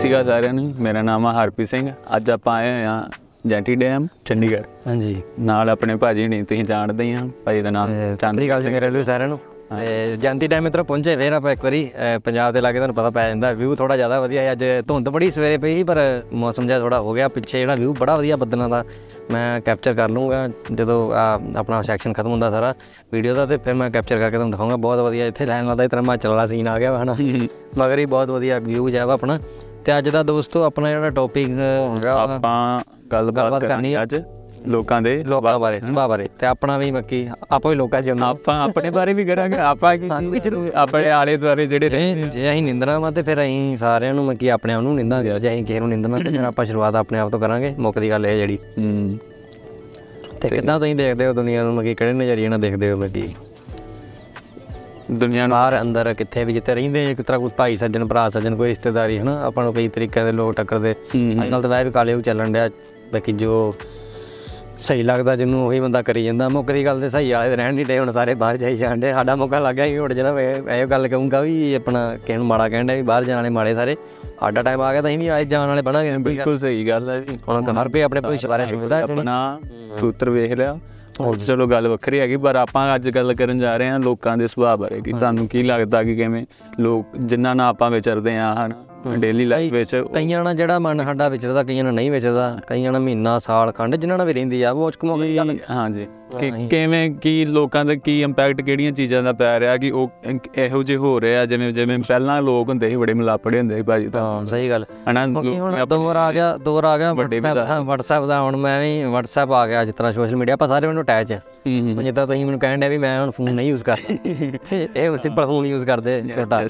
ਸ਼੍ਰੀ ਅਕਾਲ ਸਾਰਿਆਂ ਨੂੰ ਮੇਰਾ ਨਾਮ ਹੈ ਹਰਪ੍ਰੀਤ ਸਿੰਘ। ਅੱਜ ਆਪਾਂ ਆਏ ਹੋਏ ਹਾਂ ਜੈਂਟੀ ਡੈਮ ਚੰਡੀਗੜ੍ਹ। ਹਾਂਜੀ। ਨਾਲ ਆਪਣੇ ਭਾਜੀ ਨਹੀਂ ਤੁਸੀਂ ਜਾਣਦੇ ਹੀ ਆ ਭਾਜੀ ਦਾ ਨਾਮ ਸਤਿ ਅਕਾਲ ਜੀ ਮੇਰੇ ਲਈ ਸਾਰਿਆਂ ਨੂੰ। ਤੇ ਜੰਤੀ ਟਾਈਮ ਇਧਰ ਪਹੁੰਚੇ ਫੇਰ ਆਪਾਂ ਇੱਕ ਵਾਰੀ ਪੰਜਾਬ ਦੇ ਲਾਗੇ ਤੁਹਾਨੂੰ ਪਤਾ ਪੈ ਜਾਂਦਾ ਵਿਊ ਥੋੜਾ ਜ਼ਿਆਦਾ ਵਧੀਆ ਹੈ। ਅੱਜ ਧੁੰਦ ਬੜੀ ਸਵੇਰੇ ਪਈ ਸੀ, ਪਰ ਮੌਸਮ ਜਿਹਾ ਥੋੜਾ ਹੋ ਗਿਆ। ਪਿੱਛੇ ਜਿਹੜਾ ਵਿਊ ਬੜਾ ਵਧੀਆ ਬੱਦਲਾਂ ਦਾ ਮੈਂ ਕੈਪਚਰ ਕਰ ਲੂੰਗਾ ਜਦੋਂ ਆਪਣਾ ਸੈਕਸ਼ਨ ਖਤਮ ਹੁੰਦਾ ਸਾਰਾ ਵੀਡੀਓ ਦਾ ਤੇ ਫਿਰ ਮੈਂ ਕੈਪਚਰ ਕਰਕੇ ਤੁਹਾਨੂੰ ਦਿਖਾਉਂਗਾ ਬਹੁਤ ਵਧੀਆ ਇੱਥੇ ਲੈਣ ਵਾਲਾ ਇਤਨਾ ਹਿਮਾਚਲ ਵਾਲਾ ਸੀਨ ਆ ਗਿਆ ਹਨਾ। ਮਗਰ ਹੀ ਬਹੁਤ ਵਧੀਆ ਵਿਊ ਜਿਹਾ ਵਾ ਆਪਣਾ। ਤੇ ਅੱਜ ਦਾ ਦੋਸਤੋ ਆਪਣਾ ਜਿਹੜਾ ਟੌਪਿਕ ਹੈਗਾ ਆਪਾਂ ਗੱਲਬਾਤ ਕਰਨੀ। ਅੱਜ ਲੋਕਾਂ ਦੇ ਲੋਕਾਂ ਬਾਰੇ ਸੁਭਾਅ ਬਾਰੇ। ਤੇ ਆਪਣਾ ਵੀ ਮੱਕੀ ਆਪਾਂ ਵੀ ਲੋਕਾਂ ਚ ਹੁੰਦੇ ਹਾਂ। ਆਪਾਂ ਆਪਣੇ ਬਾਰੇ ਵੀ ਕਰਾਂਗੇ ਆਪਾਂ ਕੀ ਆਪਣੇ ਆਲੇ ਦੁਆਲੇ ਜਿਹੜੇ ਜੇ ਜੇ ਅਸੀਂ ਨਿੰਦਣਾ ਵਾ ਤੇ ਫਿਰ ਅਸੀਂ ਸਾਰਿਆਂ ਨੂੰ ਮੱਕੀ ਆਪਣੇ ਆਪ ਨੂੰ ਨਿੰਦਾਂਗੇ ਜੇ ਅਸੀਂ ਕਿਸੇ ਨੂੰ ਨਿੰਦਣਾ ਤੇ ਫਿਰ ਆਪਾਂ ਸ਼ੁਰੂਆਤ ਆਪਣੇ ਆਪ ਤੋਂ ਕਰਾਂਗੇ। ਮੁੱਖ ਦੀ ਗੱਲ ਇਹ ਜਿਹੜੀ। ਤੇ ਕਿੱਦਾਂ ਤੁਸੀਂ ਦੇਖਦੇ ਹੋ ਦੁਨੀਆ ਨੂੰ? ਮੱਕੀ ਕਿਹੜੇ ਨਜ਼ਰੀਏ ਨਾਲ ਦੇਖਦੇ ਹੋ ਮੱਕੀ? ਦੁਨੀਆ ਨੂੰ। ਬਾਹਰ ਅੰਦਰ ਕਿੱਥੇ ਵੀ ਜਿੱਥੇ ਰਹਿੰਦੇ ਇੱਕ ਤਰ੍ਹਾਂ ਕੋਈ ਭਾਈ ਸੱਜਣ ਭਰਾ ਸੱਜਣ ਕੋਈ ਰਿਸ਼ਤੇਦਾਰੀ ਹਨਾ? ਆਪਾਂ ਨੂੰ ਕਈ ਤਰੀਕਿਆਂ ਦੇ ਲੋਕ ਟੱਕਰਦੇ। ਹੂੰ, ਅੱਜ ਕੱਲ ਤਾਂ ਵੈਸੇ ਵੀ ਕਾਲੇ ਚੱਲਣ ਡਿਆ ਬਾਕੀ ਜੋ ਸਹੀ ਲੱਗਦਾ ਜਿਹਨੂੰ ਉਹੀ ਬੰਦਾ ਕਰੀ ਜਾਂਦਾ। ਮੁੱਕ ਦੀ ਗੱਲ ਤੇ ਸਹੀ ਵਾਲੇ ਰਹਿਣ ਨਹੀਂ ਡੇ ਹੁਣ ਸਾਰੇ ਬਾਹਰ ਜਾਈ ਜਾਂਦੇ ਸਾਡਾ ਮੌਕਾ ਲੱਗ ਗਿਆ ਕਿ ਉੱਡ ਜਣਾ। ਇਹ ਗੱਲ ਕਹੂੰਗਾ ਵੀ ਆਪਣਾ ਕਿਸੇ ਨੂੰ ਮਾੜਾ ਕਹਿੰਦਾ ਵੀ ਬਾਹਰ ਜਾਣ ਵਾਲੇ ਮਾੜੇ ਸਾਰੇ। ਸਾਡਾ ਟਾਈਮ ਆ ਗਿਆ ਤਾਂ ਅਸੀਂ ਵੀ ਅੱਜ ਜਾਣ ਵਾਲੇ ਬਣਾਂਗੇ। ਬਿਲਕੁਲ ਸਹੀ ਗੱਲ ਹੈ ਜੀ। ਹੁਣ ਹਰ ਕੋਈ ਆਪਣੇ ਭਵਿੱਖ ਬਾਰੇ ਸੋਚਦਾ ਆਪਣਾ ਸੂਤਰ ਵੇਖ ਲਿਆ। ਹੋਰ ਚਲੋ ਗੱਲ ਵੱਖਰੀ ਹੈਗੀ ਪਰ ਆਪਾਂ ਅੱਜ ਗੱਲ ਕਰਨ ਜਾ ਰਹੇ ਹਾਂ ਲੋਕਾਂ ਦੇ ਸੁਭਾਅ ਬਾਰੇ ਕਿ ਤੁਹਾਨੂੰ ਕੀ ਲੱਗਦਾ ਕਿ ਕਿਵੇਂ ਲੋਕ ਜਿਨ੍ਹਾਂ ਨਾਲ ਆਪਾਂ ਵਿਚਰਦੇ ਆ ਹਨ ਡੇਲੀ ਲਾਈਫ ਵਿੱਚ ਕਈਆਂ ਨਾਲ ਜਿਹੜਾ ਮਨ ਸਾਡਾ ਵਿਚਰਦਾ ਕਈਆਂ ਨਾਲ ਨਹੀਂ ਵਿਚਰਦਾ ਕਈਆਂ ਨਾਲ ਮਹੀਨਾ ਸਾਲ ਖੰਡ ਜਿਨ੍ਹਾਂ ਨਾਲ ਵੀ ਰਹਿੰਦੀ ਆ ਉਹ ਕਮੋ ਗਈ ਗੱਲ ਹਾਂਜੀ। ਕਿ ਕਿਵੇਂ ਕੀ ਲੋਕਾਂ ਦਾ ਕੀ ਇੰਪੈਕਟ ਕਿਹੜੀਆਂ ਚੀਜ਼ਾਂ ਦਾ ਪੈ ਰਿਹਾ ਕਿ ਉਹ ਇਹੋ ਜਿਹੇ ਹੋ ਰਹੇ ਜਿਵੇਂ ਜਿਵੇਂ ਪਹਿਲਾਂ ਲੋਕ ਹੁੰਦੇ ਸੀ ਬੜੇ ਮਲਾਪੜੇ ਹੁੰਦੇ ਸੀ ਭਾਜੀ ਤਾਂ। ਸਹੀ ਗੱਲ। ਹਨਾ ਹੁਣ ਦੌਰ ਆ ਗਿਆ ਦੌਰ ਆ ਗਿਆ WhatsApp ਦਾ ਹੁਣ ਮੈਂ ਵੀ WhatsApp ਆ ਗਿਆ ਤਰ੍ਹਾਂ ਸੋਸ਼ਲ ਮੀਡੀਆ ਆਪਾਂ ਸਾਰੇ ਉਹਨੂੰ ਅਟੈਚ ਹੂੰ ਹੁਣ ਜਿੱਦਾਂ ਤੁਸੀਂ ਮੈਨੂੰ ਕਹਿਣ ਡਿਆ ਵੀ ਮੈਂ ਹੁਣ ਫੋਨ ਨਹੀਂ ਯੂਜ਼ ਕਰਦਾ। ਇਹ ਸਿੰਪਲ ਫੋਨ ਯੂਜ਼ ਕਰਦੇ ਕਰਦਾ।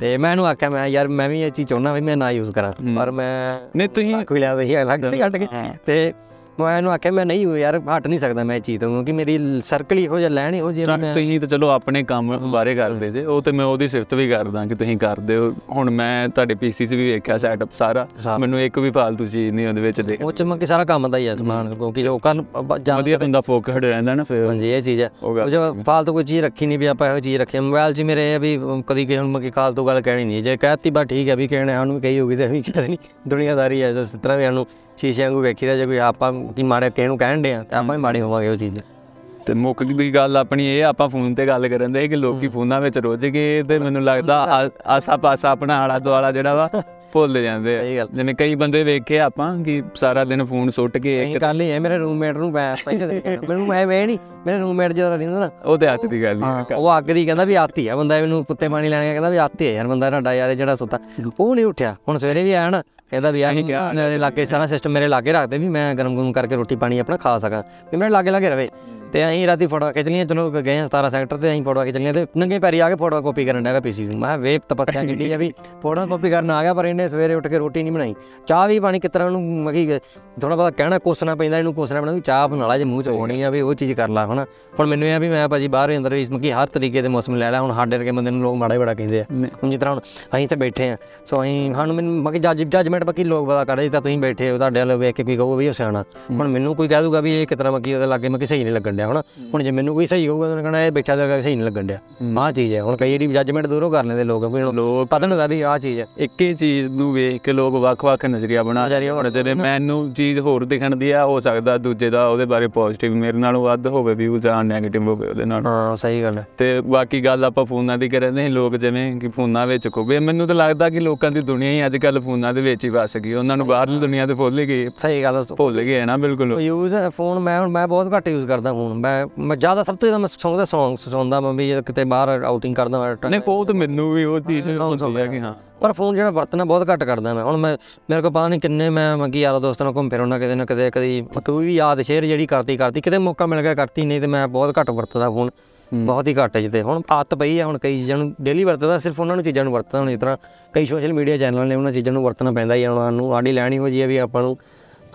ਤੇ ਮੈਂ ਇਹਨੂੰ ਆਖਿਆ ਮੈਂ ਯਾਰ ਮੈਂ ਵੀ ਇਹ ਚੀਜ਼ ਚਾਹੁੰਦਾ ਵੀ ਮੈਂ ਨਾ ਯੂਜ਼ ਕਰਾਂ। ਪਰ ਮੈਂ ਨਹੀਂ ਤੁਸੀਂ ਕੋਈ ਲਿਆ ਵਹੀ ਅਲੱਗ ਕੱਟ ਕੇ। ਤੇ ਮੈਂ ਇਹਨੂੰ ਆਖਿਆ ਮੈਂ ਨਹੀਂ ਯਾਰ ਹਟ ਨਹੀਂ ਸਕਦਾ ਮੈਂ ਇਹ ਚੀਜ਼ ਤੋਂ ਕਿਉਂਕਿ ਮੇਰੀ ਸਰਕਲ ਹੀ ਹੋ ਜਾ ਲੈਣ ਹੋ ਜੇ ਮੈਂ ਤੁਸੀਂ ਤਾਂ ਚਲੋ ਆਪਣੇ ਕੰਮ ਬਾਰੇ ਕਰਦੇ ਜੇ ਉਹ ਤੇ ਮੈਂ ਉਹਦੀ ਸਿਫਤ ਵੀ ਕਰਦਾ ਕਿ ਤੁਸੀਂ ਕਰਦੇ ਹੋ। ਹੁਣ ਮੈਂ ਤੁਹਾਡੇ ਪੀਸੀ 'ਚ ਵੀ ਵੇਖਿਆ ਸੈਟਅਪ ਸਾਰਾ ਮੈਨੂੰ ਇੱਕ ਵੀ ਫालतू ਚੀਜ਼ ਨਹੀਂ ਉਹਦੇ ਵਿੱਚ ਦੇ ਉਹ ਚ ਮੈਂ ਕਿ ਸਾਰਾ ਕੰਮ ਦਾ ਹੀ ਆ ਸਮਾਨ ਕਿਉਂਕਿ ਨੂੰ ਬ- ਜਾਂ ਵਧੀਆ ਬੰਦਾ ਫੋਕਸਡ ਰਹਿੰਦਾ ਨਾ ਫਿਰ। ਹਾਂਜੀ ਇਹ ਚੀਜ਼ ਹੈ ਉਹ ਗੱਲ ਉਹ ਜੋ ਫਾਲਤੂ ਕੋਈ ਚੀਜ਼ ਰੱਖੀ ਨਹੀਂ ਵੀ ਆਪਾਂ ਇਹੋ ਚੀਜ਼ ਰੱਖੀ ਮੋਬਾਈਲ 'ਚ ਮੇਰੇ ਇਹ ਆ ਵੀ ਕਦੀ ਕਿਸੇ ਨੂੰ ਮੈਂ ਫਾਲਤੂ ਗੱਲ ਕਹਿਣੀ ਨਹੀਂ ਜੇ ਕਹਿਤੀ ਬਾ ਠੀਕ ਹੈ ਵੀ ਕਹਿਣੇ ਵੀ ਕਹੀ ਹੋਗੀ ਤੇ ਵੀ ਕਹਿ ਨਹੀਂ ਦੁਨੀਆਦਾਰੀ ਹੈ ਜਿਸ ਤਰ੍ਹਾਂ ਵੀ ਸਾਨੂੰ ਸ਼ੀਸ਼ੇ ਵਾਂਗੂ ਵੇਖੀਦਾ ਜੇ ਕੋਈ ਆਪਾਂ ਕੀ ਮਾੜੇ ਕਿਸੇ ਨੂੰ ਕਹਿਣ ਦੇ ਆ ਤਾਂ ਆਪਾਂ ਵੀ ਮਾੜੇ ਹੋਵਾਂਗੇ ਉਹ ਚੀਜ਼। ਤੇ ਮੁੱਖ ਦੀ ਗੱਲ ਆਪਣੀ ਇਹ ਆਪਾਂ ਫੋਨ ਤੇ ਗੱਲ ਕਰਨ ਦੇ ਕਿ ਲੋਕੀ ਫੋਨਾਂ ਵਿੱਚ ਰੁੱਝ ਗਏ ਤੇ ਮੈਨੂੰ ਲੱਗਦਾ ਆ- ਆਸਾ ਪਾਸਾ ਆਪਣਾ ਆਲਾ ਦੁਆਲਾ ਜਿਹੜਾ ਵਾ ਭੁੱਲ ਜਾਂਦੇ ਆ। ਜਿਵੇਂ ਕਈ ਬੰਦੇ ਵੇਖੇ ਆਪਾਂ ਕਿ ਸਾਰਾ ਦਿਨ ਫੋਨ ਸੁੱਟ ਕੇ ਇਹ ਗੱਲ ਹੀ ਹੈ ਮੇਰੇ ਰੂਮਮੇਟ ਨੂੰ ਮੈਂ ਪਹਿਲਾਂ ਦੇ ਕਹਿਣਾ, ਮੈਨੂੰ ਮੈਂ ਮੈਂ ਨਹੀਂ ਮੇਰੇ ਰੂਮਮੇਟ ਜਿਹੜਾ ਰਹਿੰਦਾ ਨਾ। ਉਹਦੇ ਹੱਥ ਦੀ ਗੱਲ ਹਾਂ, ਉਹ ਅੱਗ ਦੀ ਕਹਿੰਦਾ ਵੀ ਆਤੀ ਆ ਬੰਦਾ ਇਹਨੂੰ ਕੁੱਤੇ ਪਾਣੀ ਲੈਣ ਗਿਆ ਕਹਿੰਦਾ ਵੀ ਆਤੀ ਹੈ ਯਾਰ ਬੰਦਾ ਤੁਹਾਡਾ ਯਾਰ ਜਿਹੜਾ ਸੁੱਤਾ। ਉਹ ਨਹੀਂ ਉੱਠਿਆ ਹੁਣ ਸਵੇਰੇ ਵੀ ਆਇਆ ਨਾ ਕਹਿੰਦਾ ਵੀ ਮੇਰੇ ਲਾਗੇ ਸਾਰਾ ਸਿਸਟਮ ਮੇਰੇ ਲਾਗੇ ਰੱਖਦੇ ਵੀ ਮੈਂ ਗਰਮ ਗਰਮ ਕਰਕੇ ਰੋਟੀ ਪਾਣੀ ਆਪਣਾ ਖਾ ਸਕਾਂ ਵੀ ਮੇਰੇ ਲਾਗੇ ਲਾਗੇ ਰਵੇ। ਤੇ ਅਸੀਂ ਰਾਤੀ ਫੋਟੋ ਖਿੱਚ ਲਈਆਂ ਚਲੋ ਗਏ ਹਾਂ 17 ਸੈਕਟਰ ਤੇ ਅਸੀਂ ਫੋਟੋ ਖਿੱਚ ਲਈਆਂ ਤੇ ਨੰਗੇ ਪੈਰੀ ਆ ਕੇ ਫੋਟੋ ਕਾਪੀ ਕਰਨ ਡਿਆ ਪੀਸੀ ਨੂੰ। ਮੈਂ ਕਿਹਾ ਵੇਪ ਤਪੱਸਿਆ ਕੀਤੀ ਆ ਵੀ ਫੋਟੋ ਕਾਪੀ ਕਰਨ ਆ ਗਿਆ ਪਰ ਇਹਨੇ ਸਵੇਰੇ ਉੱਠ ਕੇ ਰੋਟੀ ਨਹੀਂ ਬਣਾਈ। ਚਾਹ ਵੀ ਪਾਣੀ ਕਿਤਰਾ ਨੂੰ ਮਗੀ ਥੋੜਾ ਬਹੁਤਾ ਕਹਿਣਾ ਕੋਸਣਾ ਪੈਂਦਾ ਇਹਨੂੰ ਕੋਸਣਾ ਪੈਂਦਾ ਵੀ ਚਾਹ ਬਣਾ ਲਾ ਜੇ ਮੂੰਹ ਚ ਹੋਣੀ ਆ ਵੀ ਉਹ ਚੀਜ਼ ਕਰ ਲਾ ਹਨਾ ਹੁਣ ਮੈਨੂੰ ਇਹ ਆ ਵੀ ਮੈਂ ਭਾਜੀ ਬਾਹਰ ਅੰਦਰ ਇਸ ਮਗੀ ਹਰ ਤਰੀਕੇ ਦੇ ਮੌਸਮ ਲੈ ਲਿਆ ਹੁਣ ਸਾਡੇ ਵਰਗੇ ਬੰਦੇ ਨੂੰ ਲੋਕ ਮਾੜਾ ਹੀ ਬੜਾ ਕਹਿੰਦੇ ਆ। ਹੁਣ ਜਿਸ ਤਰ੍ਹਾਂ ਹੁਣ ਅਸੀਂ ਤੇ ਬੈਠੇ ਆ ਸੋ ਅਸੀਂ ਸਾਨੂੰ ਮੈਨੂੰ ਮਗੀ ਜੱਜ ਜੱਜਮੈਂਟ ਬਾਕੀ ਲੋਕ ਪਤਾ ਕਰਦੇ ਤਾਂ ਤੁਸੀਂ ਬੈਠੇ ਹੋ ਤੁਹਾਡੇ ਵੱਲ ਵੇਖ ਕੇ ਕੋਈ ਕਹੂਗਾ ਵੀ ਉਹ ਸਿਆਣਾ। ਹੁਣ ਮੈਨੂੰ ਕੋਈ ਕਹਿ ਦੂਗਾ ਵੀ ਇਹ ਕਿਤਨਾ ਮਗੀ ਉਹਦੇ ਲਾਗੇ ਮਗੀ ਸਹੀ ਨਹੀਂ ਲੱਗਣ ਡਿਆ ਹਨਾ। ਹੁਣ ਜੇ ਮੈਨੂੰ ਕੋਈ ਸਹੀ ਕਹੂਗਾ ਤਾਂ ਕਹਣਾ ਇਹ ਬੈਠਾ ਤੇ ਸਹੀ ਨਹੀਂ ਲੱਗਣ ਡਿਆ। ਆਹ ਚੀਜ਼ ਹੈ ਹੁਣ ਕਈ ਵਾਰੀ ਜੱਜਮੈਂਟ ਦੂਰੋਂ ਕਰ ਲੈਂਦੇ ਲੋਕ ਵੀ ਹੁਣ ਲੋਕ ਪਤਾ ਨਹੀਂ ਹੁੰਦਾ ਵੀ ਆਹ ਚੀਜ਼ ਹੈ ਇੱਕ ਹੀ ਚੀਜ਼ ਨੂੰ ਵੇਖ ਕੇ ਲੋਕ ਵੱਖ-ਵੱਖ ਨਜ਼ਰੀਆ ਬਣਾ ਨਜ਼ਰੀਆ ਹੁਣ ਜਿਹੜੇ ਮੈਨੂੰ ਚੀਜ਼ ਹੋਰ ਦਿਖਣ ਦੀ ਆ ਹੋ ਸਕਦਾ ਦੂਜੇ ਦਾ ਉਹਦੇ ਬਾਰੇ ਪੋਜ਼ਿਟਿਵ ਮੇਰੇ ਨਾਲੋਂ ਵੱਧ ਹੋਵੇ ਵੀ ਜਾਂ ਨੈਗੇਟਿਵ ਹੋਵੇ ਉਹਦੇ ਨਾਲ। ਹਾਂ ਸਹੀ ਗੱਲ ਹੈ ਤੇ ਬਾਕੀ ਗੱਲ ਆਪਾਂ ਫੋਨਾਂ ਦੀ ਕਰਦੇ ਹਾਂ ਲੋਕ ਜਿਵੇਂ ਕਿ ਫੋਨਾਂ ਵਿੱਚ ਖੁੱਬੇ ਮੈਨੂੰ ਤਾਂ ਲੱਗਦਾ ਕਿ ਲੋਕਾਂ ਦੀ ਦੁਨੀਆ ਹੀ ਅੱਜ ਕੱਲ ਫੋਨਾਂ ਦੇ ਵਿੱਚ ਹੀ ਵਸ ਗਈ। ਉਹਨਾਂ ਨੂੰ ਬਾਹਰਲੀ ਦੁਨੀਆ ਤੇ ਭੁੱਲ ਗਈ ਸਹੀ ਗੱਲ ਹੈ ਭੁੱਲ ਗਏ ਨਾ ਬਿਲਕੁਲ। ਯੂਜ਼ ਫੋਨ ਮੈਂ ਹੁਣ ਮੈਂ ਬਹੁਤ ਘੱਟ ਯੂਜ਼ ਕਰਦਾ ਫੋਨ ਮੈਂ ਮੈਂ ਜ਼ਿਆਦਾ ਸਭ ਤੋਂ ਜ਼ਿਆਦਾ ਮੈਂ ਸੌਂਗ ਦਾ ਸੌਂਗ ਸੁਣਦਾ ਮੈਂ ਵੀ ਜੇ ਕਿਤੇ ਬਾਹਰ ਆਊਟਿੰਗ ਕਰਦਾ ਮੈਂ ਨਹੀਂ ਉਹ ਤਾਂ ਮੈਨੂੰ ਵੀ ਉਹ ਚੀਜ਼ ਹੁੰਦੀ ਆ ਕਿ ਹਾਂ। ਪਰ ਫੋਨ ਜਿਹੜਾ ਵਰਤਣਾ ਬਹੁਤ ਘੱਟ ਕਰਦਾ ਮੈਂ। ਹੁਣ ਮੈਂ ਮੇਰੇ ਕੋਲ ਪਤਾ ਨਹੀਂ ਕਿੰਨੇ ਮੈਂ ਮੰਗੀ ਯਾਰਾਂ ਦੋਸਤਾਂ ਨਾਲ ਘੁੰਮ ਫਿਰ ਉਹਨਾਂ ਕਿਤੇ ਨਾ ਕਿਤੇ ਕਦੀ ਕੋਈ ਵੀ ਯਾਦ ਸ਼ੇਅਰ ਜਿਹੜੀ ਕਰਤੀ ਕਰਤੀ। ਕਿਤੇ ਮੌਕਾ ਮਿਲ ਗਿਆ ਕਰਤੀ ਨਹੀਂ ਤੇ ਮੈਂ ਬਹੁਤ ਘੱਟ ਵਰਤਦਾ ਫੋਨ ਬਹੁਤ ਹੀ ਘੱਟ ਜਿੱਤੇ ਹੁਣ ਆਦਤ ਪਈ ਹੈ ਹੁਣ ਕਈ ਚੀਜ਼ਾਂ ਨੂੰ ਡੇਲੀ ਵਰਤਦਾ ਸਿਰਫ ਉਹਨਾਂ ਨੂੰ ਚੀਜ਼ਾਂ ਨੂੰ ਵਰਤਦਾ ਹੁਣ ਇਸ ਤਰ੍ਹਾਂ ਕਈ ਸੋਸ਼ਲ ਮੀਡੀਆ ਚੈਨਲ ਨੇ ਉਹਨਾਂ ਚੀਜ਼ਾਂ ਨੂੰ ਵਰਤਣਾ ਪੈਂਦਾ ਹੀ ਉਹਨਾਂ ਨੂੰ ਆਡੀ ਲੈਣੀ ਹੋ ਜੀ ਹੈ ਵੀ ਆਪਾਂ ਨੂੰ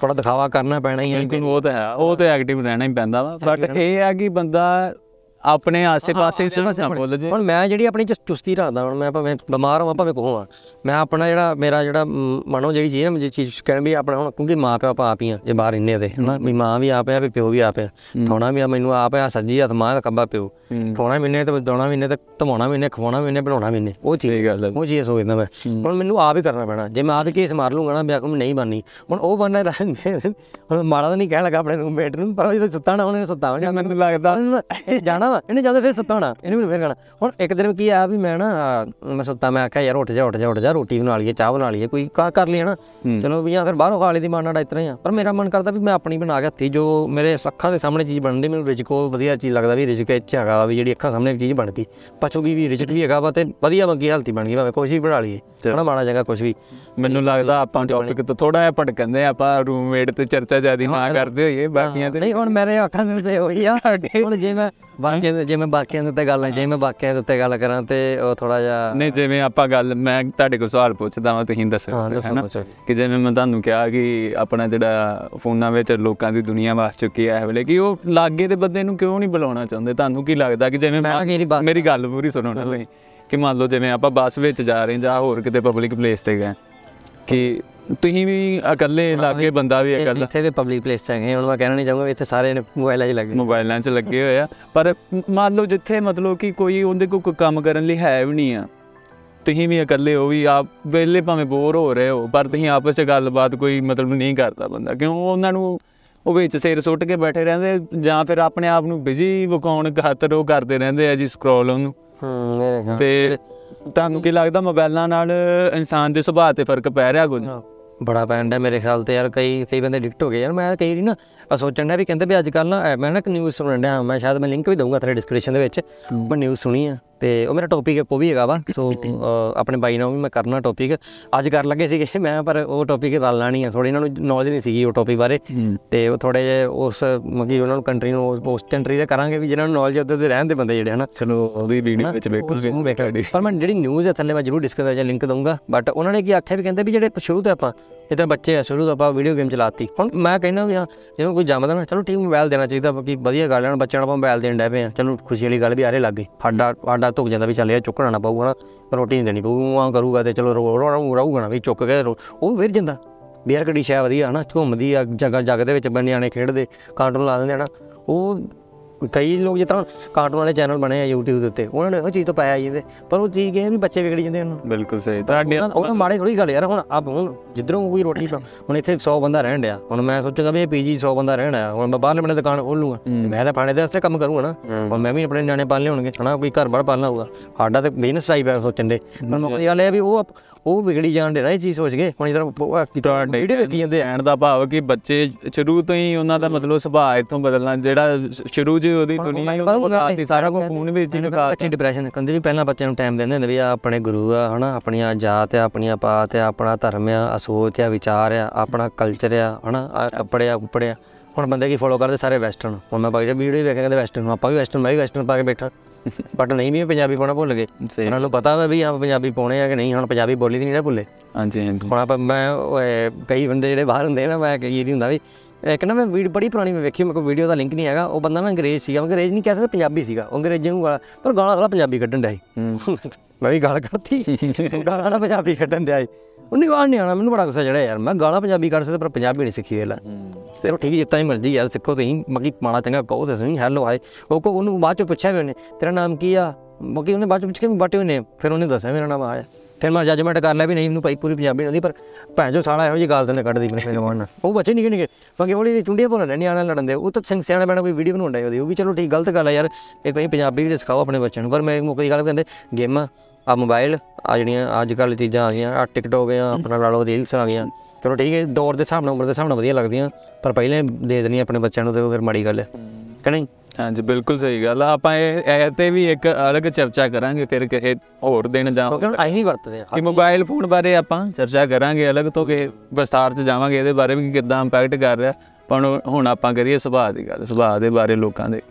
ਥੋੜਾ ਦਿਖਾਵਾ ਕਰਨਾ ਪੈਣਾ ਹੀ ਹੈ ਬਿਲਕੁਲ ਉਹ ਤਾਂ ਹੈ ਉਹ ਤਾਂ ਐਕਟਿਵ ਰਹਿਣਾ ਹੀ ਪੈਂਦਾ ਵਾ। ਬਟ ਇਹ ਆ ਕਿ ਬੰਦਾ ਆਪਣੇ ਆਸੇ-ਪਾਸੇ ਸਿਰਫ ਨਾ ਬੋਲ ਜੇ ਹੁਣ ਮੈਂ ਜਿਹੜੀ ਆਪਣੀ ਚ ਚੁਸਤੀ ਰੱਖਦਾ ਹੁਣ ਮੈਂ ਭਾਵੇਂ ਬਿਮਾਰ ਹਾਂ ਭਾਵੇਂ ਕੋਹਾਂ ਮੈਂ ਆਪਣਾ ਜਿਹੜਾ ਮੇਰਾ ਜਿਹੜਾ ਮ, ਮਨੋ ਜਿਹੜੀ ਚੀਜ਼ ਹੈ ਮੈਂ ਚੀਜ਼ ਕਹਿਣ ਵੀ ਆਪਣਾ ਹੁਣ ਕਿਉਂਕਿ ਮਾਂ ਪਿਓ ਆਪਾਂ ਆਪ ਹੀ ਆ ਜੇ ਬਾਹਰ ਇੰਨੇ ਦੇ ਹਨਾ ਵੀ ਮਾਂ ਵੀ ਆਪ ਆ ਵੀ ਪਿਓ ਵੀ ਆਪ ਆ ਠਾਉਣਾ ਵੀ ਆ ਮੈਨੂੰ ਆਪ ਆ ਸੱਜੀ ਹੱਥ ਮਾਂ ਦਾ ਖੱਬਾ ਪਿਓ ਠਾਉਣਾ ਵੀ ਇੰਨੇ ਤੇ ਦੋਣਾ ਵੀ ਇੰਨੇ ਤੇ ਧਮਾਉਣਾ ਵੀ ਇੰਨੇ ਖਵਾਉਣਾ ਵੀ ਇੰਨੇ ਬਣਾਉਣਾ ਵੀ ਇੰਨੇ ਉਹ ਚੀਜ਼ ਸਹੀ ਗੱਲ ਹੈ। ਉਹ ਚੀਜ਼ ਸੋਚਦਾ ਮੈਂ ਹੁਣ ਮੈਨੂੰ ਆਪ ਹੀ ਕਰਨਾ ਪੈਣਾ ਜੇ ਮੈਂ ਆਪ ਹੀ ਕੇਸ ਮਾਰ ਲੂੰਗਾ ਨਾ ਮੈਂ ਆਖੂ ਨਹੀਂ ਬਣਨੀ ਹੁਣ ਉਹ ਬਣਨਾ ਰਹਿੰਦੇ ਹੁਣ ਮਾੜਾ ਤਾਂ ਨਹੀਂ ਕਹਿਣ ਲੱਗਾ ਆਪਣੇ ਰੂਮਮੇਟ ਨੂੰ ਪਰ ਉਹ ਜਦੋਂ ਸੁੱਤਾ ਨਾ ਉਹਨੇ ਸੁੱਤਾ ਹੋਣਾ ਮੈਨੂੰ ਲੱਗਦਾ ਇਹ ਜਾਣਾ ਵਾ ਇਹਨੇ ਜਦੋਂ ਫਿਰ ਸੁੱਤਾ ਹੋਣਾ ਇਹਨੇ ਮੈਨੂੰ ਫਿਰ ਕਹਿਣਾ ਹੁਣ ਇੱਕ ਦਿਨ ਕੀ ਆ ਵੀ ਮੈਂ ਨਾ ਮੈਂ ਸੁੱਤਾ ਮੈਂ ਆਖਿਆ ਯਾਰ ਉੱਠ ਜਾ ਉੱਠ ਜਾ ਉੱਠ ਜਾ ਰੋਟੀ ਬਣਾ ਲਈਏ ਚਾਹ ਬਣਾ ਲਈਏ ਕੋਈ ਕਾ ਕਰ ਲਈ ਹਨਾ ਚਲੋ ਵੀ ਜਾਂ ਫਿਰ ਬਾਹਰੋਂ ਖਾ ਲਈ ਦੀ ਮਾਨਾ ਇਸ ਤਰ੍ਹਾਂ ਹੀ ਆ। ਪਰ ਮੇਰਾ ਮਨ ਕਰਦਾ ਵੀ ਮੈਂ ਆਪਣੀ ਬਣਾ ਕੇ ਹੱਥੀ ਜੋ ਮੇਰੇ ਅੱਖਾਂ ਦੇ ਸਾਹਮਣੇ ਚੀਜ਼ ਬਣਦੀ ਮੈਨੂੰ ਰਿਜਕੋ ਵਧੀਆ ਚੀਜ਼ ਲੱਗਦਾ ਵੀ ਰਿਜਕ ਇੱਥੇ ਹੈਗਾ ਵਾ ਜਿਹੜੀ ਅੱਖਾਂ ਸਾਹਮਣੇ ਚੀਜ਼ ਬਣ ਗਈ ਪਚੂਗੀ ਵੀ ਰਿਜਕ ਵੀ ਹੈਗਾ ਵਾ ਤੇ ਵਧੀਆ ਬੰਗੀ ਹਲਤੀ ਬਣ ਗਈ ਭਾਵੇਂ ਕੁਛ ਵੀ ਬਣਾ ਲਈਏ। ਹਨਾ ਮਾੜਾ ਜਗ੍ਹਾ ਕੁਛ ਵੀ। ਮੈਨੂੰ ਲੱਗਦਾ ਆਪਾਂ ਟੌਪਿਕ ਤੋਂ ਥੋੜਾ ਜਿਹਾ ਭਟਕੰਦੇ ਆ ਆਪਾਂ ਰੂਮਮੇਟ ਤੇ ਚਰਚਾ ਜਿਆਦੀ ਨਾ ਕਰਦੇ ਹੋਈਏ ਬਾਕੀਆਂ ਤੇ। ਨਹੀਂ ਹੁਣ ਮੇਰੇ ਅੱਖਾਂ ਦੇ ਉੱਤੇ ਉਹੀ ਆ ਹੁਣ ਜੇ ਮੈਂ ਬਾਕੀਆਂ ਦੇ ਜੇ ਮੈਂ ਬਾਕੀਆਂ ਦੇ ਉੱਤੇ ਗੱਲ ਜੇ ਮੈਂ ਬਾਕੀਆਂ ਦੇ ਉੱਤੇ ਗੱਲ ਕਰਾਂ ਤੇ ਉਹ ਥੋੜਾ ਜਿਹਾ ਨਹੀਂ ਜਿਵੇਂ ਆਪਾਂ ਗੱਲ ਮੈਂ ਤੁਹਾਡੇ ਕੋਲ ਸਵਾਲ ਪੁੱਛਦਾ ਹਾਂ ਤੁਸੀਂ ਦੱਸੋ ਹਨਾ? ਕਿ ਜਿਵੇਂ ਮੈਂ ਤੁਹਾਨੂੰ ਕਿਹਾ ਕਿ ਆਪਣਾ ਜਿਹੜਾ ਫੋਨਾਂ ਵਿੱਚ ਲੋਕਾਂ ਦੀ ਦੁਨੀਆ ਵਸ ਚੁੱਕੀ ਹੈ ਇਹ ਵੇਲੇ ਕਿ ਉਹ ਲਾਗੇ ਦੇ ਬੰਦੇ ਨੂੰ ਕਿਉਂ ਨਹੀਂ ਬੁਲਾਉਣਾ ਚਾਹੁੰਦੇ? ਤੁਹਾਨੂੰ ਕੀ ਲੱਗਦਾ ਕਿ ਜਿਵੇਂ ਮੇਰੀ ਗੱਲ ਪੂਰੀ ਸੁਣੋ ਨਾ ਤੁਸੀਂ ਕਿ ਮੰਨ ਲਓ ਜਿਵੇਂ ਆਪਾਂ ਬੱਸ ਵਿੱਚ ਜਾ ਰਹੇ ਜਾਂ ਹੋਰ ਕਿਤੇ ਪਬਲਿਕ ਪਲੇਸ ਤੇ ਗਏ ਕਿ ਤੁਸੀਂ ਵੀ ਇਕੱਲੇ ਲਾਗੇ ਬੰਦਾ ਵੀ ਇਕੱਲਾ। ਇੱਥੇ ਵੀ ਪਬਲਿਕ ਪਲੇਸ ਚ ਹੈਗੇ ਹੁਣ ਮੈਂ ਕਹਿਣਾ ਨਹੀਂ ਚਾਹੂੰਗਾ ਇੱਥੇ ਸਾਰੇ ਨੇ ਮੋਬਾਈਲਾਂ 'ਚ ਲੱਗੇ। ਮੋਬਾਈਲਾਂ 'ਚ ਲੱਗੇ ਹੋਏ ਆ। ਪਰ ਮੰਨ ਲਓ ਜਿੱਥੇ ਮਤਲਬ ਕਿ ਕੋਈ ਉਹਦੇ ਕੋਲ ਕੋਈ ਕੰਮ ਕਰਨ ਲਈ ਹੈ ਵੀ ਨਹੀਂ ਆ ਤੁਸੀਂ ਵੀ ਇਕੱਲੇ ਹੋ ਵੀ ਆਪ ਵਿਹਲੇ ਭਾਵੇਂ ਬੋਰ ਹੋ ਰਹੇ ਹੋ ਪਰ ਤੁਸੀਂ ਆਪਸ 'ਚ ਗੱਲਬਾਤ ਕੋਈ ਮਤਲਬ ਨਹੀਂ ਕਰਦਾ ਬੰਦਾ। ਕਿਉਂ? ਉਹਨਾਂ ਨੂੰ ਉਹ ਵਿੱਚ ਸਿਰ ਸੁੱਟ ਕੇ ਬੈਠੇ ਰਹਿੰਦੇ ਜਾਂ ਫਿਰ ਆਪਣੇ ਆਪ ਨੂੰ ਬਿਜ਼ੀ ਵਿਖਾਉਣ ਖਾਤਰ ਉਹ ਕਰਦੇ ਰਹਿੰਦੇ ਆ ਜੀ ਸਕਰੋਲ ਉਹਨੂੰ। ਹੂੰ ਮੇਰੇ ਖਿਆਲ ਤੇ ਤੁਹਾਨੂੰ ਕੀ ਲੱਗਦਾ ਮੋਬਾਈਲਾਂ ਨਾਲ ਇਨਸਾਨ ਦੇ ਸੁਭਾਅ ਤੇ ਫ਼ਰਕ ਪੈ ਰਿਹਾ ਕੁਝ ਬੜਾ ਪੈਂਦਾ ਮੇਰੇ ਖਿਆਲ ਤੇ ਯਾਰ ਕਈ ਕਈ ਬੰਦੇ ਡਿਕਟ ਹੋ ਗਏ ਯਾਰ ਮੈਂ ਕਈ ਵਾਰੀ ਨਾ ਆਹ ਸੋਚਣ ਡਿਆ ਵੀ ਕਹਿੰਦੇ ਵੀ ਅੱਜ ਕੱਲ ਨਾ ਮੈਂ ਨਾ ਇੱਕ ਨਿਊਜ਼ ਸੁਣਨ ਡਿਆ ਮੈਂ ਸ਼ਾਇਦ ਮੈਂ ਲਿੰਕ ਵੀ ਦਊਂਗਾ ਤੇਰੇ ਡਿਸਕ੍ਰਿਪਸ਼ਨ ਦੇ ਵਿੱਚ ਮੈਂ ਨਿਊਜ਼ ਸੁਣੀ ਆ। ਤੇ ਉਹ ਮੇਰਾ ਟੌਪਿਕ ਕੋ ਵੀ ਹੈਗਾ ਵਾ ਸੋ ਆਪਣੇ ਬਾਈ ਨਾਲ ਵੀ ਮੈਂ ਕਰਨਾ ਟੌਪਿਕ ਅੱਜ ਕਰ ਲੱਗੇ ਸੀਗੇ ਮੈਂ ਪਰ ਉਹ ਟੌਪਿਕ ਰਲਣਾ ਨਹੀਂ ਆ ਥੋੜੀ ਇਹਨਾਂ ਨੂੰ ਨੌਲੇਜ ਨਹੀਂ ਸੀਗੀ ਉਹ ਟੌਪਿਕ ਬਾਰੇ। ਤੇ ਉਹ ਥੋੜੇ ਜੇ ਉਸ ਮਗੀ ਉਹਨਾਂ ਨੂੰ ਕੰਟਰੀ ਨੂੰ ਉਸ- ਕੰਟਰੀ ਦੇ ਕਰਾਂਗੇ ਵੀ ਜਿਹਨਾਂ ਨੂੰ ਨੌਲੇਜ ਉੱਤੇ ਦੇ ਰਹਿਣ ਦੇ ਬੰਦੇ ਜਿਹੜੇ ਹਨਾ। ਚਲੋ ਉਹਦੀ ਵੀਡੀਓ ਵਿੱਚ ਵੇਖੋਗੇ ਉਹ ਪਰ ਮੈਂ ਜਿਹੜੀ ਨਿਊਜ਼ ਹੈ ਥੱਲੇ ਮੈਂ ਜ਼ਰੂਰ ਡਿਸਕਸ ਜਾਂ ਲਿੰਕ ਦਊਂਗਾ ਬਟ ਉਹਨਾਂ ਨੇ ਕੀ ਆਖਿਆ ਵੀ ਕਹਿੰਦੇ ਵੀ ਜਿਹੜੇ ਸ਼ੁਰੂ ਤੋਂ ਆਪਾਂ ਇਧਰ ਬੱਚੇ ਆ, ਸ਼ੁਰੂ ਤੋਂ ਆਪਾਂ ਵੀਡੀਓ ਗੇਮ ਚਲਾਤੀ। ਹੁਣ ਮੈਂ ਕਹਿੰਦਾ ਵੀ ਹਾਂ ਜਿਵੇਂ ਕੋਈ ਜੰਮਦਾ ਨਾ, ਚਲੋ ਠੀਕ ਮੋਬਾਈਲ ਦੇਣਾ ਚਾਹੀਦਾ ਕਿ ਵਧੀਆ ਗੱਲ ਹੈ ਹੁਣ ਬੱਚਿਆਂ ਨੂੰ ਆਪਾਂ ਮੋਬਾਈਲ ਦੇਣ ਡੈ ਪਏ ਆ ਚਲੋ ਖੁਸ਼ੀ ਵਾਲੀ ਗੱਲ ਵੀ ਆਰੇ ਲੱਗ ਗਈ। ਸਾਡਾ ਸਾਡਾ ਧੁੱਕ ਜਾਂਦਾ ਵੀ ਚੱਲ ਇਹ ਚੁੱਕਣਾ ਨਾ ਪਊਗਾ ਨਾ, ਰੋਟੀ ਨਹੀਂ ਦੇਣੀ ਪਊ ਆ ਕਰੂਗਾ ਤੇ ਚਲੋ ਰੋ ਰੋ ਰਹੂਗਾ ਨਾ ਵੀ ਚੁੱਕ ਕੇ ਰੋ- ਉਹ ਫਿਰ ਜਾਂਦਾ। ਵੀ ਯਾਰ ਕਿਹੜੀ ਸ਼ੈ ਵਧੀਆ ਹਨਾ ਘੁੰਮਦੀ ਆ, ਜਗ੍ਹਾ ਜਗ੍ਹਾ ਦੇ ਵਿੱਚ ਨਿਆਣੇ ਖੇਡਦੇ ਕਾਰਟੂਨ ਲਾ ਦਿੰਦੇ ਆ ਨਾ, ਉਹ ਕਈ ਲੋਕ ਜਿਸ ਤਰ੍ਹਾਂ ਕਾਰਟੂਨ ਵਾਲੇ ਚੈਨਲ ਬਣੇ ਆ YouTube ਦੇ ਉੱਤੇ ਉਹਨਾਂ ਨੇ ਉਹ ਚੀਜ਼ ਤੋਂ ਪੈਸਾ ਜਾਂਦੇ ਪਰ ਉਹ ਚੀਜ਼ ਕੀ ਹੈ ਵੀ ਬੱਚੇ ਵਿਗੜੀ ਜਾਂਦੇ ਉਹਨਾਂ। ਬਿਲਕੁਲ ਸਹੀ ਤੁਹਾਡੇ ਉਹਨਾਂ ਮਾੜੇ ਥੋੜੀ ਗੱਲ ਯਾਰ ਹੁਣ ਆਪ ਹੁਣ ਜਿੱਧਰੋਂ ਕੋਈ ਰੋਟੀ ਹੁਣ ਇੱਥੇ 100 ਬੰਦਾ ਰਹਿਣ ਡਿਆ ਹੁਣ ਮੈਂ ਸੋਚਾਂਗਾ ਵੀ ਇਹ ਪੀਜੀ 100 ਬੰਦਾ ਰਹਿਣ ਆਇਆ ਹੁਣ ਮੈਂ ਬਾਹਰਲੇ ਬੰਦੇ ਦੁਕਾਨ ਖੋਲ ਲੂੰਗਾ ਮੈਂ ਤਾਂ ਪਾਣੇ ਦੇ ਵਾਸਤੇ ਕੰਮ ਕਰੂੰਗਾ ਨਾ ਹੁਣ ਮੈਂ ਵੀ ਆਪਣੇ ਨਿਆਣੇ ਪਾਲਣੇ ਹੋਣਗੇ ਹਨਾ ਕੋਈ ਘਰ ਬਾਹਰ ਪਾਲਣਾ ਹੋਊਗਾ ਸਾਡਾ ਤੇ ਬਿਜ਼ਨਸ ਟਾਈਪ ਹੈ ਸੋਚਣ ਦੇ। ਪਰ ਮੁੱਖ ਗੱਲ ਇਹ ਆ ਵੀ ਉਹ ਉਹ ਵਿਗੜੀ ਜਾਣ ਦੇ ਨਾ ਇਹ ਚੀਜ਼ ਸੋਚ ਕੇ ਹੁਣ ਇਧਰ ਤੁਹਾਡੇ ਵੀਡੀਓ ਵੇਖੀ ਜਾਂਦੇ ਆ। ਕਹਿਣ ਦਾ ਭਾਵ ਕਿ ਬੱਚੇ ਸ਼ੁਰੂ ਤੋਂ ਹੀ ਉਹਨਾਂ ਦਾ ਮਤਲਬ ਸੁਭਾਅ ਇਥੋਂ ਬਦਲਣਾ ਜਿਹੜਾ ਸ਼ੁਰੂ ਉਹਦੀ ਦੁਨੀਆ ਹੀ ਉਹਨੂੰ ਬਤਾਤੀ ਸਾਰਾ ਕੁਝ ਫੋਨ ਵਿੱਚ ਹੀ ਬੱਚੇ ਡਿਪਰੈਸ਼ਨ ਕਹਿੰਦੇ ਵੀ ਪਹਿਲਾਂ ਬੱਚਿਆਂ ਨੂੰ ਟਾਈਮ ਦਿੰਦੇ ਹੁੰਦੇ ਵੀ ਆ ਆਪਣੇ ਗੁਰੂ ਆ ਹਨਾ ਆਪਣੀਆਂ ਜਾਤ ਆ ਆਪਣੀਆਂ ਪਾਤ ਆ ਆਪਣਾ ਧਰਮ ਆ ਅਸੋਚ ਆ ਵਿਚਾਰ ਆ ਆਪਣਾ ਕਲਚਰ ਆ ਹਨਾ ਆ ਕੱਪੜੇ ਆ ਕੁੱਪੜੇ ਆ। ਹੁਣ ਬੰਦੇ ਕੀ ਫੋਲੋ ਕਰਦੇ ਸਾਰੇ ਵੈਸਟਰਨ ਹੁਣ ਮੈਂ ਬਾਈ ਵੀਡੀਓ ਵੇਖ ਕੇ ਕਹਿੰਦੇ ਵੈਸਟਰਨ ਆਪਾਂ ਵੀ ਵੈਸਟਰਨ ਮੈਂ ਵੀ ਵੈਸਟਰਨ ਪਾ ਕੇ ਬੈਠਾ। ਬਟ ਨਹੀਂ ਵੀ ਪੰਜਾਬੀ ਪਾਉਣਾ ਭੁੱਲ ਗਏ। ਉਹਨਾਂ ਨੂੰ ਪਤਾ ਵਾ ਵੀ ਆਪਾਂ ਪੰਜਾਬੀ ਪਾਉਣੇ ਆ ਕਿ ਨਹੀਂ ਹੁਣ ਪੰਜਾਬੀ ਬੋਲੀ ਦੀ ਨਹੀਂ ਨਾ ਭੁੱਲੇ। ਹਾਂਜੀ ਹਾਂਜੀ। ਹੁਣ ਆਪਾਂ ਮੈਂ ਕਈ ਬੰਦੇ ਜਿਹੜੇ ਬਾਹਰ ਹੁੰਦੇ ਨਾ ਮੈਂ ਕਈ ਵਾਰੀ ਹੁੰਦਾ ਵੀ ਇੱਕ ਨਾ ਮੈਂ ਵੀਡੀਓ ਬੜੀ ਪੁਰਾਣੀ ਮੈਂ ਵੇਖੀ ਮੇਰੇ ਕੋਲ ਵੀਡੀਓ ਦਾ ਲਿੰਕ ਨਹੀਂ ਹੈਗਾ। ਉਹ ਬੰਦਾ ਨਾ ਅੰਗਰੇਜ਼ ਸੀਗਾ ਅੰਗਰੇਜ਼ ਨਹੀਂ ਕਹਿ ਸਕਦਾ ਪੰਜਾਬੀ ਸੀਗਾ। ਉਹ ਅੰਗਰੇਜ਼ੀ ਨੂੰ ਗਾਲਾਂ ਪਰ ਗਾਲਾਂ ਸਾਲਾ ਪੰਜਾਬੀ ਕੱਢਣ ਡਿਆ ਸੀ। ਮੈਂ ਵੀ ਗਾਲ ਕੱਢਤੀ। ਗਾਲਾਂ ਨਾ ਪੰਜਾਬੀ ਕੱਢਣ ਡਿਆ ਸੀ। ਉਹਨੇ ਗਾਲ ਨਹੀਂ ਆਣਾ ਮੈਨੂੰ ਬੜਾ ਗੁੱਸਾ ਚੜਿਆ ਯਾਰ। ਮੈਂ ਗਾਲਾਂ ਪੰਜਾਬੀ ਕੱਢ ਸਕਦਾ ਪਰ ਪੰਜਾਬੀ ਨਹੀਂ ਸਿੱਖੀ ਵੇਲਾ ਚਲੋ ਠੀਕ ਜਿੱਤਾਂ ਹੀ ਮਰਜ਼ੀ ਯਾਰ ਸਿੱਖੋ ਤੁਸੀਂ। ਮਗੀ ਮਾੜਾ ਚੰਗਾ ਕਹੋ ਤੇ ਸਹੀ ਹੈਲੋ ਹਾਏ ਉਹ ਕੋ ਉਹਨੂੰ ਬਾਅਦ ਚ ਪੁੱਛਿਆ ਵੀ ਉਹਨੇ ਤੇਰਾ ਨਾਮ ਕੀ ਆ? ਮਗੀ ਉਹਨੇ ਬਾਅਦ ਚ ਪੁੱਛ ਕੇ ਬਾਟੇ ਉਹਨੇ ਫਿਰ ਉਹਨੇ ਦੱਸਿਆ ਮੇਰਾ ਨਾਮ ਆਇਆ ਫਿਰ ਮੈਂ ਜੱਜਮੈਂਟ ਕਰ ਲਿਆ ਵੀ ਨਹੀਂ ਇਹਨੂੰ ਭਾਈ ਪੂਰੀ ਪੰਜਾਬੀ ਨਹੀਂ ਆਉਂਦੀ, ਪਰ ਭੈਣ ਜੋ ਸਾਲਾ ਇਹੋ ਜਿਹੀ ਗੱਲ ਤੇ ਉਹਨੇ ਕੱਢਦੀ ਮੇਰੇ ਜਵਾਨ ਨਾਲ। ਉਹ ਬੱਚੇ ਨਿੱਕੇ ਨਿੱਕੇ, ਬਾਕੀ ਉਹਦੀ ਚੁੰਡੀਆਂ ਭੁੰਨ ਲੈਣੀ ਆਣਾ ਲੜਨ ਦੇ। ਉਹ ਤਾਂ ਸਿੰਘ ਸਿਆਣਾ ਬੈਣਾ ਕੋਈ ਵੀਡੀਓ ਬਣਾਉਂਦਾ ਉਹਦੀ, ਉਹ ਵੀ ਚਲੋ ਠੀਕ, ਗਲਤ ਗੱਲ ਆ ਯਾਰ, ਇਹ ਤੁਸੀਂ ਪੰਜਾਬੀ ਵੀ ਤਾਂ ਸਿਖਾਓ ਆਪਣੇ ਬੱਚਿਆਂ ਨੂੰ, ਪਰ ਮੈਂ ਮੁੱਕ ਦੀ ਗੱਲ ਕਹਿੰਦੇ ਗੇਮਾਂ ਆ ਮੋਬਾਈਲ ਆ ਜਿਹੜੀਆਂ ਅੱਜ ਕੱਲ੍ਹ ਚੀਜ਼ਾਂ ਆ ਗਈਆਂ, ਆ ਟਿਕਟੋਕ ਗਿਆ, ਆਪਣਾ ਲਾ ਲਓ ਰੀਲਸ ਆ ਗਈਆਂ। ਚਲੋ ਠੀਕ ਹੈ, ਦੌਰ ਦੇ ਹਿਸਾਬ ਨਾਲ, ਉਮਰ ਦੇ ਹਿਸਾਬ ਨਾਲ ਵਧੀਆ ਲੱਗਦੀਆਂ, ਪਰ ਪਹਿਲੇ ਦੇ ਦੇਣੀ ਆਪਣੇ ਬੱਚਿਆਂ ਨੂੰ ਤੇ ਉਹ ਫਿਰ ਮਾੜੀ ਗੱਲ ਹੈ। ਕਿ ਨਹੀਂ? ਹਾਂਜੀ ਬਿਲਕੁਲ ਸਹੀ ਗੱਲ ਆ। ਆਪਾਂ ਇਹ ਇਹ ਤੇ ਵੀ ਇੱਕ ਅਲੱਗ ਚਰਚਾ ਕਰਾਂਗੇ ਫਿਰ ਕਿਸੇ ਹੋਰ ਦਿਨ ਜਾਂ ਕਿਉਂਕਿ ਅਸੀਂ ਨਹੀਂ ਵਰਤਦੇ ਕਿ ਮੋਬਾਈਲ ਫੋਨ ਬਾਰੇ ਆਪਾਂ ਚਰਚਾ ਕਰਾਂਗੇ ਅਲੱਗ ਤੋਂ ਕਿ ਵਿਸਤਾਰ 'ਚ ਜਾਵਾਂਗੇ ਇਹਦੇ ਬਾਰੇ ਵੀ ਕਿ ਕਿੱਦਾਂ ਇੰਪੈਕਟ ਕਰ ਰਿਹਾ। ਪਰ ਹੁਣ ਆਪਾਂ ਕਰੀਏ ਸੁਭਾਅ ਦੀ ਗੱਲ ਸੁਭਾਅ ਦੇ ਬਾਰੇ ਲੋਕਾਂ ਦੇ।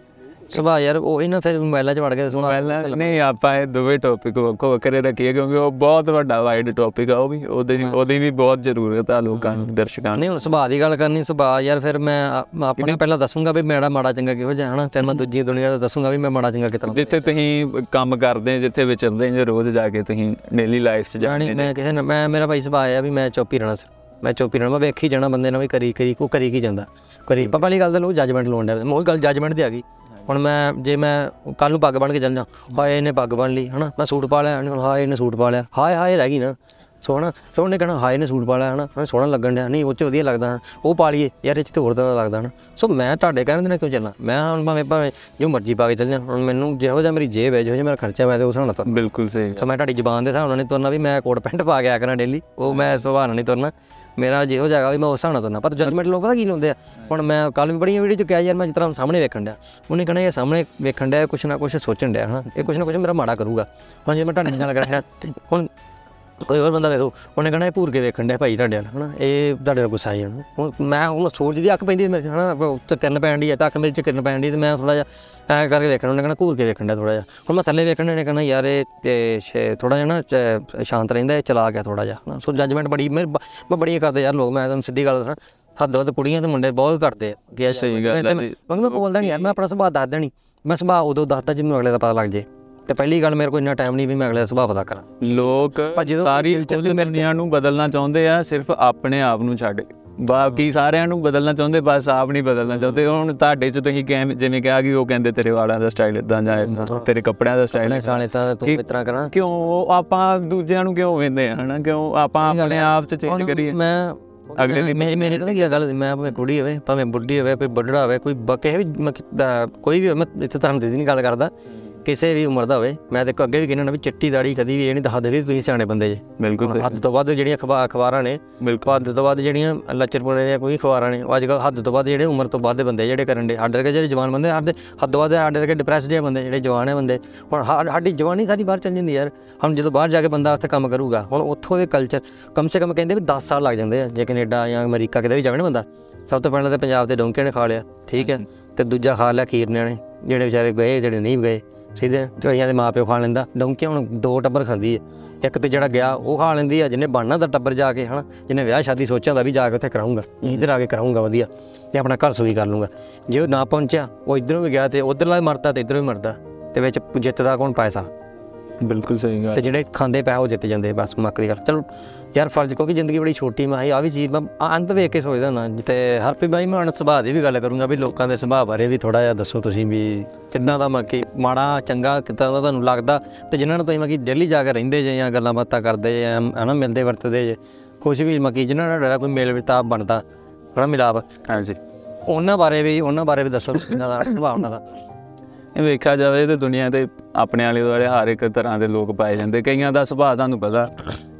ਸੁਭਾਅ ਯਾਰ ਉਹੀ ਨਾ ਫਿਰ ਮੋਬਾਈਲਾਂ 'ਚ ਵੜ ਕੇ ਸੁਣਾ ਪਹਿਲਾਂ ਨਹੀਂ ਆਪਾਂ ਇਹ ਦੋਵੇਂ ਟੌਪਿਕ ਵੱਖੋ ਵੱਖਰੇ ਰੱਖੀਏ ਕਿਉਂਕਿ ਉਹ ਬਹੁਤ ਵੱਡਾ ਵਾਈਡ ਟੌਪਿਕ ਆ ਉਹ ਵੀ ਉਹਦੇ ਉਹਦੀ ਵੀ ਬਹੁਤ ਜ਼ਰੂਰਤ ਆ ਲੋਕਾਂ ਨੂੰ ਦਰਸ਼ਕਾਂ ਨੂੰ। ਨਹੀਂ ਹੁਣ ਸੁਭਾਅ ਦੀ ਗੱਲ ਕਰਨੀ ਸੁਭਾਅ ਯਾਰ ਫਿਰ ਮੈਂ ਆਪਣੇ ਪਹਿਲਾਂ ਦੱਸੂੰਗਾ ਵੀ ਮੇਰਾ ਮਾੜਾ ਚੰਗਾ ਕਿਹੋ ਜਿਹਾ ਹਨਾ? ਫਿਰ ਮੈਂ ਦੂਜੀ ਦੁਨੀਆ ਦਾ ਦੱਸੂੰਗਾ ਵੀ ਮੈਂ ਮਾੜਾ ਚੰਗਾ ਕਿਤਨਾ ਜਿੱਥੇ ਤੁਸੀਂ ਕੰਮ ਕਰਦੇ ਜਿੱਥੇ ਵਿਚਰਦੇ ਜੇ ਰੋਜ਼ ਜਾ ਕੇ ਤੁਸੀਂ ਡੇਲੀ ਲਾਈਫ 'ਚ ਜਾਣੀ ਮੈਂ ਕਿਸੇ ਨਾਲ ਮੈਂ ਮੇਰਾ ਭਾਈ ਸੁਭਾਅ ਆ ਵੀ ਮੈਂ ਚੁੱਪ ਹੀ ਰਹਿਣਾ ਸਰ ਮੈਂ ਚੁੱਪ ਰਹਿਣਾ ਮੈਂ ਵੇਖੀ ਜਾਣਾ ਬੰਦੇ ਨਾਲ ਵੀ ਕਰੀ ਕਰੀ ਕੋ ਕਰੀ ਕੀ ਜਾਂਦਾ। ਕਰੀ ਆਪਾਂ ਪਹਿਲੀ ਗੱਲ ਤਾਂ ਲੋਕ ਜੱਜਮੈਂਟ ਲਾਉਣ ਦਾ ਮੋਹ ਗੱਲ ਜੱਜਮੈਂਟ ਦੀ ਆ ਗਈ। ਹੁਣ ਮੈਂ ਜੇ ਮੈਂ ਕੱਲ ਨੂੰ ਪੱਗ ਬਣ ਕੇ ਚੱਲ ਜਾ ਹਾਏ ਇਹਨੇ ਪੱਗ ਬਣ ਲਈ ਹਨਾ? ਮੈਂ ਸੂਟ ਪਾ ਲਿਆ ਹਾਏ ਇਹਨੇ ਸੂਟ ਪਾ ਲਿਆ। ਹਾਏ ਹਾਏ ਰਹਿ ਗਈ ਨਾ। ਸੋਹਣਾ। ਫਿਰ ਉਹਨੇ ਕਹਿਣਾ ਹਾਏ ਨੇ ਸੂਟ ਪਾ ਲਿਆ ਹਨਾ? ਮੈਂ ਸੋਹਣਾ ਲੱਗਣ ਡਿਆ। ਨਹੀਂ ਉਹ ਚ ਵਧੀਆ ਲੱਗਦਾ। ਉਹ ਪਾ ਲਈਏ। ਯਾਰ ਇਹ ਚ ਤੇ ਹੋਰ ਤਰ੍ਹਾਂ ਦਾ ਲੱਗਦਾ ਹਨਾ? ਸੋ ਮੈਂ ਤੁਹਾਡੇ ਕਹਿਣ ਦੇ ਨਾਲ ਕਿਉਂ ਚੱਲਾਂ? ਮੈਂ ਹੁਣ ਭਾਵੇਂ ਭਾਵੇਂ ਜੋ ਮਰਜ਼ੀ ਪਾ ਕੇ ਚੱਲ ਜਾ। ਹੁਣ ਮੈਨੂੰ ਜਿਹੋ ਜਿਹਾ ਮੇਰੀ ਜੇਬ ਹੈ ਜਿਹੋ ਜਿਹਾ ਮੇਰਾ ਖਰਚਾ ਮੈਂ ਤੇ ਉਸ ਨਾਲ ਤੁਰਨਾ। ਬਿਲਕੁਲ ਸਹੀ ਸੋ ਮੈਂ ਤੁਹਾਡੀ ਜ਼ੁਬਾਨ ਦੇ ਹਿਸਾਬ ਨਾਲ ਨਹੀਂ ਤੁਰਨਾ ਵੀ ਮੈਂ ਕੋਟ ਪੈਂਟ ਪਾ ਕੇ ਆਇਆ ਕਰਾਂ ਡੇਲੀ ਉਹ ਮੈਂ ਸੁਭਾਅ ਨਾਲ ਨਹੀਂ ਤੁਰਨਾ। ਮੇਰਾ ਜਿਹੋ ਜਗ੍ਹਾ ਵੀ ਮੈਂ ਉਸ ਹਿਸਾਬ ਨਾਲ ਤੁਰਨਾ। ਪਰ ਜਜਮੈਂਟ ਲੋਕ ਪਤਾ ਕੀ ਲਾਉਂਦੇ ਆ? ਹੁਣ ਮੈਂ ਕੱਲ ਵੀ ਬੜੀਆਂ ਵੀਡੀਓ ਚ ਕਿਹਾ ਯਾਰ, ਮੈਂ ਜਿਸ ਤਰ੍ਹਾਂ ਸਾਹਮਣੇ ਵੇਖਣ ਡਿਆ। ਉਹਨੇ ਕਹਣਾ, ਇਹ ਸਾਹਮਣੇ ਵੇਖਣ ਡਿਆ ਕੁਛ ਨਾ ਕੁਛ ਸੋਚਣ ਡਿਆ ਹਾਂ ਇਹ ਕੁਛ ਨਾ ਕੁਛ ਮੇਰਾ ਮਾੜਾ ਕਰੂਗਾ। ਹੁਣ ਜੇ ਮੈਂ ਤੁਹਾਡੇ ਨਾਲ ਗੱਲ ਕਰਾਂ ਹੁਣ ਕੋਈ ਹੋਰ ਬੰਦਾ ਵੇਖੋ ਉਹਨੇ ਕਹਣਾ ਇਹ ਘੂਰ ਕੇ ਵੇਖਣ ਡਿਆ ਭਾਈ ਤੁਹਾਡੇ ਨਾਲ ਹਨਾ? ਇਹ ਤੁਹਾਡੇ ਨਾਲ ਗੁੱਸਾ ਆਈ ਜਾਣਾ ਹੁਣ ਮੈਂ ਹੁਣ ਸੂਰਜ ਦੀ ਅੱਖ ਪੈਂਦੀ ਮੇਰੇ ਹਨਾ? ਉੱਤੇ ਕਿਰਨ ਪੈਣ ਦੀ ਹੈ ਤਾਂ ਅੱਖ ਮੇਰੇ ਚ ਕਿਰਨ ਪੈਣ ਦੀ ਤੇ ਮੈਂ ਥੋੜਾ ਜਿਹਾ ਐ ਕਰਕੇ ਵੇਖਣਾ ਉਹਨੇ ਕਹਣਾ ਘੂਰ ਕੇ ਵੇਖਣ ਡਿਆ ਥੋੜਾ ਜਿਹਾ। ਹੁਣ ਮੈਂ ਥੱਲੇ ਵੇਖਣ ਨੇ ਕਹਣਾ ਯਾਰ ਇਹ ਥੋੜਾ ਜਿਹਾ ਨਾ ਸ਼ਾਂਤ ਰਹਿੰਦਾ ਇਹ ਚਲਾ ਗਿਆ ਥੋੜਾ ਜਿਹਾ ਹਨਾ। ਸੋ ਜੱਜਮੈਂਟ ਬੜੀ ਮੈਂ ਬੜੀ ਕਰਦੇ ਯਾਰ ਲੋਕ ਮੈਂ ਤੁਹਾਨੂੰ ਸਿੱਧੀ ਗੱਲ ਦੱਸਾਂ ਹੱਦ ਵੱਧ ਕੁੜੀਆਂ ਤੇ ਮੁੰਡੇ ਬਹੁਤ ਕਰਦੇ ਆ ਕਿ ਸਹੀ ਗੱਲ ਤੇ ਹੈ ਮੈਂ ਬੋਲਦਾ ਨਹੀਂ ਯਾਰ ਮੈਂ ਆਪਣਾ ਸੁਭਾਅ ਦੱਸਦਾ ਨਹੀਂ ਮੈਂ ਸੁਭਾਅ ਉਦੋਂ ਦੱਸਦਾ ਜਦੋਂ ਅਗਲੇ ਦਾ ਪਤਾ ਲੱਗ ਜੇ। ਤੇ ਪਹਿਲੀ ਗੱਲ ਮੇਰੇ ਕੋਲ ਇੰਨਾ ਟਾਈਮ ਨਹੀਂ ਵੀ ਮੈਂ ਅਗਲੇ ਦਾ ਸੁਭਾਅ ਪਤਾ ਕਰਾਂ। ਲੋਕ ਜਦੋਂ ਸਾਰੀ ਦੁਨੀਆ ਨੂੰ ਬਦਲਣਾ ਚਾਹੁੰਦੇ ਆ ਸਿਰਫ ਆਪਣੇ ਆਪ ਨੂੰ ਛੱਡ। ਬਾਕੀ ਸਾਰਿਆਂ ਨੂੰ ਬਦਲਣਾ ਚਾਹੁੰਦੇ ਬਸ ਆਪ ਨਹੀਂ ਬਦਲਣਾ ਚਾਹੁੰਦੇ। ਹੁਣ ਤੁਹਾਡੇ ਚ ਤੁਸੀਂ ਜਿਵੇਂ ਕਿਹਾ ਕਿ ਉਹ ਕਹਿੰਦੇ ਤੇਰੇ ਵਾਲਾਂ ਦਾ ਸਟਾਈਲ ਇਦਾਂ ਜਾਂ ਏਦਾਂ ਤੇਰੇ ਕੱਪੜਿਆਂ ਦਾ ਸਟਾਈਲ ਖਾਣੇ ਤਾਂ ਤੂੰ ਇਸ ਤਰ੍ਹਾਂ ਕਰਾਂ। ਕਿਉਂ ਆਪਾਂ ਦੂਜਿਆਂ ਨੂੰ ਕਿਉਂ ਵੇਂਦੇ ਆ ਹਨਾ? ਕਿਉਂ ਆਪਾਂ ਆਪਣੇ ਆਪ ਚ ਚੇਂਜ ਕਰੀਏ। ਮੈਂ ਅਗਲੇ ਅਗਲੇ ਮੇਰੇ ਮੇਰੇ ਤਾਂ ਕੀ ਗੱਲ ਮੈਂ ਭਾਵੇਂ ਕੁੜੀ ਹੋਵੇ ਭਾਵੇਂ ਬੁੱਢੀ ਹੋਵੇ ਕੋਈ ਬੁੱਢੜਾ ਹੋਵੇ ਕੋਈ ਬ- ਕਿਸੇ ਵੀ ਕੋਈ ਵੀ ਮੈਂ ਇੱਥੇ ਧਰਮ ਦੀ ਨਹੀਂ ਗੱਲ ਕਰਦਾ। ਕਿਸੇ ਵੀ ਉਮਰ ਦਾ ਹੋਵੇ ਮੈਂ ਤੇ ਅੱਗੇ ਵੀ ਕਹਿੰਦਾ ਨਾ ਵੀ ਚਿੱਟੀ ਦਾੜੀ ਕਦੀ ਵੀ ਇਹ ਨਹੀਂ ਦੱਸਦੇ ਵੀ ਤੁਸੀਂ ਸਿਆਣੇ ਬੰਦੇ ਜੇ। ਬਿਲਕੁਲ। ਹੱਦ ਤੋਂ ਵੱਧ ਜਿਹੜੀਆਂ ਅਖਬਾਰ ਨੇ ਬਿਲਕੁਲ। ਹੱਦ ਤੋਂ ਵੱਧ ਜਿਹੜੀਆਂ ਲੱਚਰਪੁਣੇ ਦੀਆਂ ਕੋਈ ਅਖਬਾਰਾਂ ਨੇ ਅੱਜ ਕੱਲ੍ਹ ਹੱਦ ਤੋਂ ਵੱਧ ਜਿਹੜੇ ਉਮਰ ਤੋਂ ਵੱਧ ਦੇ ਬੰਦੇ ਜਿਹੜੇ ਕਰਨ ਦੇ ਸਾਡੇ ਵਰਗੇ ਜਿਹੜੇ ਜਵਾਨ ਬੰਦੇ ਸਾਡੇ ਹੱਦ ਤੋਂ ਵੱਧ ਸਾਡੇ ਵਰਗੇ ਡਿਪਰੈਸਡ ਜਿਹੇ ਬੰਦੇ ਜਿਹੜੇ ਜਵਾਨ ਹੈ ਬੰਦੇ ਹੁਣ ਸਾਡੀ ਜਵਾਨੀ ਸਾਰੀ ਬਾਹਰ ਚੱਲ ਜਾਂਦੀ ਯਾਰ। ਹੁਣ ਜਦੋਂ ਬਾਹਰ ਜਾ ਕੇ ਬੰਦਾ ਉੱਥੇ ਕੰਮ ਕਰੂਗਾ ਹੁਣ ਉੱਥੋਂ ਦੇ ਕਲਚਰ ਕਮ ਸੇ ਕਮ ਕਹਿੰਦੇ ਵੀ 10 ਸਾਲ ਲੱਗ ਜਾਂਦੇ ਆ ਜੇ ਕੈਨੇਡਾ ਜਾਂ ਅਮਰੀਕਾ ਕਿਤੇ ਵੀ ਜਾਵੇ ਨਾ ਬੰਦਾ ਸਭ ਤੋਂ ਪਹਿਲਾਂ ਤਾਂ ਪੰਜਾਬ ਦੇ ਡੋਂਕਿਆਂ ਨੇ ਖਾ ਲਿਆ ਠੀਕ ਹੈ ਤੇ ਦੂਜਾ ਖਾ ਲਿਆ ਖੀਰਨਿਆਂ ਨੇ ਜਿਹੜੇ ਵਿਚਾਰੇ ਗਏ ਜਿਹੜੇ ਨਹੀਂ ਗਏ। ਸਿੱਧੇ ਕਈਆਂ ਦੇ ਮਾਪਿਓ ਖਾ ਲੈਂਦਾ, ਡੋਂਕੀਆਂ ਹੁਣ ਦੋ ਟੱਬਰ ਖਾਂਦੀ ਹੈ ਇੱਕ ਤੇ ਜਿਹੜਾ ਗਿਆ, ਉਹ ਖਾ ਲੈਂਦੀ ਆ, ਜਿਹਨੇ ਬਣਨਾ ਤਾਂ ਟੱਬਰ ਜਾ ਕੇ, ਹਨਾ, ਜਿਹਨੇ ਵਿਆਹ ਸ਼ਾਦੀ ਸੋਚਿਆ ਦਾ ਵੀ ਜਾ ਕੇ ਉੱਥੇ ਕਰਾਉਂਗਾ ਇੱਧਰ ਆ ਕੇ ਕਰਾਉਂਗਾ ਵਧੀਆ, ਤੇ ਆਪਣਾ ਘਰ ਸੁਈ ਕਰ ਲੂੰਗਾ ਜੇ ਉਹ ਨਾ ਪਹੁੰਚਿਆ, ਉਹ ਇਧਰੋਂ ਵੀ ਗਿਆ ਤੇ ਉਧਰਲਾ ਵੀ ਮਰਦਾ ਤੇ ਇਧਰੋਂ ਵੀ ਮਰਦਾ, ਤੇ ਵਿੱਚ ਜਿੱਤਦਾ ਕੌਣ? ਪੈਸਾ। ਬਿਲਕੁਲ ਸਹੀ ਗੱਲ। ਤੇ ਜਿਹੜੇ ਖਾਂਦੇ ਪੈ ਉਹ ਜਿੱਤ ਜਾਂਦੇ ਬਸ ਮੁੱਕ ਦੀ ਗੱਲ। ਚਲੋ ਯਾਰ ਫਰਜ਼ ਕਿਉਂਕਿ ਜ਼ਿੰਦਗੀ ਬੜੀ ਛੋਟੀ ਮੈਂ ਆ ਵੀ ਚੀਜ਼ ਮੈਂ ਅੰਤ ਵੇਖ ਕੇ ਸੋਚਦਾ ਨਾ। ਤੇ ਹਰਪੀ ਬਾਈ ਮੈਂ ਹੁਣ ਸੁਭਾਅ ਦੀ ਵੀ ਗੱਲ ਕਰੂੰਗਾ ਵੀ ਲੋਕਾਂ ਦੇ ਸੁਭਾਅ ਬਾਰੇ ਵੀ ਥੋੜਾ ਜਿਹਾ ਦੱਸੋ ਤੁਸੀਂ ਵੀ ਕਿੱਦਾਂ ਦਾ ਮੱਕੀ ਮਾੜਾ ਚੰਗਾ ਕਿੱਦਾਂ ਦਾ ਤੁਹਾਨੂੰ ਲੱਗਦਾ? ਤੇ ਜਿਨ੍ਹਾਂ ਨੂੰ ਤੁਸੀਂ ਮੱਕੀ ਡੇਲੀ ਜਾ ਕੇ ਰਹਿੰਦੇ ਜੇ ਜਾਂ ਗੱਲਾਂ ਬਾਤਾਂ ਕਰਦੇ ਜੇ ਹਨਾ ਮਿਲਦੇ ਵਰਤਦੇ ਜੇ ਕੁਛ ਵੀ ਮੱਕੀ ਜਿਨ੍ਹਾਂ ਨਾਲ ਤੁਹਾਡਾ ਕੋਈ ਮੇਲ ਵਿਤਾਪ ਬਣਦਾ ਹਨਾ ਮਿਲਾਪ। ਹਾਂਜੀ। ਉਹਨਾਂ ਬਾਰੇ ਵੀ ਉਹਨਾਂ ਬਾਰੇ ਵੀ ਦੱਸੋ ਕਿੱਦਾਂ ਦਾ ਸੁਭਾਅ ਉਹਨਾਂ ਦਾ। ਇਹ ਵੇਖਿਆ ਜਾਵੇ ਤੇ ਦੁਨੀਆ ਤੇ ਆਪਣੇ ਆਲੇ ਦੁਆਲੇ ਹਰ ਇੱਕ ਤਰ੍ਹਾਂ ਦੇ ਲੋਕ ਪਾਏ ਜਾਂਦੇ। ਕਈਆਂ ਦਾ ਸੁਭਾਅ ਤੁਹਾਨੂੰ ਪਤਾ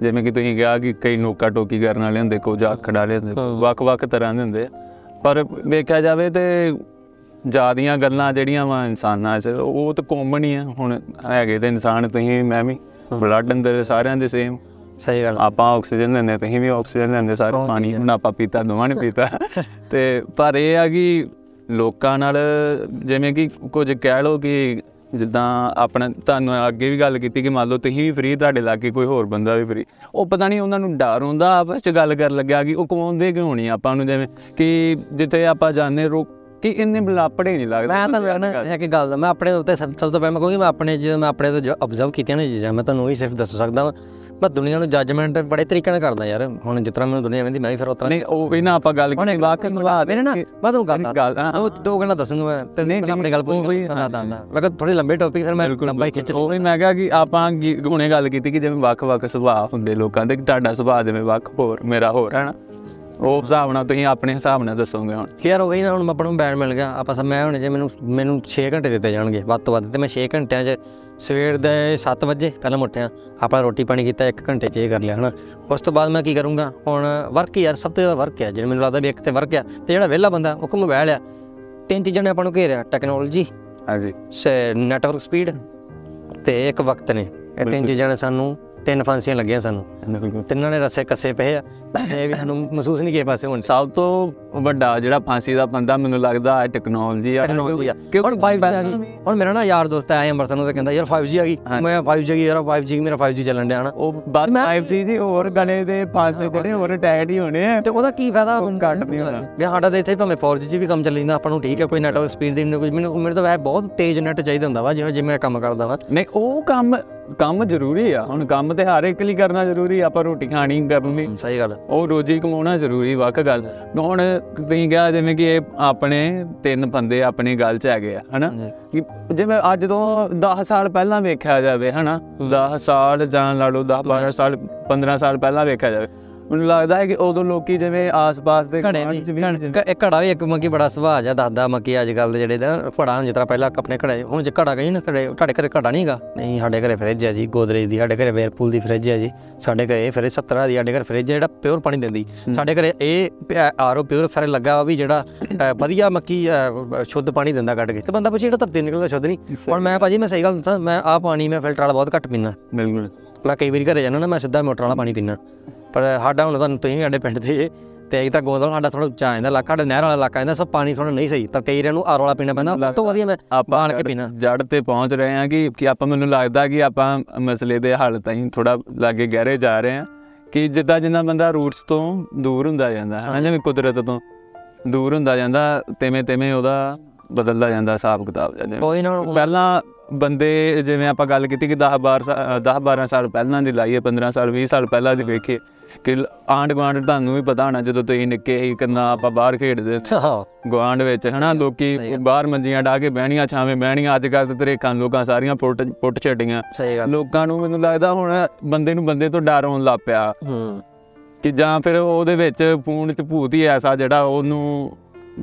ਜਿਵੇਂ ਕਿ ਤੁਸੀਂ ਕਿਹਾ ਕਿ ਕਈ ਨੋਕਾ ਟੋਕੀ ਕਰਨ ਵਾਲੇ ਹੁੰਦੇ ਕੁਝ ਆਖੜ ਵਾਲੇ ਹੁੰਦੇ ਵੱਖ-ਵੱਖ ਤਰ੍ਹਾਂ ਦੇ ਹੁੰਦੇ। ਪਰ ਵੇਖਿਆ ਜਾਵੇ ਤੇ ਜਿਆਦੀਆਂ ਗੱਲਾਂ ਜਿਹੜੀਆਂ ਵਾ ਇਨਸਾਨਾਂ 'ਚ ਉਹ ਤਾਂ ਕਾਮਨ ਹੀ ਆ। ਹੁਣ ਹੈਗੇ ਤੇ ਇਨਸਾਨ ਤੁਸੀਂ ਮੈਂ ਵੀ ਬਲੱਡ ਅੰਦਰ ਸਾਰਿਆਂ ਦੇ ਸੇਮ ਸਹੀ ਗੱਲ ਆਪਾਂ ਆਕਸੀਜਨ ਲੈਂਦੇ ਤੁਸੀਂ ਵੀ ਆਕਸੀਜਨ ਲੈਂਦੇ ਸਾਰੇ ਪਾਣੀ ਹੁਣ ਆਪਾਂ ਪੀਤਾ ਦੋਵਾਂ ਨੇ ਪੀਤਾ। ਤੇ ਪਰ ਇਹ ਆ ਕਿ ਲੋਕਾਂ ਨਾਲ ਜਿਵੇਂ ਕਿ ਕੁਝ ਕਹਿ ਲਓ ਕਿ ਜਿੱਦਾਂ ਆਪਣਾ ਤੁਹਾਨੂੰ ਅੱਗੇ ਵੀ ਗੱਲ ਕੀਤੀ ਕਿ ਮੰਨ ਲਓ ਤੁਸੀਂ ਵੀ ਫ੍ਰੀ ਤੁਹਾਡੇ ਲਾਗੇ ਕੋਈ ਹੋਰ ਬੰਦਾ ਵੀ ਫ੍ਰੀ ਉਹ ਪਤਾ ਨਹੀਂ ਉਹਨਾਂ ਨੂੰ ਡਰ ਹੁੰਦਾ ਆਪਸ ਚ ਗੱਲ ਕਰਨ ਲੱਗਿਆ ਕਿ ਉਹ ਕਮਾਉਂਦੇ ਕਿਉਂ ਨਹੀਂ ਆਪਾਂ ਨੂੰ ਜਿਵੇਂ ਕਿ ਜਿੱਥੇ ਆਪਾਂ ਜਾਂਦੇ ਰੋ ਕਿ ਇੰਨੇ ਬਲਾਪੜੇ ਨਹੀਂ ਲੱਗਦੇ ਮੈਂ ਤੁਹਾਨੂੰ ਨਾ ਇਹ ਕਿ ਗੱਲ ਦਾ ਮੈਂ ਆਪਣੇ ਉੱਤੇ ਸਭ ਤੋਂ ਪਹਿਲਾਂ ਮੈਂ ਕਹੂੰਗੀ ਮੈਂ ਆਪਣੇ ਜਦੋਂ ਮੈਂ ਆਪਣੇ ਤੋਂ ਆਬਜ਼ਰਵ ਕੀਤੀਆਂ ਨੇ ਚੀਜ਼ਾਂ ਮੈਂ ਤੁਹਾਨੂੰ ਉਹੀ ਸਿਰਫ ਦੱਸ ਸਕਦਾ ਵਾਂ। ਮੈਂ ਦੁਨੀਆ ਨੂੰ ਜੱਜਮੈਂਟ ਬੜੇ ਤਰੀਕੇ ਨਾਲ ਕਰਦਾ ਯਾਰ। ਹੁਣ ਜਿਸ ਤਰ੍ਹਾਂ ਮੈਨੂੰ ਦੁਨੀਆ ਵੇਂਦੀ ਮੈਂ ਵੀ ਫਿਰ ਉਤਰਾ ਨਹੀਂ ਉਹ ਵੀ ਨਾ ਆਪਾਂ ਗੱਲ ਕੀਤੀ ਵਾਕਈ ਸੁਭਾਅ ਮੇਰੇ ਨਾ ਮੈਂ ਤੁਹਾਨੂੰ ਗੱਲ ਗੱਲ ਹਾਂ, ਉਹ ਦੋ ਗੱਲਾਂ ਦੱਸੂਗਾ ਮੈਂ ਤੇ ਨਹੀਂ ਆਪਣੀ ਗੱਲ ਪੂਰੀ ਦੱਸਦਾ ਮੈਂ ਕਿਹਾ ਥੋੜੀ ਲੰਬੇ ਟੌਪਿਕ ਫਿਰ ਮੈਂ ਲੰਬਾ ਹੀ ਖਿੱਚ ਉਹ ਵੀ ਮੈਂ ਕਿਹਾ ਕਿ ਆਪਾਂ ਹੁਣੇ ਗੱਲ ਕੀਤੀ ਕਿ ਜਿਵੇਂ ਵੱਖ-ਵੱਖ ਸੁਭਾਅ ਹੁੰਦੇ ਲੋਕਾਂ ਦੇ ਤੁਹਾਡਾ ਸੁਭਾਅ ਜਿਵੇਂ ਵੱਖ ਹੋਰ ਮੇਰਾ ਹੋਰ ਹੈ ਨਾ? ਉਹ ਹਿਸਾਬ ਨਾਲ ਤੁਸੀਂ ਆਪਣੇ ਹਿਸਾਬ ਨਾਲ ਦੱਸੋਗੇ ਹੁਣ। ਯਾਰ ਉਹੀ ਨਾ ਹੁਣ ਮੈਂ ਆਪਾਂ ਨੂੰ ਬੈਂਡ ਮਿਲ ਗਿਆ। ਆਪਾਂ ਸਭ ਮੈਂ ਹੁਣ ਜੇ ਮੈਨੂੰ ਮੈਨੂੰ 6 ਘੰਟੇ ਦਿੱਤੇ ਜਾਣਗੇ ਵੱਧ ਤੋਂ ਵੱਧ ਤੇ ਮੈਂ 6 ਘੰਟਿਆਂ 'ਚ ਸਵੇਰ ਦੇ 7 ਵਜੇ ਪਹਿਲਾਂ ਉੱਠਿਆ ਆਪਾਂ ਰੋਟੀ ਪਾਣੀ ਕੀਤਾ 1 ਘੰਟੇ 'ਚ ਇਹ ਕਰ ਲਿਆ ਹਨਾ। ਉਸ ਤੋਂ ਬਾਅਦ ਮੈਂ ਕੀ ਕਰੂੰਗਾ ਹੁਣ ਵਰਕ ਯਾਰ ਸਭ ਤੋਂ ਜ਼ਿਆਦਾ ਵਰਕ ਹੈ ਜਿਹੜਾ ਮੈਨੂੰ ਲੱਗਦਾ ਵੀ ਇੱਕ ਤੇ ਵਰਕ ਆ ਤੇ ਜਿਹੜਾ ਵਿਹਲਾ ਬੰਦਾ ਉਹ ਕੋ ਮੋਬਾਈਲ ਆ ਤਿੰਨ ਚੀਜ਼ਾਂ ਨੇ ਆਪਾਂ ਨੂੰ ਘੇਰਿਆ ਟੈਕਨੋਲੋਜੀ ਹਾਂਜੀ। ਸੇ ਨੈਟਵਰਕ ਸਪੀਡ ਤੇ ਇੱਕ ਵਕਤ ਨੇ। ਇਹ ਤਿੰਨ ਚੀਜ਼ਾਂ ਨੇ ਸਾਨੂੰ ਤਿੰਨ ਫਾਂਸੀਆਂ ਲੱਗੀਆਂ ਸਾਨੂੰ। ਤਿੰਨਾਂ ਨੇ ਰੱਸੇ ਕੱਸੇ ਪਏ ਆ। ਤੇ ਵੀ ਸਾਨੂੰ ਮਹਿਸੂਸ ਨਹੀਂ ਕਿਸੇ ਪਾਸੇ ਹੁਣ ਸਭ ਤੋਂ ਵੱਡਾ ਜਿਹੜਾ ਫਾਂਸੀ ਦਾ ਪੰਦਾ ਮੈਨੂੰ ਲੱਗਦਾ ਹੈ ਟੈਕਨੋਲੋਜੀ ਆ। ਕਿਉਂਕਿ ਹੁਣ 5G ਆ ਗਈ। ਹੁਣ ਮੇਰਾ ਨਾ ਯਾਰ ਦੋਸਤ ਆਇਆ ਅੰਮ੍ਰਿਤਸਰ ਨੂੰ ਤੇ ਕਹਿੰਦਾ ਯਾਰ 5G ਆ ਗਈ। ਮੈਂ 5G ਆ ਗਈ ਯਾਰ 5G ਮੇਰਾ 5G ਚੱਲਣ ਡਿਆ ਹਨਾ ਉਹ ਬਸ 5G ਦੀ ਹੋਰ ਗਲੇ ਦੇ ਫਾਂਸੇ ਜਿਹੜੇ ਹੋਰ ਟੈਡ ਹੀ ਹੋਣੇ ਆ। ਤੇ ਉਹਦਾ ਕੀ ਫਾਇਦਾ ਹੁਣ? ਘੱਟ ਨਹੀਂ ਹੋਣਾ। ਵੀ ਸਾਡਾ ਤੇ ਇੱਥੇ ਭਾਵੇਂ 4G 'ਚ ਵੀ ਕੰਮ ਚੱਲੀ ਜਾਂਦਾ ਆਪਾਂ ਨੂੰ ਠੀਕ ਹੈ ਕੋਈ ਨੈਟਵਰਕ ਸਪੀਡ ਦੀ ਨਹੀਂ ਕੋਈ ਮੈਨੂੰ ਮੇਰੇ ਤਾਂ ਵੈਸੇ ਬਹੁਤ ਤੇਜ਼ ਨੈਟ ਚਾਹੀਦਾ ਹੁੰਦਾ ਵਾ ਜਿਵੇਂ ਜਿਵੇਂ ਮੈਂ ਕੰਮ ਕਰਦਾ ਵਾ। ਨਹੀਂ ਉਹ ਕੰਮ ਕੰਮ ਜ਼ਰੂਰੀ ਆ। ਹੁਣ ਕੰਮ ਤੇ ਹਰ ਇੱਕ ਲਈ ਕਰਨਾ ਜ਼ਰੂਰੀ ਆ, ਆਪਾਂ ਰੋਟੀ ਖਾਣੀ ਕਰਨ। ਸਹੀ ਗੱਲ ਉਹ ਰੋਜੀ ਕਮਾਉਣਾ ਜ਼ਰੂਰੀ ਵਾਕ ਗੱਲ। ਹੁਣ ਤੁਸੀਂ ਕਿਹਾ ਜਿਵੇਂ ਕਿ ਇਹ ਆਪਣੇ ਤਿੰਨ ਬੰਦੇ ਆਪਣੀ ਗੱਲ 'ਚ ਹੈਗੇ ਆ ਹਨਾ? ਕਿ ਜਿਵੇਂ ਅੱਜ ਤੋਂ 10 ਸਾਲ ਪਹਿਲਾਂ ਵੇਖਿਆ ਜਾਵੇ ਹਨਾ? 10 ਸਾਲ ਜਾਂ ਲਾ ਲਓ 10 12 ਸਾਲ 15 ਸਾਲ ਪਹਿਲਾਂ ਵੇਖਿਆ ਜਾਵੇ। ਮੈਨੂੰ ਲੱਗਦਾ ਹੈ ਕਿ ਉਦੋਂ ਲੋਕੀ ਜਿਵੇਂ ਆਸ-ਪਾਸ ਦੇ ਘੜੇ ਗੁਆਂਢ 'ਚ ਵੀ ਇਹ ਘੜਾ ਵੀ ਇੱਕ ਮੱਕੀ ਬੜਾ ਸੁਭਾਅ ਜਿਹਾ ਦੱਸਦਾ ਮੱਕੀ ਅੱਜ ਕੱਲ ਦੇ ਜਿਹੜੇ ਦਾ ਫੜਾ ਜਿਸ ਤਰ੍ਹਾਂ ਪਹਿਲਾਂ ਆਪਣੇ ਘੜੇ ਹੁਣ ਜੇ ਘੜਾ ਗਈ ਨਾ ਘੜੇ ਤੁਹਾਡੇ ਘਰੇ ਘੜਾ ਨਹੀਂਗਾ ਨਹੀਂ ਸਾਡੇ ਘਰੇ ਫ੍ਰਿਜ ਹੈ ਜੀ ਗੋਦਰੇਜ ਦੀ ਸਾਡੇ ਘਰੇ ਵੇਰਪੂਲ ਦੀ ਫ੍ਰਿਜ ਹੈ ਜੀ ਸਾਡੇ ਘਰੇ ਫ੍ਰਿਜ 17 ਦੀ ਸਾਡੇ ਘਰੇ ਫ੍ਰਿਜ ਜਿਹੜਾ ਪਿਓਰ ਪਾਣੀ ਦਿੰਦੀ। ਸਾਡੇ ਘਰੇ ਇਹ ਆਰਓ ਪਿਓਰ ਫਿਰ ਲੱਗਾ ਵਾ ਜਿਹੜਾ ਵਧੀਆ ਮੱਕੀ ਸ਼ੁੱਧ ਪਾਣੀ ਦਿੰਦਾ ਕੱਢ ਕੇ। ਤੇ ਬੰਦਾ ਪੁੱਛੇ ਜਿਹੜਾ ਧਰਤੀ ਨਿਕਲਦਾ ਸ਼ੁੱਧ ਨਹੀਂ ਹੁਣ ਮੈਂ ਭਾਜੀ ਮੈਂ ਸਹੀ ਗੱਲ ਦੱਸਾਂ ਮੈਂ ਆਹ ਪਾਣੀ ਮੈਂ ਫਿਲਟਰ ਵਾਲਾ ਬਹੁਤ ਘੱਟ ਪੀਣਾ ਬਿਲਕੁਲ। ਮੈਂ ਕਈ ਵਾਰੀ ਘਰੇ ਜਾਂਦਾ ਨਾ ਮੈਂ ਸਿੱਧਾ ਮੋਟਰ ਵਾਲਾ ਪਾਣੀ ਪੀਣਾ ਪਰ ਸਾਡਾ ਹੁਣ ਤੁਹਾਨੂੰ ਤੁਸੀਂ ਸਾਡੇ ਪਿੰਡ ਦੇ ਤੇ ਇੱਕ ਤਾਂ ਗੋਦਲ ਸਾਡਾ ਥੋੜਾ ਉੱਚਾ ਆਂਦਾ ਇਲਾਕਾ ਸਾਡਾ ਨਹਿਰ ਵਾਲਾ ਇਲਾਕਾ ਆਂਦਾ ਸਭ ਪਾਣੀ ਥੋੜਾ ਨਹੀਂ ਸਹੀ ਤਾਂ ਕਈ ਰਾਂ ਨੂੰ ਆਰ ਵਾਲਾ ਪੀਣਾ ਪੈਂਦਾ ਉਸ ਤੋਂ ਵਧੀਆ ਮੈਂ ਆਪਾਂ ਆਣ ਕੇ ਪੀਣਾ। ਜੜ ਤੇ ਪਹੁੰਚ ਰਹੇ ਹਾਂ ਕਿ ਕਿ ਆਪਾਂ ਮੈਨੂੰ ਲੱਗਦਾ ਕਿ ਆਪਾਂ ਮਸਲੇ ਦੇ ਹੱਲ ਤਾਈਂ ਥੋੜਾ ਲਾਗੇ ਗਹਿਰੇ ਜਾ ਰਹੇ ਹਾਂ ਕਿ ਜਿੱਦਾਂ ਜਿੰਨਾ ਬੰਦਾ ਰੂਟਸ ਤੋਂ ਦੂਰ ਹੁੰਦਾ ਜਾਂਦਾ ਹੈ ਨਾ? ਜਿਵੇਂ ਕੁਦਰਤ ਤੋਂ ਦੂਰ ਹੁੰਦਾ ਜਾਂਦਾ ਤਿਵੇਂ ਤਿਵੇਂ ਉਹਦਾ ਬਦਲਦਾ ਜਾਂਦਾ ਹਿਸਾਬ ਕਿਤਾਬ ਕੋਈ ਨਾ ਪਹਿਲਾਂ ਬੰਦੇ ਜਿਵੇਂ ਆਪਾਂ ਗੱਲ ਕੀਤੀ ਕਿ 10 12 10 12 ਸਾਲ ਪਹਿਲਾਂ ਦੀ ਲਾਈਏ 15 ਸਾਲ 20 ਸਾਲ ਪਹਿਲਾਂ ਦੀ ਵੇਖੀਏ ਕਿ ਆਂਡ ਗਵਾਂਡ ਤੁਹਾਨੂੰ ਵੀ ਪਤਾ ਹੋਣਾ ਜਦੋਂ ਤੁਸੀਂ ਨਿੱਕੇ ਸੀ ਕਿੰਨਾ ਆਪਾਂ ਬਾਹਰ ਖੇਡਦੇ ਹਾਂ। ਗਵਾਂਡ ਵਿੱਚ ਹਨਾ ਲੋਕੀ ਬਾਹਰ ਮੰਜੀਆਂ ਢਾ ਕੇ ਬਹਿਣੀਆਂ ਛਾਵੇਂ ਬਹਿਣੀਆਂ ਅੱਜ ਕੱਲ ਤੇ ਤਰੇਕਾਂ ਲੋਕਾਂ ਸਾਰੀਆਂ ਪੁੱਟ ਪੁੱਟ ਛੱਡੀਆਂ। ਗੱਲ। ਲੋਕਾਂ ਨੂੰ ਮੈਨੂੰ ਲੱਗਦਾ ਹੁਣ ਬੰਦੇ ਨੂੰ ਬੰਦੇ ਤੋਂ ਡਰ ਆਉਣ ਲੱਗ ਪਿਆ। ਹੂੰ। ਕਿ ਜਾਂ ਫਿਰ ਉਹਦੇ ਵਿੱਚ ਪੂਣ ਚ ਭੂਤ ਹੀ ਐਸਾ ਜਿਹੜਾ ਉਹਨੂੰ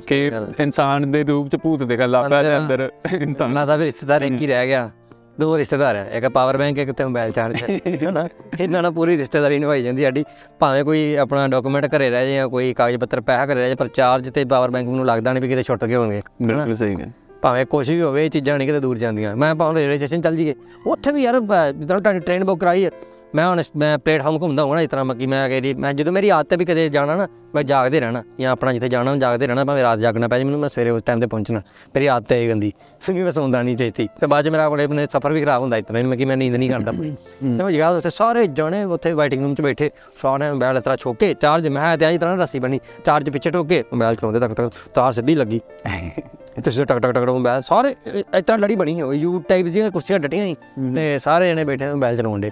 ਕਿ ਇਨਸਾਨ ਦੇ ਰੂਪ ਚ ਭੂਤ ਦਿਖਣ ਲੱਗ ਪਿਆ ਤੇ ਅੰਦਰ ਇਨਸਾਨ ਤਾਂ ਵੀ ਰਿਸ਼ਤੇਦਾਰ ਇੱਕ ਹੀ। ਰਹਿ ਗਿਆ। ਦੋ ਰਿਸ਼ਤੇਦਾਰ ਹੈ ਇੱਕ ਪਾਵਰ ਬੈਂਕ ਇੱਕ ਤੇ ਮੋਬਾਈਲ ਚਾਰਜ ਹਨਾ? ਇਹਨਾਂ ਨਾਲ ਪੂਰੀ ਰਿਸ਼ਤੇਦਾਰੀ ਨਿਭਾਈ ਜਾਂਦੀ ਸਾਡੀ ਭਾਵੇਂ ਕੋਈ ਆਪਣਾ ਡਾਕੂਮੈਂਟ ਘਰੇ ਰਹਿ ਜਾਏ ਜਾਂ ਕੋਈ ਕਾਗਜ਼ ਪੱਤਰ ਪੈਸਾ ਘਰੇ ਰਹਿ ਜਾਏ ਪਰ ਚਾਰਜ ਤੇ ਪਾਵਰ ਬੈਂਕ ਨੂੰ ਲੱਗਦਾ ਨਹੀਂ ਵੀ ਕਿਤੇ ਛੁੱਟ ਗਏ ਹੋਣਗੇ। ਬਿਲਕੁਲ ਸਹੀ ਹੈ ਭਾਵੇਂ ਕੁਛ ਵੀ ਹੋਵੇ ਇਹ ਚੀਜ਼ਾਂ ਨਹੀਂ ਕਿਤੇ ਦੂਰ ਜਾਂਦੀਆਂ। ਮੈਂ ਭਾਵੇਂ ਰੇਲਵੇ ਸਟੇਸ਼ਨ ਚੱਲ ਜੀਏ ਉੱਥੇ ਵੀ ਯਾਰ ਜਿੱਦਾਂ ਤੁਹਾਡੀ ਟ੍ਰੇਨ ਬੁੱਕ ਕਰਾਈ ਹੈ ਮੈਂ ਹੁਣ ਮੈਂ ਪਲੇਟਫਾਰਮ ਘੁੰਮਦਾ ਹੋਣਾ ਇਸ ਤਰ੍ਹਾਂ ਮੱਕੀ ਮੈਂ ਕਹਿੰਦੀ ਮੈਂ ਜਦੋਂ ਮੇਰੀ ਆਦਤ ਹੈ ਵੀ ਕਦੇ ਜਾਣਾ ਨਾ ਮੈਂ ਜਾਗਦੇ ਰਹਿਣਾ ਜਾਂ ਆਪਣਾ ਜਿੱਥੇ ਜਾਣਾ ਮੈਂ ਜਾਗਦੇ ਰਹਿਣਾ ਭਾਵੇਂ ਰਾਤ ਜਾਗਣਾ ਪੈ ਜੇ ਮੈਨੂੰ ਮੈਂ ਸਵੇਰੇ ਉਸ ਟਾਈਮ ਤੇ ਪਹੁੰਚਣਾ। ਮੇਰੀ ਆਦਤ ਹੈ ਗੰਦੀ। ਵੀ ਮੈਂ ਸੌਂਦਾ ਨਹੀਂ ਚਾਹੀਦੀ ਤੇ ਬਾਅਦ ਚ ਮੇਰਾ ਆਪਣੇ ਆਪਣੇ ਸਫ਼ਰ ਵੀ ਖਰਾਬ ਹੁੰਦਾ ਇਤਨਾ ਮੈਂ ਕਿ ਮੈਂ ਨੀਂਦ ਨਹੀਂ ਕਰਦਾ ਤੇ ਮੈਂ ਜਗਾ ਉੱਥੇ ਸਾਰੇ ਜਣੇ ਉੱਥੇ ਵੇਟਿੰਗ ਰੂਮ 'ਚ ਬੈਠੇ ਸਾਰੇ ਮੋਬਾਈਲ ਇਸ ਤਰ੍ਹਾਂ ਛੋਕੇ ਚਾਰਜ ਮੈਂ ਤੇ ਆਈ ਤਰ੍ਹਾਂ ਰੱਸੀ ਬਣੀ ਚਾਰਜ ਪਿੱਛੇ ਠੋਕੇ ਮੋਬਾਈਲ ਚਲਾਉਂਦੇ ਤੱਕ ਤੱਕ ਤਾਰ ਸਿੱਧੀ ਲੱਗੀ। ਤੇ ਸਿੱਧਾ ਟਕ ਟਕ ਟਕ ਮੋਬਾਈਲ ਸਾਰੇ ਇ- ਇਸ ਤਰ੍ਹਾਂ ਲੜੀ ਬਣੀ ਹੋਈ ਯੂ ਟਾਈਪ ਦੀਆਂ ਕੁਰਸੀਆਂ ਡਟੀਆਂ ਸੀ ਤੇ ਸਾਰੇ ਜਣੇ ਬੈਠੇ ਮੋਬਾਈਲ ਚਲਾਉਣ ਦੇ।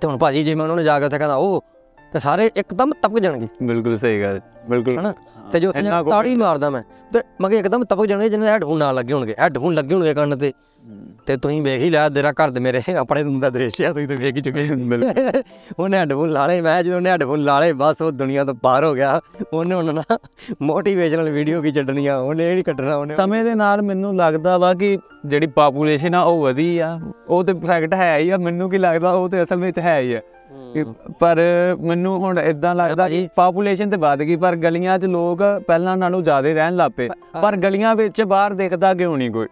ਤੇ ਹੁਣ ਭਾਜੀ ਜੇ ਮੈਂ ਉਹਨਾਂ ਨੂੰ ਜਾ ਕੇ ਉੱਥੇ ਕਹਿੰਦਾ ਉਹ ਤੇ ਸਾਰੇ ਇੱਕਦਮ ਤਪਕ ਜਾਣਗੇ। ਬਿਲਕੁਲ ਸਹੀ ਗੱਲ ਬਿਲਕੁਲ। ਹਨਾ? ਤੇ ਜੋ ਉੱਥੇ ਤਾੜੀ ਮਾਰਦਾ ਮੈਂ ਤੇ ਮਗੇ ਇੱਕਦਮ ਤਪਕ ਜਾਣਗੇ ਜਿਹਨਾਂ ਦੇ ਹੈੱਡਫੋਨ ਨਾਲ ਲੱਗੇ ਹੋਣਗੇ। ਹੈੱਡਫੋਨ ਲੱਗੇ ਹੋਣਗੇ ਕੰਨ ਤੇ। ਤੇ ਤੁਸੀਂ ਵੇਖ ਹੀ ਲਿਆ ਤੇਰਾ ਘਰ ਦੇ ਮੇਰੇ ਆਪਣੇ ਦਾ ਦ੍ਰਿਸ਼ ਆ ਤੁਸੀਂ ਤਾਂ ਵੇਖ ਹੀ ਚੁੱਕੇ ਉਹਨੇ ਹੈੱਡਫੋਨ ਲਾ ਲਏ ਮੈਂ ਜਦੋਂ ਉਹਨੇ ਹੈੱਡਫੋਨ ਲਾ ਲਏ ਬਸ ਉਹ ਦੁਨੀਆ ਤੋਂ ਪਾਰ ਹੋ ਗਿਆ। ਉਹਨੇ ਹੁਣ ਨਾ ਮੋਟੀਵੇਸ਼ਨਲ ਵੀਡੀਓ ਕੀ ਛੱਡਣੀਆਂ ਉਹਨੇ ਇਹ ਨਹੀਂ ਕੱਢਣਾ ਉਹਨੇ। ਸਮੇਂ ਦੇ ਨਾਲ ਮੈਨੂੰ ਲੱਗਦਾ ਵਾ ਕਿ ਜਿਹੜੀ ਪਾਪੂਲੇਸ਼ਨ ਆ ਉਹ ਵਧੀ ਆ। ਉਹ ਤੇ ਫੈਕਟ ਹੈ ਹੀ ਆ ਮੈਨੂੰ ਕੀ ਲੱਗਦਾ ਉਹ ਤੇ ਅਸਲ ਵਿੱਚ ਹੈ ਹੀ ਆ। ਪਰ ਮੈਨੂੰ ਹੁਣ ਇਦਾਂ ਲੱਗਦਾ ਕਿ ਪਾਪੂਲੇਸ਼ਨ ਤੇ ਵੱਧ ਗਈ, ਪਰ ਗਲੀਆਂ 'ਚ ਲੋਕ ਪਹਿਲਾਂ ਨਾਲੋਂ ਜ਼ਿਆਦਾ ਰਹਿਣ ਲੱਗ ਪਏ। ਪਰ ਗਲੀਆਂ ਵਿੱਚ ਬਾਹਰ ਦਿਖਦਾ ਕਿਉਂ ਨਹੀਂ ਕੋਈ?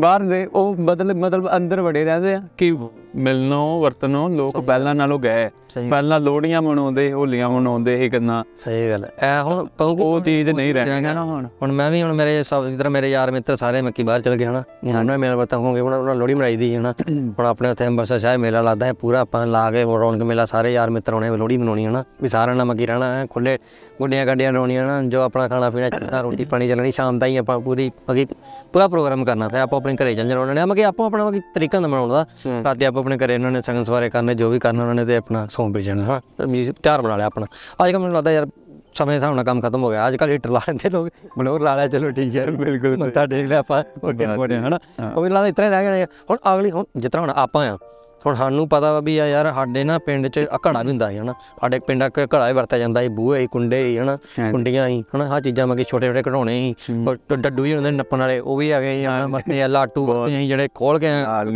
ਬਾਹਰ ਦੇ ਉਹ ਬਦਲ ਮਤਲਬ ਅੰਦਰ ਵੜੇ ਰਹਿੰਦੇ ਆ, ਕਿ ਮਿਲਣੋਂ ਵਰਤਨੋਂ ਲੋਕ ਪਹਿਲਾਂ ਨਾਲੋਂ ਗਏ। ਪਹਿਲਾਂ ਲੋਹੜੀਆਂ ਮਨਾਉਂਦੇ ਹੋਲੀਆਂ ਮਨਾਉਂਦੇ ਇਹ ਕਿੰਨਾ ਸਹੀ ਗੱਲ ਐ ਹੁਣ ਉਹ ਚੀਜ਼ ਨਹੀਂ ਰਹਿ ਗਈ ਨਾ ਹੁਣ। ਹੁਣ ਮੈਂ ਵੀ ਹੁਣ ਮੇਰੇ ਸਭ ਜਿੱਦਾਂ ਮੇਰੇ ਯਾਰ ਮਿੱਤਰ ਸਾਰੇ ਮੱਕੀ ਬਾਹਰ ਚਲ ਗਏ ਹਨਾ। ਉਹਨਾਂ ਮੇਰਾ ਪਤਾ ਹੋਗੇ ਉਹਨਾਂ ਉਹਨਾਂ ਲੋੜੀ ਮਨਾਈ ਦੀ ਹਨਾ। ਹੁਣ ਆਪਣੇ ਉੱਥੇ ਅੰਮ੍ਰਿਤਸਰ ਸ਼ਹਿਰ ਮੇਲਾ ਲੱਗਦਾ ਹੈ ਪੂਰਾ ਆਪਾਂ ਲਾ ਕੇ ਰੌਣਕ ਮੇਲਾ ਸਾਰੇ ਯਾਰ ਮਿੱਤਰ ਆਉਣੇ ਲੋੜੀ ਮਨਾਉਣੀ ਹਨਾ। ਵੀ ਸਾਰਿਆਂ ਨਾਲ ਮੱਕੀ ਰਹਿਣਾ ਹੈ ਖੁੱਲੇ ਗੁੱਡੀਆਂ ਗੱਡੀਆਂ ਰੋਣੀਆਂ ਨਾ ਜੋ ਆਪਣਾ ਖਾਣਾ ਪੀਣਾ ਚੱਲਦਾ ਰੋਟੀ ਪਾਣੀ ਚੱਲਣੀ ਸ਼ਾਮ ਤਾਈਂ ਆਪਾਂ ਪੂਰੀ ਮੱਕੀ ਪੂਰਾ ਪ੍ਰੋਗਰਾਮ ਕਰਨਾ ਫਿਰ ਆਪਾਂ ਆਪਣੇ ਘਰੇ ਚੱਲ ਜਾਣਾ ਉਹਨਾਂ ਨੇ। ਮੱਕੀ ਆਪੋ ਆਪਣਾ ਮੱਕੀ ਤਰੀਕਾ ਨਾਲ ਮਨਾਉਣ ਦਾ। ਰਾਤੀ ਆਪੋ ਆਪਣੇ ਘਰੇ ਉਹਨਾਂ ਨੇ ਸੰਗਨ ਸਵਾਰੇ ਕਰਨੇ ਜੋ ਵੀ ਕਰਨਾ ਉਹਨਾਂ ਨੇ ਤੇ ਆਪਣਾ ਸੌਂ ਪੀ ਜਾਣਾ ਹਾਂ। ਤੇ ਤਿਉਹਾਰ ਬਣਾ ਲਿਆ ਆਪਣਾ। ਅੱਜ ਕੱਲ੍ਹ ਮੈਨੂੰ ਲੱਗਦਾ ਯਾਰ ਸਮੇਂ ਹਿਸਾਬ ਨਾਲ ਕੰਮ ਖਤਮ ਹੋ ਗਿਆ। ਅੱਜ ਕੱਲ੍ਹ ਹੀਟਰ ਲਾ ਲੈਂਦੇ ਲੋਕ। ਬਲੋਰ ਲਾ ਲਿਆ ਚਲੋ ਠੀਕ ਹੈ। ਬਿਲਕੁਲ ਮੱਥਾ ਟੇਕ ਲਿਆ ਆਪਾਂ ਅੱਗੇ ਮੋੜੇ ਹਨਾ? ਉਹ ਮੈਨੂੰ ਲੱਗਦਾ ਇਤਨਾ ਰਹਿ ਗਏ। ਹੁਣ ਅਗਲੀ ਹੁਣ ਤਰ੍ਹਾਂ ਹੁਣ ਆਪਾਂ ਆ ਹੁਣ ਸਾਨੂੰ ਪਤਾ ਵਾ ਵੀ ਆ ਯਾਰ ਸਾਡੇ ਨਾ ਪਿੰਡ 'ਚ ਆਹ ਘੜਾ ਵੀ ਹੁੰਦਾ ਸੀ ਹਨਾ? ਸਾਡੇ ਪਿੰਡਾਂ 'ਚ ਘੜਾ ਹੀ ਵਰਤਿਆ ਜਾਂਦਾ ਸੀ ਬੂਹੇ ਸੀ ਕੁੰਡੇ ਸੀ ਹਨਾ? ਕੁੰਡੀਆਂ ਸੀ ਹਨਾ? ਆਹ ਚੀਜ਼ਾਂ ਮਗੇ ਛੋਟੇ ਛੋਟੇ ਘੜਾਉਣੇ ਸੀ। ਡੱਡੂ ਹੀ ਹੁੰਦੇ ਨੱਪਣ ਵਾਲੇ ਉਹ ਵੀ ਹੈਗੇ ਸੀ ਹਨਾ ਮੱਤੇ ਆ ਲਾਟੂ ਸੀ ਜਿਹੜੇ ਖੋਲ ਕੇ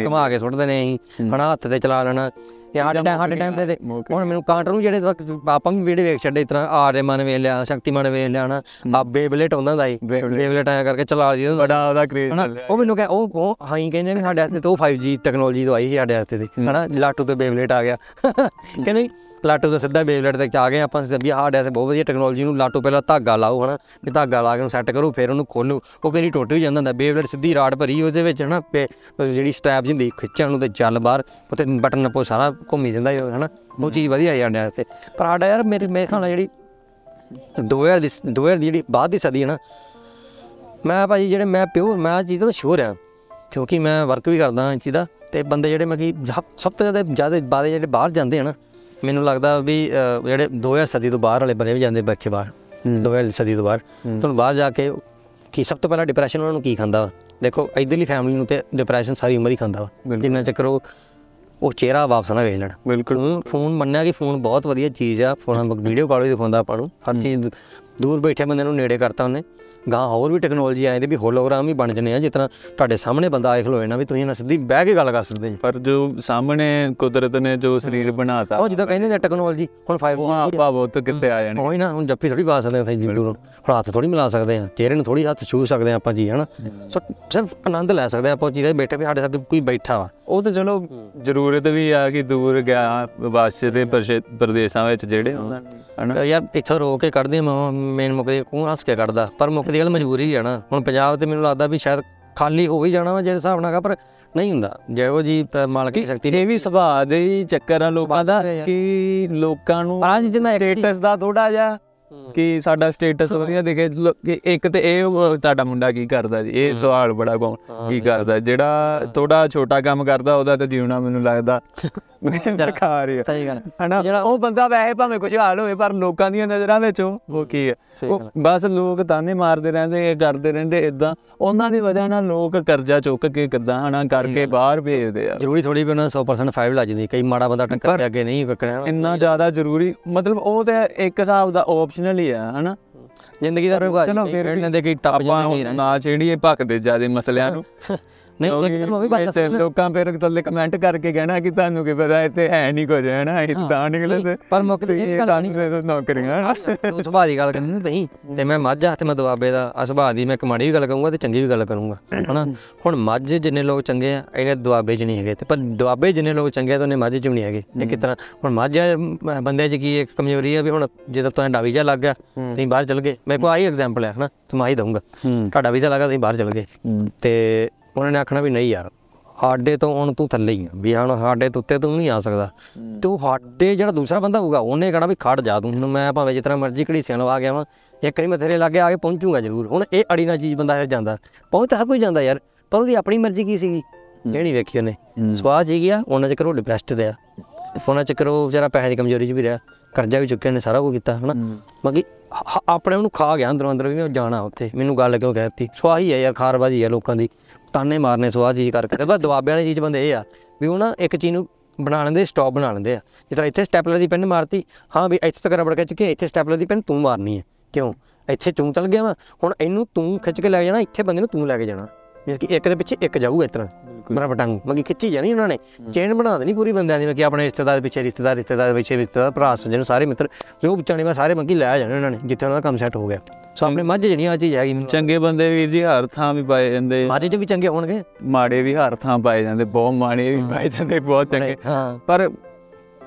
ਘੁਮਾ ਕੇ ਸੁੱਟਦੇ ਨੇ ਅਸੀਂ ਹਨਾ? ਹੱਥ ਤੇ ਚਲਾ ਲੈਣਾ। ਤੇ ਸਾਡੇ ਟਾਈਮ ਸਾਡੇ ਟਾਈਮ ਤੇ ਹੁਣ ਮੈਨੂੰ ਕਾਂਟਰ ਨੂੰ ਜਿਹੜੇ ਵਕਤ ਆਪਾਂ ਵੀ ਵੀਡੀਓ ਵੇਖ ਛੱਡੇ ਇਸ ਤਰ੍ਹਾਂ ਆਰਯਮਨ ਵੇਖ ਲਿਆ ਸ਼ਕਤੀਮਾਨ ਵੇਖ ਲਿਆ ਨਾ ਆ ਬੇਬਲੇਟ ਹੁੰਦਾ ਹੁੰਦਾ ਸੀ। ਬੇਬਲੇਟ। ਆਇਆ ਕਰਕੇ ਚਲਾ ਦੀ ਬੜਾ ਉਹਦਾ ਕ੍ਰੇਜ਼ ਉਹ ਮੈਨੂੰ ਕਹੇ ਉਹ ਉਹ ਹਾਂ ਹੀ ਕਹਿੰਦੇ ਵੀ ਸਾਡੇ ਹੱਥੇ ਤੋਂ 5G ਟੈਕਨੋਲੋਜੀ ਤੋਂ ਆਈ ਸੀ ਸਾਡੇ ਹੱਥੇ ਤੇ ਹਨਾ? ਲਾਟੂ ਤੇ ਬੇਬਲੇਟ ਆ ਗਿਆ। ਕਿ ਨਹੀਂ ਲਾਟੂ ਤੋਂ ਸਿੱਧਾ ਬੇਬਲੇਟ ਤੇ ਆ ਗਏ ਆਪਾਂ ਵੀ ਸਾਡੇ ਹੱਥੇ ਬਹੁਤ ਵਧੀਆ ਟੈਕਨੋਲੋਜੀ ਨੂੰ ਲਾਟੂ ਪਹਿਲਾਂ ਧਾਗਾ ਲਾਓ, ਹਨਾ, ਵੀ ਧਾਗਾ ਲਾ ਕੇ ਉਹਨੂੰ ਸੈੱਟ ਕਰੋ, ਫਿਰ ਉਹਨੂੰ ਖੋਲੋ ਉਹ ਕਹਿੰਦੀ ਟੁੱਟ ਵੀ ਜਾਂਦਾ ਹੁੰਦਾ ਬੇਬਲੇਟ ਸਿੱਧੀ ਰਾਡ ਭਰੀ ਉਹਦੇ ਵਿੱਚ, ਹਨਾ ਪੇ- ਜਿਹੜੀ ਸਟੈਪ ਜਿੰਦੀ ਖਿੱਚਣ ਨੂੰ ਤੇ ਚੱਲ ਬਾਹਰ ਉੱਤੇ ਬਟਨ ਨੱਪੋ ਸਾਰਾ ਘੁੰਮੀ ਜਾਂਦਾ ਉਹ ਹਨਾ, ਉਹ ਚੀਜ਼ ਵਧੀਆ ਆ ਜਾਂਦੀ ਤੇ ਪਰ ਸਾਡਾ ਯਾਰ ਮੇਰੇ ਮੇਰੇ ਖਿਆਲ ਨਾਲ ਜਿਹੜੀ 2000 ਦੀ 2000 ਦੀ ਜਿਹੜੀ ਬਾਅਦ ਦੀ ਸਦੀ ਹੈ ਨਾ, ਮੈਂ ਭਾਜੀ ਜਿਹੜੇ ਮੈਂ ਪਿਓਰ ਮੈਂ ਆ ਚੀਜ਼ ਤੋਂ ਸ਼ੋਰ ਆ, ਕਿਉਂਕਿ ਮੈਂ ਵਰਕ ਵੀ ਕਰਦਾ ਹਾਂ ਇਸ ਚੀਜ਼ ਦਾ, ਤੇ ਬੰਦੇ ਜਿਹੜੇ ਮੈਂ ਕਿ ਸਭ ਸਭ ਤੋਂ ਜ਼ਿਆਦਾ ਜ਼ਿਆਦਾ ਬਾਦੇ ਜਿਹੜੇ ਬਾਹਰ ਜਾਂਦੇ ਆ ਨਾ ਮੈਨੂੰ ਲੱਗਦਾ ਵੀ ਜਿਹੜੇ 2000 ਸਦੀ ਤੋਂ ਬਾਹਰ ਵਾਲੇ ਬੰਦੇ ਵੀ ਜਾਂਦੇ ਬੱਚੇ ਬਾਹਰ 2000 ਸਦੀ ਤੋਂ ਬਾਹਰ। ਤੁਹਾਨੂੰ ਬਾਹਰ ਜਾ ਕੇ ਕੀ ਸਭ ਤੋਂ ਪਹਿਲਾਂ ਡਿਪਰੈਸ਼ਨ ਉਹਨਾਂ ਨੂੰ ਕੀ ਖਾਂਦਾ ਦੇਖੋ ਇਧਰਲੀ ਫੈਮਿਲੀ ਨੂੰ ਤੇ ਡਿਪਰੈਸ਼ਨ ਸਾਰੀ ਉਮਰ ਹੀ ਖਾਂਦਾ ਜਿੰਨਾ ਚੱਕਰ ਉਹ ਉਹ ਚਿਹਰਾ ਵਾਪਸ ਨਾ ਵੇਚ ਲੈਣ। ਬਿਲਕੁਲ। ਫੋਨ ਮੰਨਿਆ ਕਿ ਫੋਨ ਬਹੁਤ ਵਧੀਆ ਚੀਜ਼ ਆ। ਫੋਨ ਵੀਡੀਓ ਕਾਲ ਵੀ ਦਿਖਾਉਂਦਾ ਆਪਾਂ ਨੂੰ। ਹਰ ਚੀਜ਼ ਦੂਰ ਬੈਠੇ ਬੰਦੇ ਨੂੰ ਨੇੜੇ ਕਰਤਾ ਉਹਨੇ। ਗਾਂ ਹੋਰ ਵੀ ਟੈਕਨੋਲੋਜੀ ਆਏ ਤੇ ਵੀ ਹੋਲੋਗ੍ਰਾਮ ਵੀ ਬਣ ਜਨੇ ਆ ਜਿਸ ਤਰ੍ਹਾਂ ਤੁਹਾਡੇ ਸਾਹਮਣੇ ਬੰਦਾ ਆਏ ਖਲੋਏ ਨਾ ਵੀ ਤੁਸੀਂ ਨਾ ਸਿੱਧੀ ਬਹਿ ਕੇ ਗੱਲ ਕਰ ਸਕਦੇ ਜੀ। ਪਰ ਜੋ ਸਾਹਮਣੇ ਕੁਦਰਤ ਨੇ ਜੋ ਸਰੀਰ ਬਣਾਤਾ। ਉਹ ਜਿੱਦਾਂ ਕਹਿੰਦੇ ਨੇ ਟੈਕਨੋਲੋਜੀ ਹੁਣ 5G ਉਹ ਆਪਾਂ ਬਹੁਤ ਕਿੱਥੇ ਆ ਜਾਣੇ। ਉਹੀ ਨਾ ਹੁਣ ਜੱਫੀ ਥੋੜੀ ਪਾ ਸਕਦੇ ਹਾਂ ਉੱਥੇ ਜੀ ਦੂਰੋਂ ਹੁਣ ਹੱਥ ਥੋੜੀ ਮਿਲਾ ਸਕਦੇ ਆ। ਚਿਹਰੇ ਨੂੰ ਥੋੜੀ ਹੱਥ ਛੂ ਸਕਦੇ ਆ ਆਪਾਂ ਜੀ ਹਨਾ? ਸੋ ਸਿਰਫ ਆਨੰਦ ਲੈ ਸਕਦੇ ਆ ਆਪਾਂ ਚੀਜ਼ਾਂ ਬੈਠੇ ਵੀ ਸਾਡੇ ਸਾਥ ਕੋਈ ਬੈਠਾ ਵਾ। ਉਹ ਤਾਂ ਚਲੋ ਜ਼ਰੂਰਤ ਵੀ ਆ ਕਿ ਦੂਰ ਗਿਆ ਵਾਸਤੇ ਦੇ ਪ੍ਰਦੇਸ਼ਾਂ ਵਿੱਚ ਜਿਹੜੇ ਨੇ ਹਨਾ? ਯਾਰ ਇੱਥੋਂ ਰੋ ਕੇ ਕੱਢਦੇ ਮੇਨ ਮੁੱਕਦੇ ਕੌਣ ਹੱਸ ਕੇ ਕੱਢਦਾ ਪਰ ਮੁੱਕਦੀ ਗੱਲ ਮਜਬੂਰੀ ਆ ਨਾ। ਹੁਣ ਪੰਜਾਬ ਤੇ ਮੈਨੂੰ ਲੱਗਦਾ ਵੀ ਸ਼ਾਇਦ ਖਾਲੀ ਹੋ ਹੀ ਜਾਣਾ ਵਾ ਜਿਹੜੇ ਹਿਸਾਬ ਨਾਲ ਪਰ ਨਹੀਂ ਹੁੰਦਾ। ਜਿਹੋ ਜੀ ਮਾਲਕ ਦੀ ਸ਼ਕਤੀ ਇਹ ਵੀ ਸੁਭਾਅ ਦੇ ਹੀ ਚੱਕਰ ਆ ਲੋਕਾਂ ਦਾ ਕਿ ਲੋਕਾਂ ਨੂੰ ਅੱਜ ਜਿੰਨਾ ਸਟੇਟਸ ਦਾ ਥੋੜਾ ਜਿਹਾ ਕਿ ਸਾਡਾ ਸਟੇਟਸ ਵਧੀਆ ਦਿਖੇ। ਕਿ ਇੱਕ ਤੇ ਇਹ ਤੁਹਾਡਾ ਮੁੰਡਾ ਕੀ ਕਰਦਾ ਜੀ? ਇਹ ਸਵਾਲ ਬੜਾ ਕੌਣ ਕੀ ਕਰਦਾ? ਜਿਹੜਾ ਥੋੜਾ ਛੋਟਾ ਕੰਮ ਕਰਦਾ ਉਹਦਾ ਤਾਂ ਜਿਉਣਾ ਮੈਨੂੰ ਲੱਗਦਾ। ਦਰਕਾਰ ਹੀ ਆ ਸਹੀ ਗੱਲ ਹਨਾ ਉਹ ਬੰਦਾ ਵੈਸੇ ਭਾਵੇਂ ਕੁਝ ਹਾਲ ਹੋਵੇ ਪਰ ਲੋਕਾਂ ਦੀਆਂ ਨਜ਼ਰਾਂ ਵਿੱਚ ਉਹ ਕੀ ਹੈ? ਉਹ ਬਸ ਲੋਕ ਤਾਨੇ ਮਾਰਦੇ ਰਹਿੰਦੇ ਕਰਦੇ ਰਹਿੰਦੇ ਇਦਾਂ ਉਹਨਾਂ ਦੀ ਵਜ੍ਹਾ ਨਾਲ ਲੋਕ ਕਰਜ਼ਾ ਚੁੱਕ ਕੇ ਕਿਦਾਂ ਹਨਾ ਕਰਕੇ ਬਾਹਰ ਭੇਜਦੇ ਆ। ਜ਼ਰੂਰੀ ਥੋੜੀ ਵੀ ਉਹਨਾਂ ਨੂੰ 100% ਫਾਈਵ ਲੱਜ ਜਾਂਦੀ ਕਈ ਮਾੜਾ ਬੰਦਾ ਟੱਕਰ ਕੇ ਅੱਗੇ ਨਹੀਂ ਕੱਕਣਾ ਇੰਨਾ ਜ਼ਿਆਦਾ ਜ਼ਰੂਰੀ ਮਤਲਬ ਉਹ ਤੇ ਇੱਕ ਹਿਸਾਬ ਦਾ ਆਪਸ਼ਨਲ ਹੀ ਆ ਹਨਾ। ਜ਼ਿੰਦਗੀ ਦਾ ਚਲੋ ਫਿਰ ਇਹਨਾਂ ਦੇ ਕਈ ਟੱਪ ਜਾਂਦੇ ਨਾ ਚੇੜੀਏ ਭੱਕਦੇ ਜਿਆਦੇ ਮਸਲਿਆਂ ਨੂੰ। ਨਹੀਂ ਇੱਕ ਦਿਨ ਮੈਂ ਵੀ ਗੱਲ ਇੱਥੇ ਲੋਕਾਂ ਫਿਰ ਥੱਲੇ ਕਮੈਂਟ ਕਰਕੇ ਕਹਿਣਾ ਕਿ ਤੁਹਾਨੂੰ ਕੀ ਪਤਾ ਇੱਥੇ ਹੈ ਨਹੀਂ ਕੁਝ ਹੈ ਨਾ ਇਦਾਂ ਨਿਕਲੇ ਤੇ ਪਰ ਮੁੱਕ ਤੇ ਇਹ ਸਾਨੂੰ ਫਿਰ ਨੌਕਰੀਆਂ। ਤੂੰ ਸੁਭਾਅ ਦੀ ਗੱਲ ਕਰਨੀ ਨਹੀਂ ਤੇ ਮੈਂ ਮੱਝ ਤੇ ਮੈਂ ਦੁਆਬੇ ਦਾ ਸੁਭਾਅ ਦੀ ਮੈਂ ਇੱਕ ਮਾੜੀ ਵੀ ਗੱਲ ਕਰੂੰਗਾ ਤੇ ਚੰਗੀ ਵੀ ਗੱਲ ਕਰੂੰਗਾ ਹਨਾ? ਹੁਣ ਮੱਝ ਜਿੰਨੇ ਲੋਕ ਚੰਗੇ ਆ ਇਹਨੇ ਦੁਆਬੇ 'ਚ ਨਹੀਂ ਹੈਗੇ ਤੇ ਪਰ ਦੁਆਬੇ ਜਿੰਨੇ ਲੋਕ ਚੰਗੇ ਆ ਤਾਂ ਉਹਨੇ ਮੱਝ 'ਚ ਵੀ ਨਹੀਂ ਹੈਗੇ। ਇਹ ਤਰ੍ਹਾਂ ਹੁਣ ਮੱਝ ਬੰਦੇ 'ਚ ਕੀ ਇੱਕ ਕਮਜ਼ੋਰੀ ਆ ਵੀ ਹੁਣ ਜਦੋਂ ਤੁਹਾਨੂੰ ਡਾਵੀ ਜਾ ਲੱਗ ਗਿਆ ਤੁਸੀਂ ਬਾਹਰ ਚਲ ਗਏ। ਮੇਰੇ ਕੋਲ ਆਹੀ ਐਗਜ਼ਾਮਪਲ ਹੈ ਹਨਾ? ਤੁਹਾਨੂੰ ਆਹੀ ਦਊਂਗਾ। ਤੁਹਾਡਾ ਵੀਜ਼ਾ ਲੱਗਾ ਤੁਸੀਂ ਬਾਹਰ ਚਲ ਗਏ। ਤੇ ਉਹਨਾਂ ਨੇ ਆਖਣਾ ਵੀ ਨਹੀਂ ਯਾਰ ਸਾਡੇ ਤੋਂ ਹੁਣ ਤੂੰ ਥੱਲੇ ਹੀ ਆ ਵੀ ਹੁਣ ਸਾਡੇ ਤੋਂ ਉੱਤੇ ਤੂੰ ਨਹੀਂ ਆ ਸਕਦਾ। ਤੇ ਉਹ ਸਾਡੇ ਜਿਹੜਾ ਦੂਸਰਾ ਬੰਦਾ ਹੋਊਗਾ ਉਹਨੇ ਕਹਣਾ ਵੀ ਖੜ ਜਾ ਤੂੰ ਹੁਣ ਮੈਂ ਭਾਵੇਂ ਜਿਤਨਾ ਮਰਜ਼ੀ ਘੜੀ ਸਿਆਣ ਆ ਗਿਆ ਵਾਂ ਇੱਕ ਵਾਰੀ ਮੈਂ ਤੇਰੇ ਲਾਗੇ ਆ ਕੇ ਪਹੁੰਚੂਗਾ ਜ਼ਰੂਰ। ਹੁਣ ਇਹ ਅੜੀ ਨਾਲ ਚੀਜ਼ ਬੰਦਾ ਫਿਰ ਜਾਂਦਾ ਪਹੁੰਚ ਤਾਂ ਹਰ ਕੋਈ ਜਾਂਦਾ ਯਾਰ ਪਰ ਉਹਦੀ ਆਪਣੀ ਮਰਜ਼ੀ ਕੀ ਸੀਗੀ? ਇਹ ਨਹੀਂ ਵੇਖੀ ਉਹਨੇ। ਸਵਾਹ ਜੀ ਗਿਆ ਉਹਨਾਂ ਚ ਕਰੋ ਡਿਪਰੈਸਡ ਰਿਹਾ। ਉਹਨਾਂ ਚ ਕਰੋ ਵਿਚਾਰਾ ਪੈਸੇ ਦੀ ਕਮਜ਼ੋਰੀ ਚ ਵੀ ਰਿਹਾ। ਕਰਜ਼ਾ ਵੀ ਚੁੱਕਿਆ ਨੇ ਸਾਰਾ ਕੁਝ ਕੀਤਾ ਹਨਾ? ਬਾਕੀ ਆਪਣੇ ਨੂੰ ਖਾ ਗਿਆ ਅੰਦਰੋਂ ਅੰਦਰ ਵੀ ਮੈਂ ਜਾਣਾ ਉੱਥੇ। ਮੈਨੂੰ ਗੱਲ ਕਿਉਂ ਕਹਿਤੀ ਸਵਾਹੀ ਹੈ ਯਾਰ ਖਾਰਬਾਜੀ ਹੈ ਲੋਕਾਂ ਦੀ। ਤਾਨੇ ਮਾਰਨੇ ਸਵਾਹ ਚੀਜ਼ ਕਰਕੇ। ਤੇ ਬਸ ਦੁਆਬੇ ਵਾਲੀ ਚੀਜ਼ ਬੰਦੇ ਇਹ ਆ ਵੀ ਉਹ ਨਾ ਇੱਕ ਚੀਜ਼ ਨੂੰ ਬਣਾ ਲੈਂਦੇ ਸਟਾਪ ਬਣਾ ਲੈਂਦੇ ਆ। ਤਰ੍ਹਾਂ ਇੱਥੇ ਸਟੈਪਲਰ ਦੀ ਪੈਨ ਮਾਰਤੀ ਹਾਂ ਵੀ ਇੱਥੇ ਤੱਕ ਰਬੜ ਖਿੱਚ ਕੇ ਇੱਥੇ ਸਟੈਪਲਰ ਦੀ ਪੈਨ ਤੂੰ ਮਾਰਨੀ ਹੈ। ਕਿਉਂ? ਇੱਥੇ ਤੂੰ ਚਲ ਗਿਆ ਵਾ। ਹੁਣ ਇਹਨੂੰ ਤੂੰ ਖਿੱਚ ਕੇ ਲੈ ਜਾਣਾ ਇੱਥੇ ਬੰਦੇ ਨੂੰ ਤੂੰ ਲੈ ਕੇ ਜਾਣਾ। ਮੀਨਸ ਕਿ ਇੱਕ ਦੇ ਪਿੱਛੇ ਇੱਕ ਜਾਊਗਾ ਇਸ ਤਰ੍ਹਾਂ ਮੇਰਾ ਪਟੰਗ ਮਗੀ ਖਿੱਚੀ ਜਾਣੀ ਉਹਨਾਂ ਨੇ। ਚੇਨ ਬਣਾ ਦੇਣੀ ਪੂਰੀ ਬੰਦਿਆਂ ਦੀ ਮੈਂ ਕਿ ਆਪਣੇ ਰਿਸ਼ਤੇਦਾਰ ਦੇ ਪਿੱਛੇ ਰਿਸ਼ਤੇਦਾਰ ਰਿਸ਼ਤੇਦਾਰ ਦੇ ਪਿੱਛੇ ਰਿਸ਼ਤੇਦਾਰ ਭਰਾ ਸੱਜਣ ਸਾਰੇ ਮਿੱਤਰ ਜੋ ਵਿਚਾਣੇ ਮੈਂ ਸਾਰੇ ਮੰਗੀ ਲੈ ਜਾਣੇ ਉਹਨਾਂ ਨੇ ਜਿੱਥੇ ਉਹਨਾਂ ਦਾ ਕੰਮ ਸੈੱਟ ਹੋ ਗਿਆ। ਸੋ ਆਪਣੇ ਮੱਝ ਜਿਹੜੀ ਆ ਚੀਜ਼ ਹੈਗੀ। ਚੰਗੇ ਬੰਦੇ ਵੀਰ ਜੀ ਹਰ ਥਾਂ ਵੀ ਪਾਏ ਜਾਂਦੇ। ਮੱਝ 'ਚ ਵੀ ਚੰਗੇ ਹੋਣਗੇ। ਮਾੜੇ ਵੀ ਹਰ ਥਾਂ ਪਾਏ ਜਾਂਦੇ ਬਹੁਤ ਮਾੜੇ ਵੀ ਪਾਏ ਜਾਂਦੇ ਬਹੁਤ ਚੰਗੇ। ਹਾਂ। ਪਰ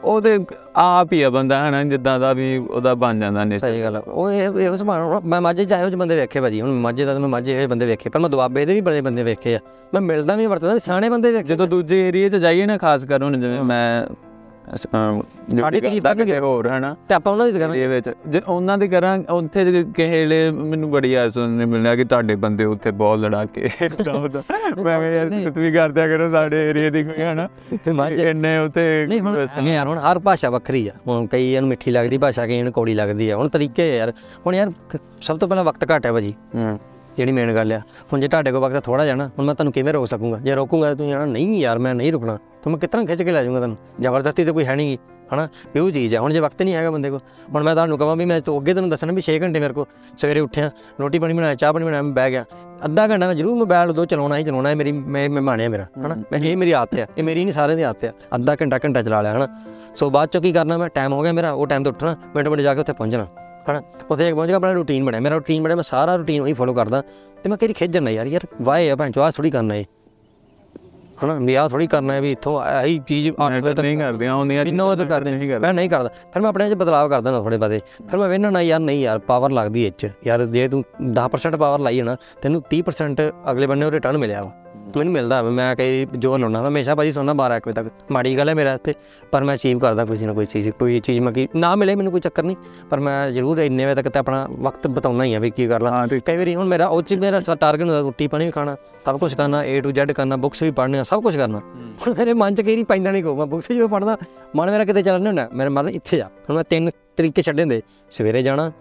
ਉਹਦੇ ਆਪ ਹੀ ਆ ਬੰਦਾ ਹਨਾ ਜਿੱਦਾਂ ਦਾ ਵੀ ਉਹਦਾ ਬਣ ਜਾਂਦਾ ਨੇ ਸਹੀ ਗੱਲ ਆ। ਉਹ ਇਹ ਇਹ ਸੁਭਾਅ ਮੈਂ ਮਾਝੇ ਉਹ ਜਿਹੇ ਬੰਦੇ ਵੇਖੇ ਭਾਜੀ ਹੁਣ ਮਾਝੇ ਦਾ ਤਾਂ ਮੈਂ ਮਾਝੇ ਇਹ ਬੰਦੇ ਵੇਖੇ ਪਰ ਮੈਂ ਦੁਆਬੇ ਦੇ ਵੀ ਬੜੇ ਬੰਦੇ ਵੇਖੇ ਆ। ਮੈਂ ਮਿਲਦਾ ਵੀ ਵਰਤਦਾ ਵੀ ਸਿਆਣੇ ਬੰਦੇ ਵੇਖੇ। ਜਦੋਂ ਦੂਜੇ ਏਰੀਆ 'ਚ ਜਾਈਏ ਨਾ ਖਾਸ ਕਰ ਹੁਣ ਜਿਵੇਂ ਮੈਂ ਸਾਡੀ ਤਾਰੀਫ਼ ਕਰਨਗੇ। ਹੋਰ ਹਨਾ? ਤੇ ਆਪਾਂ ਉਹਨਾਂ ਦੀ ਕਰਾਂਗੇ ਇਹ ਵਿੱਚ। ਜੇ ਉਹਨਾਂ ਦੀ ਕਰਾਂ ਉੱਥੇ ਜੇ ਕਿਸੇ ਵੇਲੇ ਮੈਨੂੰ ਬੜੀ ਆ ਸੁਣਨੇ ਮਿਲਿਆ ਕਿ ਤੁਹਾਡੇ ਬੰਦੇ ਉੱਥੇ ਬਹੁਤ ਲੜਾਕੇ ਸਮਝਦਾ ਮੈਂ ਕਿਹਾ ਯਾਰ ਤੁਸੀਂ ਕਰਦਿਆ ਕਰੋ ਸਾਡੇ ਏਰੀਆ ਦੀ ਕੋਈ ਹਨਾ? ਇੰਨੇ ਉੱਥੇ ਨਹੀਂ ਯਾਰ ਹੁਣ ਹਰ ਭਾਸ਼ਾ ਵੱਖਰੀ ਆ। ਹੁਣ ਕਈ ਨੂੰ ਮਿੱਠੀ ਲੱਗਦੀ ਭਾਸ਼ਾ ਕਈ ਨੂੰ ਕੌੜੀ ਲੱਗਦੀ ਆ। ਹੁਣ ਤਰੀਕੇ ਯਾਰ। ਹੁਣ ਯਾਰ ਕ- ਸਭ ਤੋਂ ਪਹਿਲਾਂ ਵਕਤ ਘੱਟ ਹੈ ਭਾਜੀ। ਹੂੰ। ਜਿਹੜੀ ਮੇਨ ਗੱਲ ਆ। ਹੁਣ ਜੇ ਤੁਹਾਡੇ ਕੋਲ ਵਕਤ ਥੋੜਾ ਜਾਣਾ ਹੁਣ ਮੈਂ ਤੁਹਾਨੂੰ ਕਿਵੇਂ ਰੋਕ ਸਕੂੰਗਾ? ਜੇ ਰੋਕੂੰਗਾ ਤਾਂ ਤੁਸੀਂ ਜਾਣਾ ਨਹੀਂ ਯਾਰ, ਮੈਂ ਨਹੀਂ ਰੁਕਣਾ। ਤਾਂ ਮੈਂ ਕਿਤਨਾ ਖਿੱਚ ਕੇ ਲੈ ਜਾਊਂਗਾ ਤੁਹਾਨੂੰ? ਜ਼ਬਰਦਸਤੀ ਤੇ ਕੋਈ ਹੈ ਨਹੀਂ ਹਨਾ? ਵੀ ਉਹ ਚੀਜ਼ ਹੈ ਹੁਣ ਜੇ ਵਕਤ ਨਹੀਂ ਹੈਗਾ ਬੰਦੇ ਕੋਲ, ਹੁਣ ਮੈਂ ਤੁਹਾਨੂੰ ਕਹਾਂ ਵੀ ਮੈਂ ਤੋਂ ਅੱਗੇ ਤੁਹਾਨੂੰ ਦੱਸਣਾ ਵੀ 6 ਘੰਟੇ ਮੇਰੇ ਕੋਲ ਸਵੇਰੇ ਉੱਠਿਆ, ਰੋਟੀ ਪਾਣੀ ਬਣਾਇਆ, ਚਾਹ ਪਾਣੀ ਬਣਾਇਆ, ਮੈਂ ਬਹਿ ਗਿਆ। ਅੱਧਾ ਘੰਟਾ ਮੈਂ ਜ਼ਰੂਰ ਮੋਬਾਈਲ ਉਦੋਂ ਚਲਾਉਣਾ ਹੀ ਚਲਾਉਣਾ ਹੈ ਮੇਰੀ, ਮੈਂ ਮਹਿਮਾਨ ਹੈ ਮੇਰਾ, ਹਨਾ? ਮੈਂ ਇਹ ਮੇਰੀ ਆਦਤ ਹੈ ਇਹ ਮੇਰੀ ਨਹੀਂ ਸਾਰਿਆਂ ਦੀ ਆਦਤ ਹੈ ਅੱਧਾ ਘੰਟਾ ਘੰਟਾ ਚਲਾ ਲਿਆ, ਹਨਾ? ਸੋ ਬਾਅਦ ਚੋਂ ਕੀ ਕਰਨਾ ਮੈਂ? ਟਾਈਮ ਹੋ ਗਿਆ ਮੇਰਾ, ਉਹ ਟਾਈਮ ਤੇ ਉੱਠਣਾ, ਮਿੰਟ ਮਿੰਟ ਜਾ ਕੇ ਉੱਥੇ ਪਹੁੰਚਣਾ। ਹਨਾ ਉੱਥੇ ਜਾ ਕੇ ਪਹੁੰਚ ਕੇ ਆਪਣਾ ਰੂਟੀਨ ਬਣਿਆ। ਮੇਰਾ ਰੂਟੀਨ ਬਣਿਆ ਮੈਂ ਸਾਰਾ ਰੂਟੀਨ ਉਹੀ ਫੋਲੋ ਕਰਦਾ। ਤੇ ਮੈਂ ਕਿਹੜੀ ਖਿੱਚ ਜਾਂਦਾ ਯਾਰ ਯਾਰ ਵਾਏ ਆ ਭੈਣ ਚੋ ਆਹ ਥੋੜੀ ਕਰਨਾ ਏ ਹਨਾ ਵੀ ਆਹ ਥੋੜੀ ਕਰਨਾ ਹੈ ਵੀ ਇੱਥੋਂ ਆਹੀ ਚੀਜ਼ ਮੈਂ ਤੱਕ ਨਹੀਂ ਕਰਦੀਆਂ ਹੁੰਦੀਆਂ ਇੰਨਾ ਉਹ ਤਾਂ ਕਰਦੇ। ਨਹੀਂ ਕਰਦੇ। ਮੈਂ ਨਹੀਂ ਕਰਦਾ। ਫਿਰ ਮੈਂ ਆਪਣੇ 'ਚ ਬਦਲਾਅ ਕਰਦਾ ਨਾ ਥੋੜੇ ਬਾਦੇ ਫਿਰ ਮੈਂ ਵੇਖਣਾ ਨਾ ਯਾਰ ਨਹੀਂ ਯਾਰ ਪਾਵਰ ਲੱਗਦੀ ਇਹ 'ਚ। ਯਾਰ ਜੇ ਤੂੰ 10% ਪਾਵਰ ਲਾਈ ਹੈ ਨਾ ਤੈਨੂੰ 30% ਅਗਲੇ ਬੰਨੇ ਉਹ ਰਿਟਰਨ ਮਿਲਿਆ ਵਾ। ਮੈਨੂੰ ਮਿਲਦਾ ਮੈਂ ਕਈ ਜੋ ਲਾਉਣਾ ਹਮੇਸ਼ਾ ਭਾਜੀ ਸੌਣਾ 12 ਇੱਕ ਵਜੇ ਤੱਕ। ਮਾੜੀ ਗੱਲ ਹੈ ਮੇਰਾ ਤੇ ਪਰ ਮੈਂ ਅਚੀਵ ਕਰਦਾ ਕੋਈ ਨਾ ਕੋਈ ਚੀਜ਼ ਕੋਈ ਚੀਜ਼ ਮੈਂ ਕੀ ਨਾ ਮਿਲੇ ਮੈਨੂੰ ਕੋਈ ਚੱਕਰ ਨਹੀਂ ਪਰ ਮੈਂ ਜ਼ਰੂਰ ਇੰਨੇ ਵਜੇ ਤੱਕ ਤੇ ਆਪਣਾ ਵਕਤ ਬਤਾਉਣਾ ਹੀ ਆ ਵੀ ਕੀ ਕਰ ਲਾਂ ਕਈ ਵਾਰੀ ਹੁਣ ਮੇਰਾ ਉਹ 'ਚ ਮੇਰਾ ਟਾਰਗੇਟ ਹੁੰਦਾ ਰੋਟੀ ਪਾਣੀ ਵੀ ਖਾਣਾ ਸਭ ਕੁਝ ਕਰਨਾ A to Z ਕਰਨਾ ਬੁੱਕਸ ਵੀ ਪੜ੍ਹਨੀਆਂ ਸਭ ਕੁਝ ਕਰਨਾ। ਹੁਣ ਮੇਰੇ ਮਨ 'ਚ ਕਈ ਵਾਰੀ ਪੈਂਦਾ ਨਹੀਂ ਕੋ ਮੈਂ ਬੁੱਕਸ ਜਦੋਂ ਪੜ੍ਹਦਾ ਮਨ ਮੇਰਾ ਕਿਤੇ ਚੱਲਣਾ ਹੁੰਦਾ ਮੇਰੇ ਮਨ ਇੱਥੇ ਜਾ ਹੁਣ ਮੈਂ ਤਿੰਨ ਤਰੀਕੇ ਛੱਡੇ ਹੁੰਦੇ ਸਵੇਰੇ ਜਾਣਾ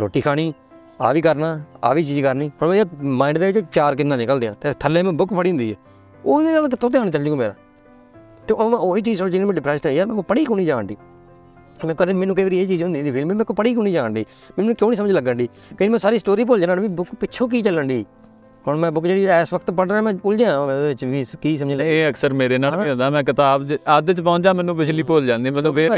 ਰੋਟੀ ਖਾਣੀ ਆ ਵੀ ਕਰਨਾ, ਆ ਵੀ ਚੀਜ਼ ਕਰਨੀ। ਹੁਣ ਮੇਰੇ ਮਾਈਂਡ ਦੇ ਵਿੱਚ ਚਾਰ ਕਿੰਨਾ ਨਿਕਲਦੇ ਆ, ਤੇ ਥੱਲੇ ਮੈਂ ਬੁੱਕ ਪੜ੍ਹੀ ਹੁੰਦੀ ਹੈ ਉਹਦੇ ਨਾਲ ਕਿੱਥੋਂ ਧਿਆਨ ਚੱਲ ਜੂਗਾ ਮੇਰਾ? ਤੇ ਉਹ ਮੈਂ ਉਹੀ ਚੀਜ਼ ਸੋਚ ਜਿਹਨੇ ਮੈਂ ਡਿਪਰੈਸਡ ਹੈ ਯਾਰ ਮੈਂ ਪੜ੍ਹੀ ਕਿਉਂ ਨਹੀਂ ਜਾਣ ਦੀ ਮੈਂ ਕਰੇ ਮੈਨੂੰ ਕਈ ਵਾਰੀ ਇਹ ਚੀਜ਼ ਹੁੰਦੀ ਦੀ ਫਿਲਮ ਮੈਂ ਕੋ ਪੜ੍ਹੀ ਕਿਉਂ ਨਹੀਂ ਜਾਣ ਦੀ ਮੈਨੂੰ ਕਿਉਂ ਨਹੀਂ ਸਮਝ ਲੱਗਣ ਦੀ ਕਈ ਮੈਂ ਸਾਰੀ ਸਟੋਰੀ ਭੁੱਲ ਜਾਣਾ, ਵੀ ਬੁੱਕ ਪਿੱਛੋਂ ਕੀ ਚੱਲਣ ਦੀ ਹੁਣ ਮੈਂ ਬੁੱਕ ਜਿਹੜੀ ਇਸ ਵਕਤ ਪੜ੍ਹ ਰਿਹਾ ਮੈਂ ਉਲਝਿਆ ਉਹਦੇ ਵਿੱਚ ਵੀ ਕੀ ਸਮਝ ਲੈ ਇਹ ਅਕਸਰ ਮੇਰੇ ਨਾਲ ਵੀ ਹੁੰਦਾ ਮੈਂ ਕਿਤਾਬ ਅੱਧ ਚ ਪਹੁੰਚਾ ਮੈਨੂੰ ਪਿਛਲੀ ਭੁੱਲ ਜਾਂਦੀ ਮਤਲਬ ਫੇਰ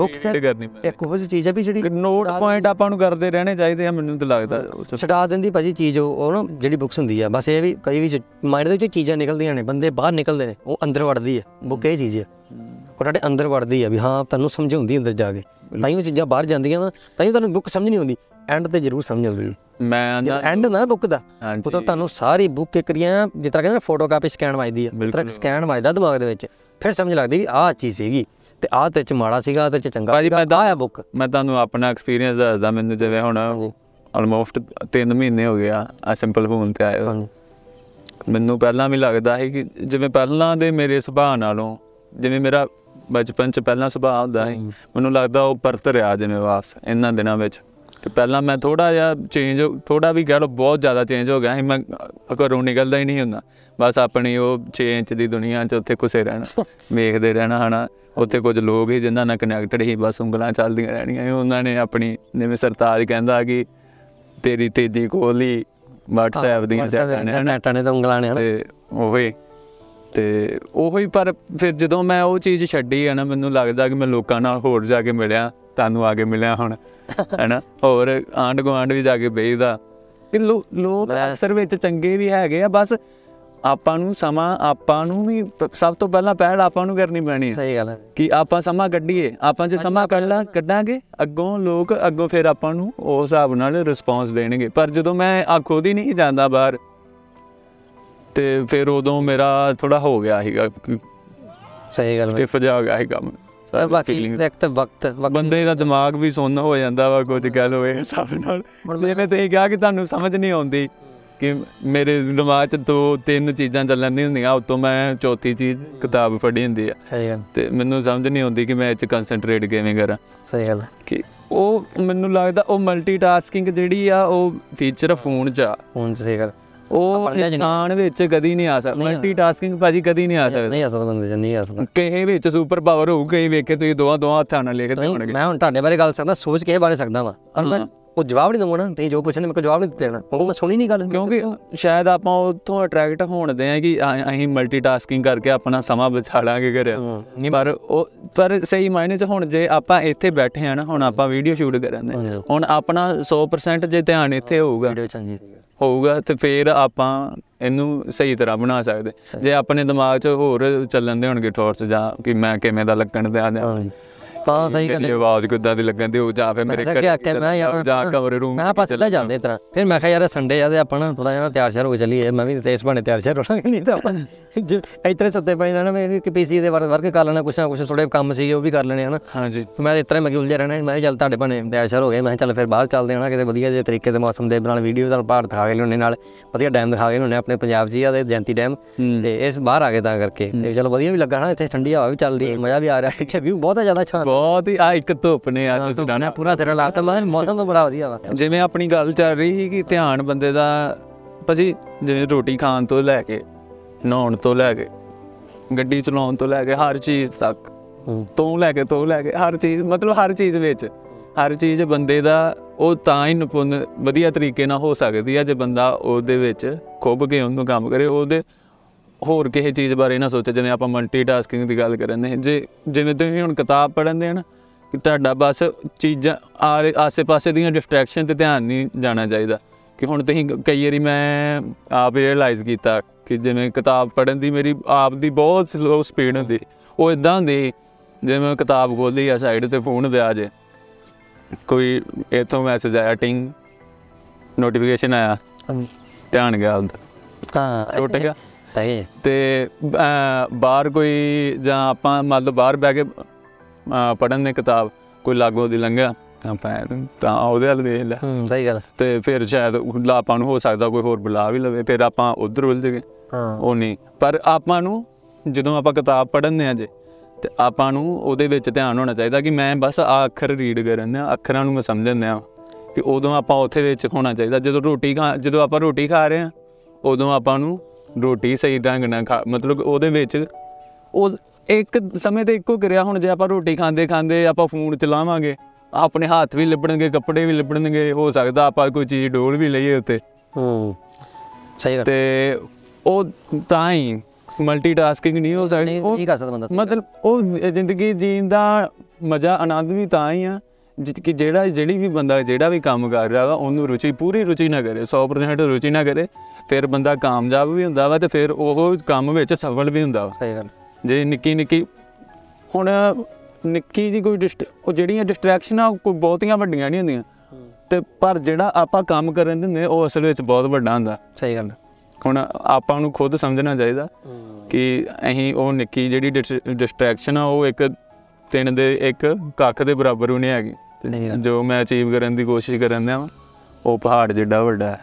Books ਰੀਡ ਕਰਨੀ ਪੈਂਦੀ। ਇੱਕ ਉਹ ਚੀਜ਼ ਹੈ ਵੀ ਜਿਹੜੀ ਨੋਟ ਪੁਆਇੰਟ ਆਪਾਂ ਨੂੰ ਕਰਦੇ ਰਹਿਣੇ ਚਾਹੀਦੇ ਆ ਮੈਨੂੰ ਤਾਂ ਲੱਗਦਾ। ਛਡਾ ਦਿੰਦੀ ਭਾਜੀ ਚੀਜ਼ ਉਹ ਨਾ ਜਿਹੜੀ ਬੁੱਕਸ ਹੁੰਦੀ ਆ ਬਸ ਇਹ ਵੀ ਕਈ ਵੀ ਮਾਈਂਡ ਦੇ ਵਿੱਚ ਚੀਜ਼ਾਂ ਨਿਕਲਦੀਆਂ ਨੇ ਬੰਦੇ ਬਾਹਰ ਨਿਕਲਦੇ ਨੇ ਉਹ ਅੰਦਰ ਵੜਦੀ ਹੈ ਬੁੱਕ ਇਹ ਚੀਜ਼ ਹੈ ਉਹ ਤੁਹਾਡੇ ਅੰਦਰ ਵੜਦੀ ਆ ਵੀ ਹਾਂ ਤੁਹਾਨੂੰ ਸਮਝਾਉਂਦੀ ਅੰਦਰ ਜਾ ਕੇ। ਤਾਂ ਹੀ ਉਹ ਚੀਜ਼ਾਂ ਬਾਹਰ ਜਾਂਦੀਆਂ ਤਾਂ ਹੀ ਤੁਹਾਨੂੰ ਬੁੱਕ ਸਮਝ ਨਹੀਂ ਆਉਂਦੀ। ਐਂਡ ਤੇ ਜ਼ਰੂਰ ਸਮਝ ਆਉਂਦੀ। ਮੈਂ ਜਦ ਐਂਡ ਹੁੰਦਾ ਨਾ ਬੁੱਕ ਦਾ ਉਹ ਤਾਂ ਤੁਹਾਨੂੰ ਸਾਰੀ ਬੁੱਕ ਇੱਕ ਰੀਆਂ ਜਿਸ ਤਰ੍ਹਾਂ ਕਹਿੰਦੇ ਫੋਟੋ ਕਾਪੀ ਸਕੈਨ ਵੱਜਦੀ ਆ ਤਰ੍ਹਾਂ ਸਕੈਨ ਵੱਜਦਾ ਦਿਮਾਗ ਦੇ ਵਿੱਚ ਫਿਰ ਸਮਝ ਲੱਗਦੀ ਵੀ ਆਹ ਚੀਜ਼ ਸੀਗੀ ਤੇ ਆਹ ਤੇ ਚ ਮਾੜਾ ਸੀਗਾ ਤੇ ਚ ਚੰਗਾ ਭਾਜੀ, ਮੈਂ ਤਾਂ- ਆਹ ਆ ਬੁੱਕ ਮੈਂ ਤੁਹਾਨੂੰ ਆਪਣਾ ਐਕਸਪੀਰੀਅੰਸ ਦੱਸਦਾ ਮੈਨੂੰ ਜਿਵੇਂ ਹੁਣ ਆਲਮੋਸਟ 3 ਮਹੀਨੇ ਹੋ ਗਿਆ ਆ ਸਿੰਪਲ ਫੋਨ ਤੇ। ਹਾਂਜੀ। ਮੈਨੂੰ ਪਹਿਲਾਂ ਵੀ ਲੱਗਦਾ ਸੀ ਕਿ ਜਿਵੇਂ ਪਹਿਲਾਂ ਦੇ ਮੇਰੇ ਸੁਭਾਅ ਨਾਲੋਂ ਜਿਵੇਂ ਮੇਰਾ ਬਚਪਨ ਚ ਪਹਿਲਾਂ ਸੁਭਾਅ ਹੁੰਦਾ ਸੀ ਮੈਨੂੰ ਲੱਗਦਾ ਉਹ ਪਰਤ ਰਿਹਾ ਜਿਵੇਂ ਵਾਪਸ ਇਹਨਾਂ ਦਿਨਾਂ ਵਿੱਚ। ਕਿ ਪਹਿਲਾਂ ਮੈਂ ਥੋੜਾ ਜਿਹਾ ਚੇਂਜ ਥੋੜਾ ਵੀ ਕਹਿ ਲਓ ਬਹੁਤ ਜ਼ਿਆਦਾ ਚੇਂਜ ਹੋ ਗਿਆ ਸੀ। ਮੈਂ ਘਰੋਂ ਨਿਕਲਦਾ ਹੀ ਨਹੀਂ ਹੁੰਦਾ। ਬਸ ਆਪਣੀ ਉਹ 6 ਇੰਚ ਦੀ ਦੁਨੀਆ 'ਚ ਉੱਥੇ ਘੁਸੇ ਰਹਿਣਾ ਵੇਖਦੇ ਰਹਿਣਾ ਹਨਾ। ਉੱਥੇ ਕੁਝ ਲੋਕ ਹੀ ਜਿਨ੍ਹਾਂ ਨਾਲ ਕਨੈਕਟਡ ਸੀ ਬਸ ਉਂਗਲਾਂ ਚੱਲਦੀਆਂ ਰਹਿਣੀਆਂ। ਉਹਨਾਂ ਨੇ ਆਪਣੀ ਜਿਵੇਂ ਸਰਤਾਜ ਕਹਿੰਦਾ ਕਿ ਤੇਰੀ ਤੇਜੀ ਕੋਲੀ WhatsApp ਦੀਆਂ ਸੈਟਾਂ ਨੇ ਹਨਾ। ਨੈਟਾਂ ਨੇ ਤਾਂ ਉਂਗਲਾਂ ਨੇ ਤੇ ਉਹੀ ਤੇ ਉਹੀ ਪਰ ਫਿਰ ਜਦੋਂ ਮੈਂ ਉਹ ਚੀਜ਼ ਛੱਡੀ ਹੈ ਨਾ ਮੈਨੂੰ ਲੱਗਦਾ ਕਿ ਮੈਂ ਲੋਕਾਂ ਨਾਲ ਹੋਰ ਜਾ ਕੇ ਮਿਲਿਆ ਤੁਹਾਨੂੰ ਆ ਕੇ ਮਿਲਿਆ ਹੁਣ ਹੈਨਾ? ਹੋਰ ਆਂਡ ਗੁਆਂਢ ਵੀ ਜਾ ਕੇ ਬਈਦਾ। ਕਿ ਲੋਕ ਅਸਰ ਵਿੱਚ ਚੰਗੇ ਵੀ ਹੈਗੇ ਆ ਬਸ ਆਪਾਂ ਨੂੰ ਸਮਾਂ ਆਪਾਂ ਨੂੰ ਵੀ ਸਭ ਤੋਂ ਪਹਿਲਾਂ ਪਹਿਲ ਆਪਾਂ ਨੂੰ ਕਰਨੀ ਪੈਣੀ ਹੈ। ਸਹੀ ਗੱਲ ਹੈ। ਕਿ ਆਪਾਂ ਸਮਾਂ ਕੱਢੀਏ ਆਪਾਂ ਜੇ ਸਮਾਂ ਕੱਢ ਕੱਢਾਂਗੇ ਅੱਗੋਂ ਲੋਕ ਅੱਗੋਂ ਫਿਰ ਆਪਾਂ ਨੂੰ ਉਸ ਹਿਸਾਬ ਨਾਲ ਰਿਸਪੌਂਸ ਦੇਣਗੇ। ਪਰ ਜਦੋਂ ਮੈਂ ਆ ਖੁਦ ਹੀ ਨਹੀਂ ਜਾਂਦਾ ਬਾਹਰ ਤੇ ਫਿਰ ਉਦੋਂ ਮੇਰਾ ਥੋੜਾ ਹੋ ਗਿਆ ਸੀਗਾ। ਸਹੀ ਗੱਲ ਸਟਿਫ ਹੋ ਗਿਆ ਸੀ ਕੰਮ ਤਾਂ ਬਾਕੀ ਇੱਕ ਤਾਂ ਵਕਤ ਬੰਦੇ ਦਾ ਦਿਮਾਗ ਵੀ ਸੁੰਨ ਹੋ ਜਾਂਦਾ ਵਾ ਕੁਝ ਕਹਿ ਲੋ ਇਹ ਹਿਸਾਬ ਨਾਲ। ਜਿਵੇਂ ਤੁਸੀਂ ਕਿਹਾ ਕਿ ਤੁਹਾਨੂੰ ਸਮਝ ਨਹੀਂ ਆਉਂਦੀ ਕਿ ਮੇਰੇ ਦਿਮਾਗ 'ਚ ਦੋ ਤਿੰਨ ਚੀਜ਼ਾਂ ਚੱਲਣ ਨਹੀਂ ਹੁੰਦੀਆਂ ਉਤੋਂ ਮੈਂ ਚੌਥੀ ਚੀਜ਼ ਕਿਤਾਬ ਫੜੀ ਹੁੰਦੀ ਆ। ਸਹੀ ਗੱਲ। ਤੇ ਮੈਨੂੰ ਸਮਝ ਨਹੀਂ ਆਉਂਦੀ ਕਿ ਮੈਂ ਇਹ 'ਚ ਕਨਸੈਂਟਰੇਟ ਕਿਵੇਂ ਕਰਾਂ। ਸਹੀ ਗੱਲ। ਕਿ ਉਹ ਮੈਨੂੰ ਲੱਗਦਾ ਉਹ ਮਲਟੀਟਾਸਕਿੰਗ ਜਿਹੜੀ ਆ ਉਹ ਫੀਚਰ ਫੋਨ 'ਚ ਆ। ਹੁਣ ਸਹੀ ਗੱਲ। ਉਹ ਇਨਸਾਨ ਵਿੱਚ ਕਦੀ ਨਹੀਂ ਆ ਸਕਦਾ ਮਲਟੀਟਾਸਕਿੰਗ ਭਾਜੀ ਕਦੀ ਨਹੀਂ ਆ ਸਕਦਾ। ਨਹੀਂ ਆ ਸਕਦਾ ਬੰਦੇ ਚ ਨਹੀਂ ਆ ਸਕਦਾ। ਕਿਸੇ ਵਿੱਚ ਸੁਪਰ ਪਾਵਰ ਹੋਊ ਕਈ ਵੇਖੇ ਤੁਸੀਂ ਦੋਹਾਂ ਦੋਹਾਂ ਹੱਥਾਂ ਨਾਲ ਲਿਖਦੇ ਹੋਣਗੇ ਮੈਂ ਹੁਣ ਤੁਹਾਡੇ ਬਾਰੇ ਗੱਲ ਸਕਦਾ ਸੋਚ ਕੇ ਬਾਰੇ ਸਕਦਾ ਵਾਂ। ਪਰ ਮੈਂ ਉਹ ਜਵਾਬ ਨਹੀਂ ਨਾ ਤੁਸੀਂ ਜੋ ਪੁੱਛਣਦੇ ਮੈਂ ਕੋਈ ਜਵਾਬ ਨਹੀਂ ਦੇਣਾ ਉਹ ਮੈਂ ਸੁਣੀ ਨਹੀਂ ਗੱਲ ਕਿਉਂਕਿ ਸ਼ਾਇਦ ਆਪਾਂ ਉੱਥੋਂ ਅਟਰੈਕਟ ਹੋਣਦੇ ਆ ਕਿ ਅਸੀਂ ਮਲਟੀਟਾਸਕਿੰਗ ਕਰਕੇ ਆਪਣਾ ਸਮਾਂ ਬਚਾ ਲਾਂਗੇ ਘਰੇ। ਪਰ ਉਹ ਪਰ ਸਹੀ ਮਾਇਨੇ 'ਚ ਹੁਣ ਜੇ ਆਪਾਂ ਇੱਥੇ ਬੈਠੇ ਆ ਨਾ ਹੁਣ ਆਪਾਂ ਵੀਡੀਓ ਸ਼ੂਟ ਕਰਨ ਦੇ ਹਾਂਜੀ। ਹੁਣ ਆਪਣਾ 100% ਜੇ ਧਿਆਨ ਇੱਥੇ ਹੋਊਗਾ। ਵੀਡੀਓ ਚੰਗੀ ਹੋਊਗਾ ਤੇ ਫਿਰ ਆਪਾਂ ਇਹਨੂੰ ਸਹੀ ਤਰ੍ਹਾਂ ਬਣਾ ਸਕਦੇ। ਜੇ ਆਪਣੇ ਦਿਮਾਗ 'ਚ ਹੋਰ ਚੱਲਣ ਦੇ ਹੋਣਗੇ ਥੋਟਸ ਜਾਂ ਕਿ ਮੈਂ ਕਿਵੇਂ ਦਾ ਲੱਗਣ ਦੇ ਆ ਜਾਂ ਹਾਂ ਸਹੀ ਮੇਰੀ ਆਵਾਜ਼ ਕਿੱਦਾਂ ਦੀ ਲੱਗਣ ਦੀ ਉਹ ਜਾਂ ਫਿਰ ਮੇਰੇ ਤਾਂ ਕਿਹਾ ਕਿ ਮੈਂ ਯਾਰ ਜਾਂ ਕਮਰੇ ਰੂਮ ਮੈਂ ਆਪਾਂ ਸਿੱਧਾ ਜਾਂਦੇ ਤਰ੍ਹਾਂ। ਫਿਰ ਮੈਂ ਕਿਹਾ ਯਾਰ ਸੰਡੇ ਆ ਤੇ ਆਪਾਂ ਨਾ ਥੋੜਾ ਜਿਹਾ ਤਿਆਰ ਸ਼ਿਆਰ ਹੋ ਚੱਲੀਏ। ਮੈਂ ਵੀ ਤੇ ਇਸ ਬਹਾਨੇ ਤਿਆਰ ਸ਼ਿਆਰ ਹੋਣਾਂਗੇ ਨਹੀਂ ਤਾਂ ਆਪਾਂ ਜੇ ਇਤਰੇ ਸੁੱਤੇ ਪਏ ਨਾ ਮੈਂ ਕਿ ਪੀਸੀ ਦੇ ਵਰਕ ਕਰ ਲੈਣਾ ਕੁਛ ਨਾ ਕੁਛ ਥੋੜੇ ਕੰਮ ਸੀਗੇ ਉਹ ਵੀ ਕਰ ਲੈਣੇ ਹਨਾ ਹਾਂਜੀ। ਮੈਂ ਇਸ ਤਰ੍ਹਾਂ ਮੈਂ ਉਲਝਿਆ ਰਹਿਣਾ ਮੈਂ ਚੱਲ ਤੁਹਾਡੇ ਬਣੇ ਤਿਆਰ ਸ਼ਿਆਰ ਹੋ ਗਏ। ਮੈਂ ਚੱਲ ਫਿਰ ਬਾਹਰ ਚੱਲਦੇ ਹਾਂ ਕਿਤੇ ਵਧੀਆ ਜਿਹੇ ਤਰੀਕੇ ਦੇ ਮੌਸਮ ਦੇ ਨਾਲ ਵੀਡੀਓ ਤੁਹਾਨੂੰ ਪਹਾੜ ਦਿਖਾ ਕੇ ਲਿਆਉਣੇ ਨਾਲ ਵਧੀਆ ਡੈਮ ਦਿਖਾ ਕੇ ਲਿਆਉਣੇ ਆਪਣੇ ਪੰਜਾਬ ਜੀ ਆ ਤੇ ਜੈਂਤੀ ਡੈਮ ਤੇ ਇਸ ਬਾਹਰ ਆ ਗਏ ਤਾਂ ਕਰਕੇ। ਤੇ ਚਲੋ ਵਧੀਆ ਵੀ ਲੱਗਾ ਨਾ ਇੱਥੇ ਠੰਡੀ ਹਵਾ ਵੀ ਚੱਲਦੀ ਮਜ਼ਾ ਵੀ ਆ ਰਿਹਾ ਇੱਥੇ ਵਿਊ ਬਹੁਤ ਜ਼ਿਆਦਾ ਅੱਛਾ ਬਹੁਤ ਹੀ ਆ ਇੱਕ ਧੁੱਪ ਨੇ ਆ ਤੁਸੀਂ ਮੈਂ ਪੂਰਾ ਲਾਤਾ ਮੈਂ ਕਿਹਾ ਮੌਸਮ ਤਾਂ ਬੜਾ ਵਧੀਆ ਵਾ। ਜਿਵੇਂ ਆਪਣੀ ਗੱਲ ਚੱਲ ਰਹੀ ਸੀ ਕਿ ਧਿਆਨ ਬੰਦੇ ਦਾ ਭਾਜੀ ਜਿਵੇਂ ਰੋਟੀ ਖਾਣ ਤੋਂ ਲੈ ਕੇ ਨਹਾਉਣ ਤੋਂ ਲੈ ਕੇ ਗੱਡੀ ਚਲਾਉਣ ਤੋਂ ਲੈ ਕੇ ਹਰ ਚੀਜ਼ ਤੱਕ ਤੋਂ ਲੈ ਕੇ ਤੋਂ ਲੈ ਕੇ ਹਰ ਚੀਜ਼ ਮਤਲਬ ਹਰ ਚੀਜ਼ ਵਿੱਚ ਹਰ ਚੀਜ਼ ਬੰਦੇ ਦਾ ਉਹ ਤਾਂ ਹੀ ਨਿਪੁੰਨ ਵਧੀਆ ਤਰੀਕੇ ਨਾਲ ਹੋ ਸਕਦੀ ਹੈ ਜੇ ਬੰਦਾ ਉਹਦੇ ਵਿੱਚ ਖੁੱਭ ਕੇ ਉਹਨੂੰ ਕੰਮ ਕਰੇ ਉਹਦੇ ਹੋਰ ਕਿਸੇ ਚੀਜ਼ ਬਾਰੇ ਨਾ ਸੋਚੇ ਜਿਵੇਂ ਆਪਾਂ ਮਲਟੀਟਾਸਕਿੰਗ ਦੀ ਗੱਲ ਕਰਨ ਦੇ ਜੇ ਜਿਵੇਂ ਤੁਸੀਂ ਹੁਣ ਕਿਤਾਬ ਪੜ੍ਹਦੇ ਆ ਨਾ ਕਿ ਤੁਹਾਡਾ ਬਸ ਚੀਜ਼ਾਂ ਆਸੇ-ਪਾਸੇ ਦੀਆਂ ਡਿਸਟਰੈਕਸ਼ਨ ਤੇ ਧਿਆਨ ਨਹੀਂ ਜਾਣਾ ਚਾਹੀਦਾ। ਕਿ ਹੁਣ ਤੁਸੀਂ ਕਈ ਵਾਰੀ ਮੈਂ ਆਪ ਰਿਅਲਾਈਜ਼ ਕੀਤਾ ਕਿ ਜਿਵੇਂ ਕਿਤਾਬ ਪੜ੍ਹਨ ਦੀ ਮੇਰੀ ਆਪ ਦੀ ਬਹੁਤ ਸਲੋ ਸਪੀਡ ਹੁੰਦੀ। ਉਹ ਇਦਾਂ ਹੁੰਦੀ ਜਿਵੇਂ ਮੈਂ ਕਿਤਾਬ ਖੋਲੀ ਆ ਸਾਈਡ ਤੇ ਫੋਨ ਪਿਆ ਜੇ। ਕੋਈ ਇਥੋਂ ਮੈਸੇਜ ਆਇਆ ਟਿੰਗ ਨੋਟੀਫਿਕੇਸ਼ਨ ਆਇਆ। ਧਿਆਨ ਗਿਆ ਉਧਰ ਤਾਂ ਟੁੱਟ ਗਿਆ ਤਾਂ ਇਹ ਤੇ ਬਾਹਰ ਕੋਈ ਜਾਂ ਆਪਾਂ ਮੰਨ ਲਓ ਬਾਹਰ ਬਹਿ ਕੇ ਪੜਨ ਨੇ ਕਿਤਾਬ ਕੋਈ ਲਾਗੋ ਦੀ ਲੰਘਿਆ ਐਂ ਤਾਂ ਉਹਦੇ ਵੱਲ ਦੇਖ ਲਿਆ। ਹੂੰ ਸਹੀ ਗੱਲ। ਤੇ ਫਿਰ ਸ਼ਾਇਦ ਲਾ- ਆਪਾਂ ਨੂੰ ਹੋ ਸਕਦਾ ਕੋਈ ਹੋਰ ਬੁਲਾ ਵੀ ਲਵੇ ਫਿਰ ਆਪਾਂ ਉਧਰ ਉਲਝ ਗਏ। ਹਾਂ। ਉਹ ਨਹੀਂ ਪਰ ਆਪਾਂ ਨੂੰ ਜਦੋਂ ਆਪਾਂ ਕਿਤਾਬ ਪੜ੍ਹਨੇ ਆ ਜੇ ਤੇ ਆਪਾਂ ਨੂੰ ਉਹਦੇ ਵਿੱਚ ਧਿਆਨ ਹੋਣਾ ਚਾਹੀਦਾ ਕਿ ਮੈਂ ਬਸ ਆ ਅੱਖਰ ਰੀਡ ਕਰਨ ਆ ਅੱਖਰਾਂ ਨੂੰ ਮੈਂ ਸਮਝਣ ਆ ਕਿ ਉਦੋਂ ਆਪਾਂ ਉੱਥੇ ਵਿੱਚ ਹੋਣਾ ਚਾਹੀਦਾ। ਜਦੋਂ ਰੋਟੀ ਖਾ ਜਦੋਂ ਆਪਾਂ ਰੋਟੀ ਖਾ ਰਹੇ ਆ ਉਦੋਂ ਆਪਾਂ ਨੂੰ ਰੋਟੀ ਸਹੀ ਢੰਗ ਨਾਲ ਖਾ ਮਤਲਬ ਉਹਦੇ ਵਿੱਚ ਉਹ ਇੱਕ ਸਮੇਂ ਤੇ ਇੱਕੋ ਕਿਰਿਆ ਹੁਣ ਜੇ ਆਪਾਂ ਰੋਟੀ ਖਾਂਦੇ ਖਾਂਦੇ ਆਪਾਂ ਫੋਨ ਚਲਾਵਾਂਗੇ ਆਪਣੇ ਹੱਥ ਵੀ ਲਿਬੜਨਗੇ ਕੱਪੜੇ ਵੀ ਲਿਬੜਨਗੇ ਹੋ ਸਕਦਾ ਆਪਾਂ ਕੋਈ ਚੀਜ਼ ਡੋਲ ਵੀ ਲਈਏ ਉੱਤੇ। ਹੂੰ ਸਹੀ ਗੱਲ। ਤੇ ਉਹ ਤਾਂ ਹੀ ਮਲਟੀਟਾਸਕਿੰਗ ਨਹੀਂ ਹੋ ਸਕਦੀ। ਉਹ ਨਹੀਂ ਕਰ ਸਕਦਾ ਬੰਦਾ ਮਤਲਬ ਉਹ ਜ਼ਿੰਦਗੀ ਜੀਣ ਦਾ ਮਜ਼ਾ ਆਨੰਦ ਵੀ ਤਾਂ ਹੀ ਆ ਕਿ ਜਿਹੜਾ ਜਿਹੜੀ ਵੀ ਬੰਦਾ ਜਿਹੜਾ ਵੀ ਕੰਮ ਕਰ ਰਿਹਾ ਵਾ ਉਹਨੂੰ ਰੁਚੀ ਪੂਰੀ ਰੁਚੀ ਨਾ ਕਰੇ 100% ਰੁਚੀ ਨਾ ਕਰੇ ਫਿਰ ਬੰਦਾ ਕਾਮਯਾਬ ਵੀ ਹੁੰਦਾ ਵਾ ਤੇ ਫਿਰ ਉਹ ਕੰਮ ਵਿੱਚ ਸਫਲ ਵੀ ਹੁੰਦਾ ਵਾ। ਸਹੀ ਗੱਲ। ਜੇ ਨਿੱਕੀ ਨਿੱਕੀ ਹੁਣ ਨਿੱਕੀ ਜੀ ਕੋਈ ਉਹ ਜਿਹੜੀਆਂ ਡਿਸਟਰੈਕਸ਼ਨਾਂ ਕੋਈ ਬਹੁਤੀਆਂ ਵੱਡੀਆਂ ਨਹੀਂ ਹੁੰਦੀਆਂ। ਤੇ ਪਰ ਜਿਹੜਾ ਆਪਾਂ ਕੰਮ ਕਰਨ ਦਿੰਦੇ ਉਹ ਅਸਲ ਵਿੱਚ ਬਹੁਤ ਵੱਡਾ ਹੁੰਦਾ। ਸਹੀ ਗੱਲ। ਹੁਣ ਆਪਾਂ ਨੂੰ ਖੁਦ ਸਮਝਣਾ ਚਾਹੀਦਾ ਕਿ ਅਸੀਂ ਉਹ ਨਿੱਕੀ ਜਿਹੜੀ ਡਿਸਟਰੈਕਸ਼ਨ ਆ ਉਹ ਇੱਕ ਤਿੰਨ ਦੇ ਇੱਕ ਕੱਖ ਦੇ ਬਰਾਬਰ ਵੀ ਨਹੀਂ ਹੈਗੀ। ਜੋ ਮੈਂ ਅਚੀਵ ਕਰਨ ਦੀ ਕੋਸ਼ਿਸ਼ ਕਰਨ ਦਿਆਂ ਉਹ ਪਹਾੜ ਜਿੱਡਾ ਵੱਡਾ ਹੈ।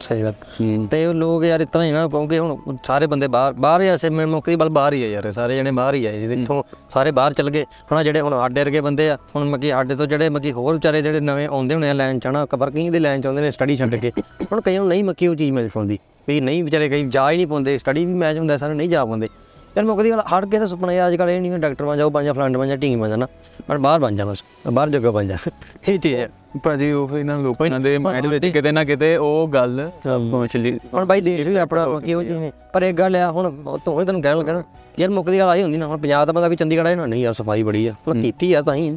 ਸਹੀ ਗੱਲ। ਤੇ ਉਹ ਲੋਕ ਯਾਰ ਇਤਨਾ ਹੀ ਨਾ ਕਿਉਂਕਿ ਹੁਣ ਸਾਰੇ ਬੰਦੇ ਬਾਹਰ ਬਾਹਰ ਹੀ ਐਸੇ ਮੇਰੇ ਮੌਕੇ ਦੀ ਬਲ ਬਾਹਰ ਹੀ ਆ ਯਾਰ ਸਾਰੇ ਜਣੇ ਬਾਹਰ ਹੀ ਆ ਇੱਥੋਂ ਸਾਰੇ ਬਾਹਰ ਚੱਲ ਗਏ। ਹੁਣ ਜਿਹੜੇ ਹੁਣ ਸਾਡੇ ਵਰਗੇ ਬੰਦੇ ਆ ਹੁਣ ਮੱਕੀ ਸਾਡੇ ਤੋਂ ਜਿਹੜੇ ਮੱਕੀ ਹੋਰ ਵਿਚਾਰੇ ਜਿਹੜੇ ਨਵੇਂ ਆਉਂਦੇ ਹੋਣੇ ਆ ਲਾਈਨ ਚ ਹਨਾ ਵਰਕਿੰਗ ਦੀ ਲਾਈਨ ਚ ਆਉਂਦੇ ਨੇ ਸਟੱਡੀ ਛੱਡ ਕੇ। ਹੁਣ ਕਈਆਂ ਨੂੰ ਨਹੀਂ ਮੱਕੀ ਉਹ ਚੀਜ਼ ਮਿਲ ਪਾਉਂਦੀ ਵੀ ਨਹੀਂ ਵਿਚਾਰੇ ਕਈ ਜਾ ਹੀ ਨਹੀਂ ਪਾਉਂਦੇ ਸਟੱਡੀ ਵੀ ਮੈਚ ਹੁੰਦਾ ਸਾਰੇ ਨਹੀਂ ਜਾ ਪਾਉਂਦੇ। ਯਾਰ ਮੌਕੇ ਦੀ ਗੱਲ ਹਰ ਕਿਸੇ ਦਾ ਸੁਪਨਾ ਯਾਰ ਅੱਜ ਕੱਲ੍ਹ ਇਹ ਨਹੀਂ ਕਿ ਡਾਕਟਰ ਬਣ ਜਾਓ ਬਣ ਜਾ ਫਲੰਡ ਬਣ ਜਾ ਟੀਮ ਬਣ ਜਾ ਨਾ ਪਰ ਬਾਹਰ ਬਣ ਜਾ ਬਸ ਬਾਹਰ ਜਗ੍ਹਾ ਬਣ ਜਾ। ਇਹ ਚੀਜ਼ ਹੈ। ਭਾਜੀ ਉਹ ਇਹਨਾਂ ਲੋਕਾਂ ਦੇ ਮਾਈਂਡ ਵਿੱਚ ਕਿਤੇ ਨਾ ਕਿਤੇ ਉਹ ਗੱਲ ਪਹੁੰਚਲੀ ਹੁਣ ਬਾਈ ਦੇਸ਼ ਵੀ ਆਪਣਾ ਕੀ ਉਹ ਚੀਜ਼ ਨੇ। ਪਰ ਇੱਕ ਗੱਲ ਆ ਹੁਣ ਤੂੰ ਹੀ ਤੈਨੂੰ ਕਹਿਣ ਲੱਗਾ ਨਾ ਯਾਰ ਮੁੱਕ ਦੀ ਗੱਲ ਆਈ ਹੁੰਦੀ ਨਾ। ਹੁਣ ਪੰਜਾਬ ਦਾ ਬੰਦਾ ਵੀ ਚੰਡੀਗੜ੍ਹ ਨਾ ਨਹੀਂ ਯਾਰ ਸਫ਼ਾਈ ਬੜੀ ਆ। ਕੀਤੀ ਆ ਤਾਂ ਹੀ।